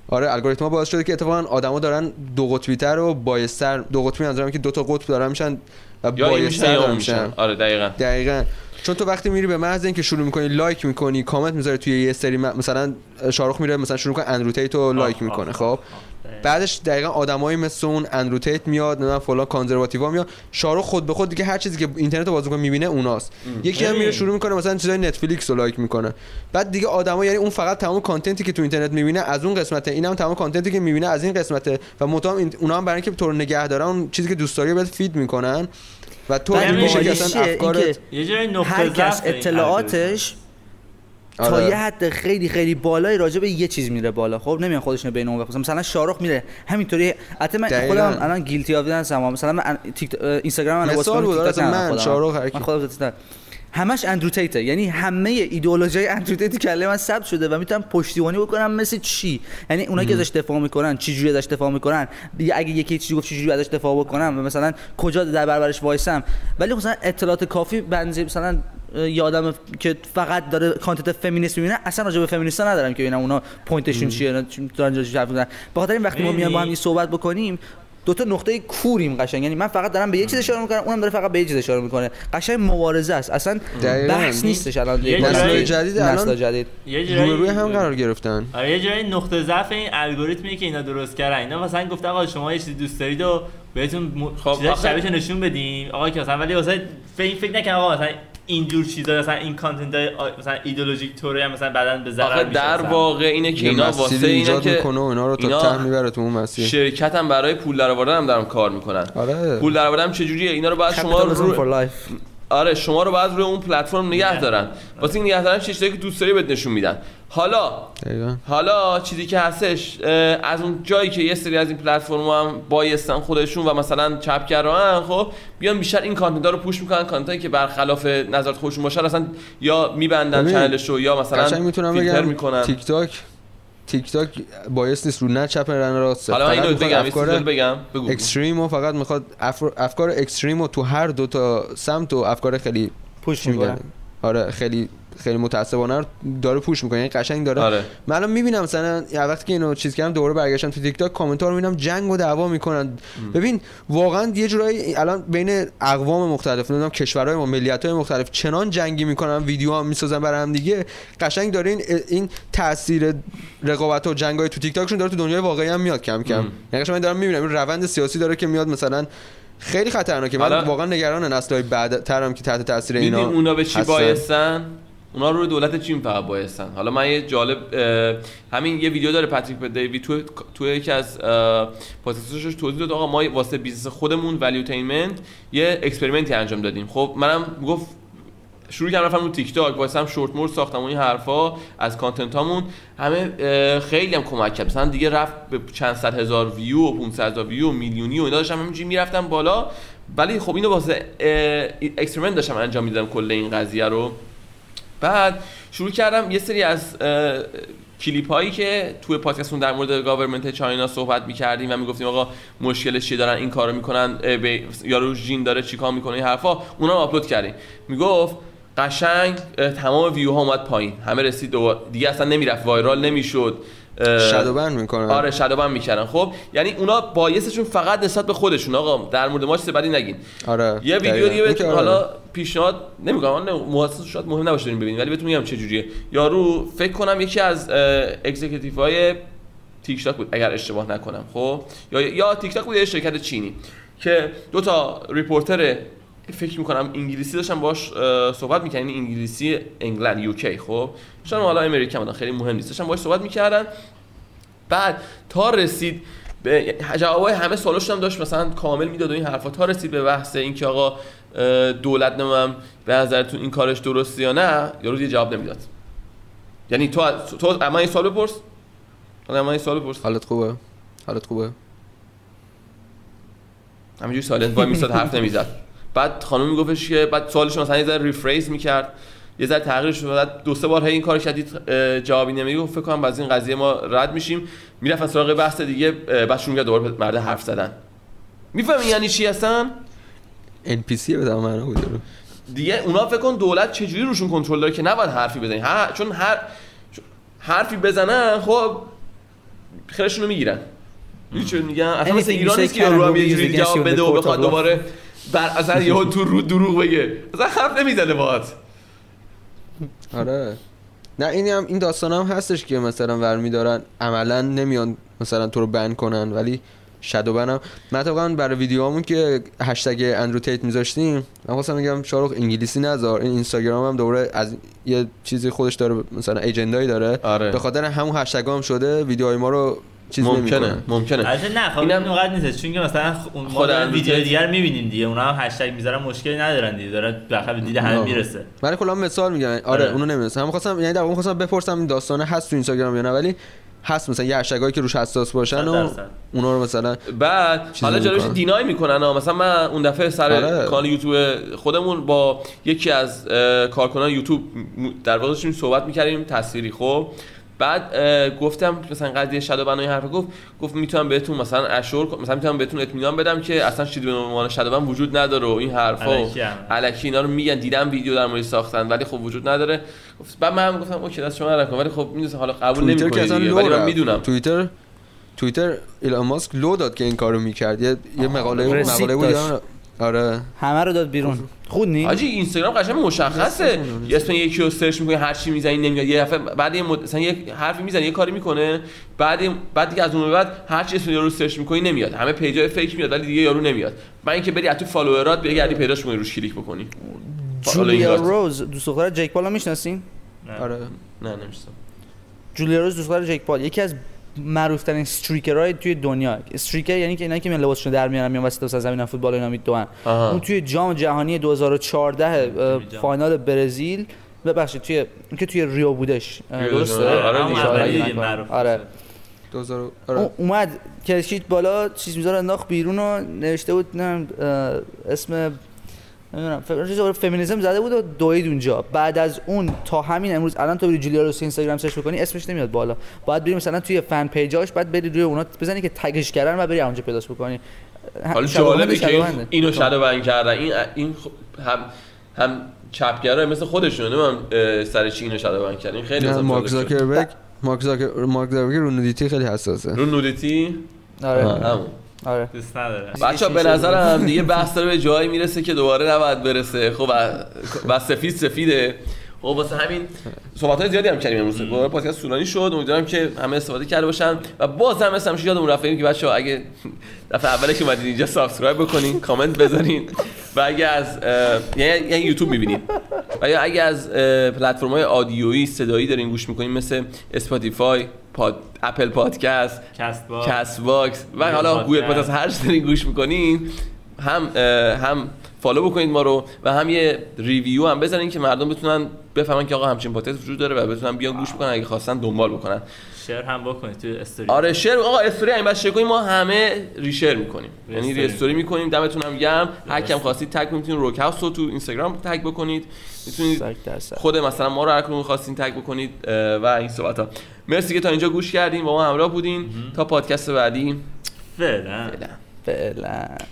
آره الگوریتم باعث شده که اتفاقا آدما دارن دو قطبی تر و bias تر. دو قطبی منظورم که دو تا قطب دارن میشن و bias تر دارن میشن. آره دقیقاً. دقیقا. چون تو وقتی میری به محض اینکه شروع می‌کنی like می‌کنی کامنت می‌ذاری توی یه سری مثلا شاروخ میره مثلا شروع کنه اندرو تیت رو like می‌کنه خب؟ بعدش دقیقا آدمایی مثل اون اندرو تیت میاد نه فلان conservative ا میاد. شاروخ خود به خود دیگه هر چیزی که اینترنت رو بازی کنه می‌بینه اوناست. یکی هم میره. شروع می‌کنه مثلا چیزای نتفلیکس رو like می‌کنه. بعد دیگه آدما یعنی اون فقط تمام content ی که تو اینترنت می‌بینه از اون قسمته. اینم تمام content ی که می‌بینه از این قسمته. و متام این اونا هم برای اینکه تو رو نگه دارن اون چیزی که دوست داری بهت feed می‌کنن. و تو میشه که اصلا؟ افکارت اینکه یه جای نقطه هر کس این اطلاعاتش تا آره. یه حد خیلی خیلی بالای راجع به یه چیز میره بالا خب نمیان خودشون بین اون بخوام مثلا شاروخ میره همینطوری البته من. خودم الان guilty of هستم مثلا من تیک اینستاگرام من بود، آره، من، شاروخ، هر کی. من خودم. همش اندرو تیته. یعنی همه ایدئولوژی اندرو تیت کله من ثبت شده و می‌تونم پشتیبانی بکنم مثل چی؟ یعنی اونایی که ازش دفاع می‌کنن چی جوری ازش دفاع می‌کنن؟ دیگه اگه یکی چیزی گفت چی جوری ازش دفاع بکنم؟ و مثلا کجا در برابرش وایسم؟ ولی مثلا اطلاعات کافی بنزی مثلا آدم که فقط داره content فمینیست می‌بینه اصلا راجع به فمینیستا ندارم که ببینم اونا point شون چیه اینا چی- دارن راجع. به خاطر این وقتی ما میایم با هم این صحبت بکنیم دو تا نقطه کوریم قشنگ. یعنی من فقط دارم به یه چیز اشاره می‌کنم اونم داره فقط به یه چیز اشاره می‌کنه. قشنگ مبارزه است. اصلا دقیقاً. بحث نیستش الان نسل جدید نسل الان جدید. روی روی هم قرار گرفتن. آره یه جورایی نقطه ضعف این الگوریتمی که اینا درست کردن. اینا مثلا گفت آقا شما یه چیزی دوست دارید و بهتون م... خب، شبیهشو نشون بدیم. آقا که مثلا ولی واسه فکر فکر نکن آقا مثلا اینجور چیزا مثلا این کانتنت های مثلا ایدئولوژیک طوری هم مثلا بعدن به ضرر میشه در. واقع اینه که اینا واسه اینه که می‌کنه و اینا رو تا ته می‌بره تو اون مسیر. شرکت هم برای پول درآوردن هم دارن کار می‌کنن. آره. پول درآوردن چجوریه؟ اینا رو باید شما رو... آره شما رو باید روی اون پلتفرم نگه دارن. واسه این نگه دارن چیزایی که دوست داری بهت نشون میدن. حالا دقیقا. حالا چیزی که هستش از اون جایی که یه سری از این پلتفرم هم bias تن خودشون و مثلا چپگران خب بیان بیشتر این content رو push می‌کنن. content ی که برخلاف نظرات خودشون باشه اصلا یا میبندن channel ش رو یا مثلا می‌تونم فیلتر بگم می‌کنن. تیک تاک تیک تاک bias نیست رو نه چپ نه راست. حالا اینو بگم افکار بگم بگو. extreme و فقط می‌خواد افر- افکار extreme و تو هر دو تا سمت و افکار خیلی پوش میگن آره خیلی خیلی متعصبانه رو داره پوش می‌کنه. یعنی قشنگ داره. آره. من الان می‌بینم مثلا یه وقتی که اینو چیز کردم دوباره برگشتم تو تیک تاک کامنت ها رو می‌بینم جنگ و دعوا می‌کنن. ببین واقعا یه جورایی الان بین اقوام مختلف نمی‌دونم کشورهای و ملیت های مختلف چنان جنگی می‌کنن ویدیو هم می‌سازن برای هم دیگه. قشنگ داره این این تاثیر رقابت و جنگ های تو تیک تاکشون داره تو دنیای واقعی هم میاد کم کم. یعنی من دارم می‌بینم این روند سیاسی داره که میاد مثلا خیلی خطرناکه. من واقعا نگران نسل‌های بعدترم که تحت تاثیر اینا اونا به چی. bias تن؟ اونا رو دولت چین فقط bias تن. حالا من یه جالب همین یه ویدیو داره پاتریک بت دیوید تو تو یکی از پادکستش توضیح داد آقا ما واسه business خودمون Valuetainment یه experiment ی انجام دادیم. خب منم گفت شروع کردم رفتم رو تیک تاک واسه هم شورت مورد ساختم و این حرفا از content هامون همه خیلی هم کمک کرد. مثلا دیگه رفت به چند صد هزار ویو و 500 هزار ویو و میلیونی و اینا داشتم همینجوری می‌رفتم بالا. ولی خب اینو واسه experiment داشتم انجام می‌دادم کل این قضیه رو. بعد شروع کردم یه سری از کلیپ هایی که توی پادکستون در مورد government China صحبت می‌کردیم و می‌گفتیم آقا مشکلش چیه دارن این کارو می‌کنن یارو شی جین داره چیکار می‌کنه این حرفا اونا رو آپلود کردیم. می‌گفت قشنگ تمام ویو ها اومد پایین. همه رسید دوباره دیگه اصلا نمی‌رفت viral نمی‌شد. شادو بن می‌کنن. آره shadow ban می‌کردن. خب یعنی اونا bias شون فقط نسبت به خودشون. آقا در مورد ما چیز بدی نگین. آره یه ویدیو. دیگه بهتون آره. حالا پیشنهاد اون محسن شاید مهم نباشه ببینید ولی بهتون میگم چه جوریه. یارو فکر کنم یکی از executive های تیک تاک بود اگر اشتباه نکنم خب؟ یا یا تیک تاک بود یه شرکت چینی که دو تا reporter فکر می‌کنم انگلیسی داشتن باش صحبت می‌کنن یعنی انگلیسی England UK خب. داشتن حالا امریکا بودن خیلی مهم نیست. داشتن باش صحبت می‌کردن. بعد تا رسید به جوابای همه سوالش هم داشت. مثلا کامل می‌داد و این حرفا. تا رسید به بحث اینکه آقا دولت نمیم به نظرتون این کارش درسته یا نه یارو یه جواب نمی‌داد. یعنی تو تو اما این سوال بپرس. حالا اما این سوال بپرس. حالت خوبه؟ حالت خوبه؟ همینجوری سالنت وای میستاد حرف نمی‌زد. بعد خانم میگفتش که بعد سوالش مثلا یه ذره ریفریز می‌کرد. یه ذره تغییرش بعد دو سه بار هی این کار اه، جوابی نمیگه گفت فکر کنم از این قضیه ما رد میشیم. می‌رفتن سراغ بحث دیگه. بعد شروع می‌کرد دوباره به مرد حرف زدن. می‌فهمی یعنی چی هستن؟ NPC به تمام معنا بود دیگه اونا فکر کن دولت چجوری روشون کنترل داره که نباید حرفی بزنی. هر چون هر حرفی بزنن خب خیلیشون رو می‌گیرن میگن اصلا مثل ایران نیست که رو هم یه جوری جواب بده و بخواد. دوباره بر اصلا یهو تو رو دروغ بگه. اصلا حرف نمی‌زنه باهات. آره. نه این هم این داستان هم هستش که مثلا ورمی دارن عملا نمیان مثلا تو رو بن کنن ولی شادو بن هم. من طبعا برای ویدیوهامون که هشتگ اندرو تیت میذاشتیم من خواستم میگم شاروخ انگلیسی نذار. این اینستاگرام هم دوباره از یه چیزی خودش داره مثلا ایجندایی داره. آره. به خاطر همون هشتگ هم شده ویدیوهای ما رو چیز ممکنه نمی‌کنه ممکنه البته نه خب اینم- این اونقدر نیست چون که مثلا اون خود ویدیو. دیگر می‌بینیم دیگه اونا هم هشتگ می‌ذارن مشکلی ندارن دیگه داره بخاطر به دید همه. می‌رسه من کلا مثال میگم آره, آره. اونو نمی‌دونستم هم خواستم یعنی در واقع خواستم بپرسم این داستانه هست تو اینستاگرام یا نه ولی هست مثلا یه هشتگایی که روش حساس باشن و 100%. اونا رو مثلا بعد حالا می‌کنن. دینای می‌کنن ها. مثلا من اون دفعه سر آره. کانال یوتیوب خودمون با یکی از کارکنان یوتیوب در واقع داشتیم صحبت می‌کردیم تصویری خب بعد گفتم مثلا قضیه شادو بنای حرف گفت گفت می‌تونم بهتون مثلا اشور. مثلا می‌تونم بهتون اطمینان بدم که اصلا چیزی به عنوان شادو بن وجود نداره و این حرفا. الکی اینا رو میگن دیدم ویدیو در مورد ساختن ولی خب وجود نداره. گفت بعد من هم گفتم اوکی دست شما نکن ولی خب می‌دونم حالا قبول نمی‌کنه ولی من. می‌دونم. توییتر توییتر ایلان ماسک لو داد که این کارو می‌کرد. یه یه مقاله مقاله بود آره. همه رو داد بیرون. خود نی حاجی اینستاگرام قشنگ مشخصه. یه اسم یکی رو search می‌کنی هر چی می‌زنی نمیاد یه دفعه بعد یه مد... مثلا یه حرفی می‌زنی یه کاری می‌کنه بعد بعد دیگه از اون بعد هر چی اسم یارو search می‌کنی نمیاد. همه page ای fake میاد ولی دیگه یارو نمیاد. من اینکه بری از تو follower ات بگردی پیداش کنی روش کلیک بکنی. جولیا. روز دوست دختر جیک پال رو می‌شناسین؟ نه. آره. نه نمیشتم جولیا روز دوست دختر جیک پال. یکی از معروف ترین streaker های توی دنیا. streaker یعنی که اینا که میان لباسشون در میارن میان وسط وسط زمین فوتبال اینا میدوئن. اون توی جام جهانی 2014 اه، جام. final برزیل. ببخشید توی اون که توی ریو بودش. درسته؟ آره، آره. معروف. آره. 2000 اون آره. اومد کشید بالا چیز می‌ذاره انداخت بیرون و نوشته بود نه اسم نمی‌دونم. فمینیسم زده بود و دوید اونجا. بعد از اون تا همین امروز الان تو بری جولیا رو اینستاگرام سرچ بکنی اسمش نمیاد بالا. باید بری مثلا توی فن پیجاش بعد بری روی اونا بزنی که تگش کردن و بری اونجا پیداش بکنی. حالا جالبه که اینو شادو بن کردن. این این هم هم چپگرای مثل خودشونه. نمی‌دونم سر چی اینو شادو بن کردن خیلی مارک. زاکربرگ مارک زاکر مارک زاکربرگ رو نودیتی خیلی حساسه. رو نودیتی آره همون. آره. دوست نداره. بچه به نظرم دیگه بحث داره به جایی می‌رسه که دوباره نباید برسه. خب و- سفید سفیده. خب واسه همین صحبت های زیادی هم کردیم امروز. دوباره پادکست طولانی شد. امیدوارم که همه استفاده کرده باشن. و باز هم مثل همیشه یادمون رفت بگیم که بچه‌ها اگه دفعه اولی که اومدین اینجا subscribe بکنین کامنت بذارین. و اگه از یعنی یعنی یوتیوب می‌بینین. و یا اگه از پلتفرم های audio یی صدایی دارین گوش می‌کنین مثل اسپاتیفای پاد، اپل پادکست کست با کست باکس و حالا گوگل پادکست. هر چی دارین گوش می‌کنین هم هم follow بکنید ما رو و هم یه review هم بزنین که مردم بتونن بفهمن که آقا همچین پادکست وجود داره و بتونن بیان گوش بکنن اگه خواستن دنبال بکنن. شیر هم بکنید تو استوری. آره شیر آقا استوری همین بس شیر کنیم ما همه ریشر می‌کنیم. یعنی. ری استوری می‌کنیم دمتون هم گرم. هر کم خواستید تگ می‌تونید روک هاوس رو تو اینستاگرام تگ بکنید. می‌تونید. خود مثلا ما رو هر کدوم خواستین تگ بکنید و این صحبت ها مرسی که تا اینجا گوش کردین با ما همراه بودین. تا پادکست بعدی. فعلا. فعلا. فعلا.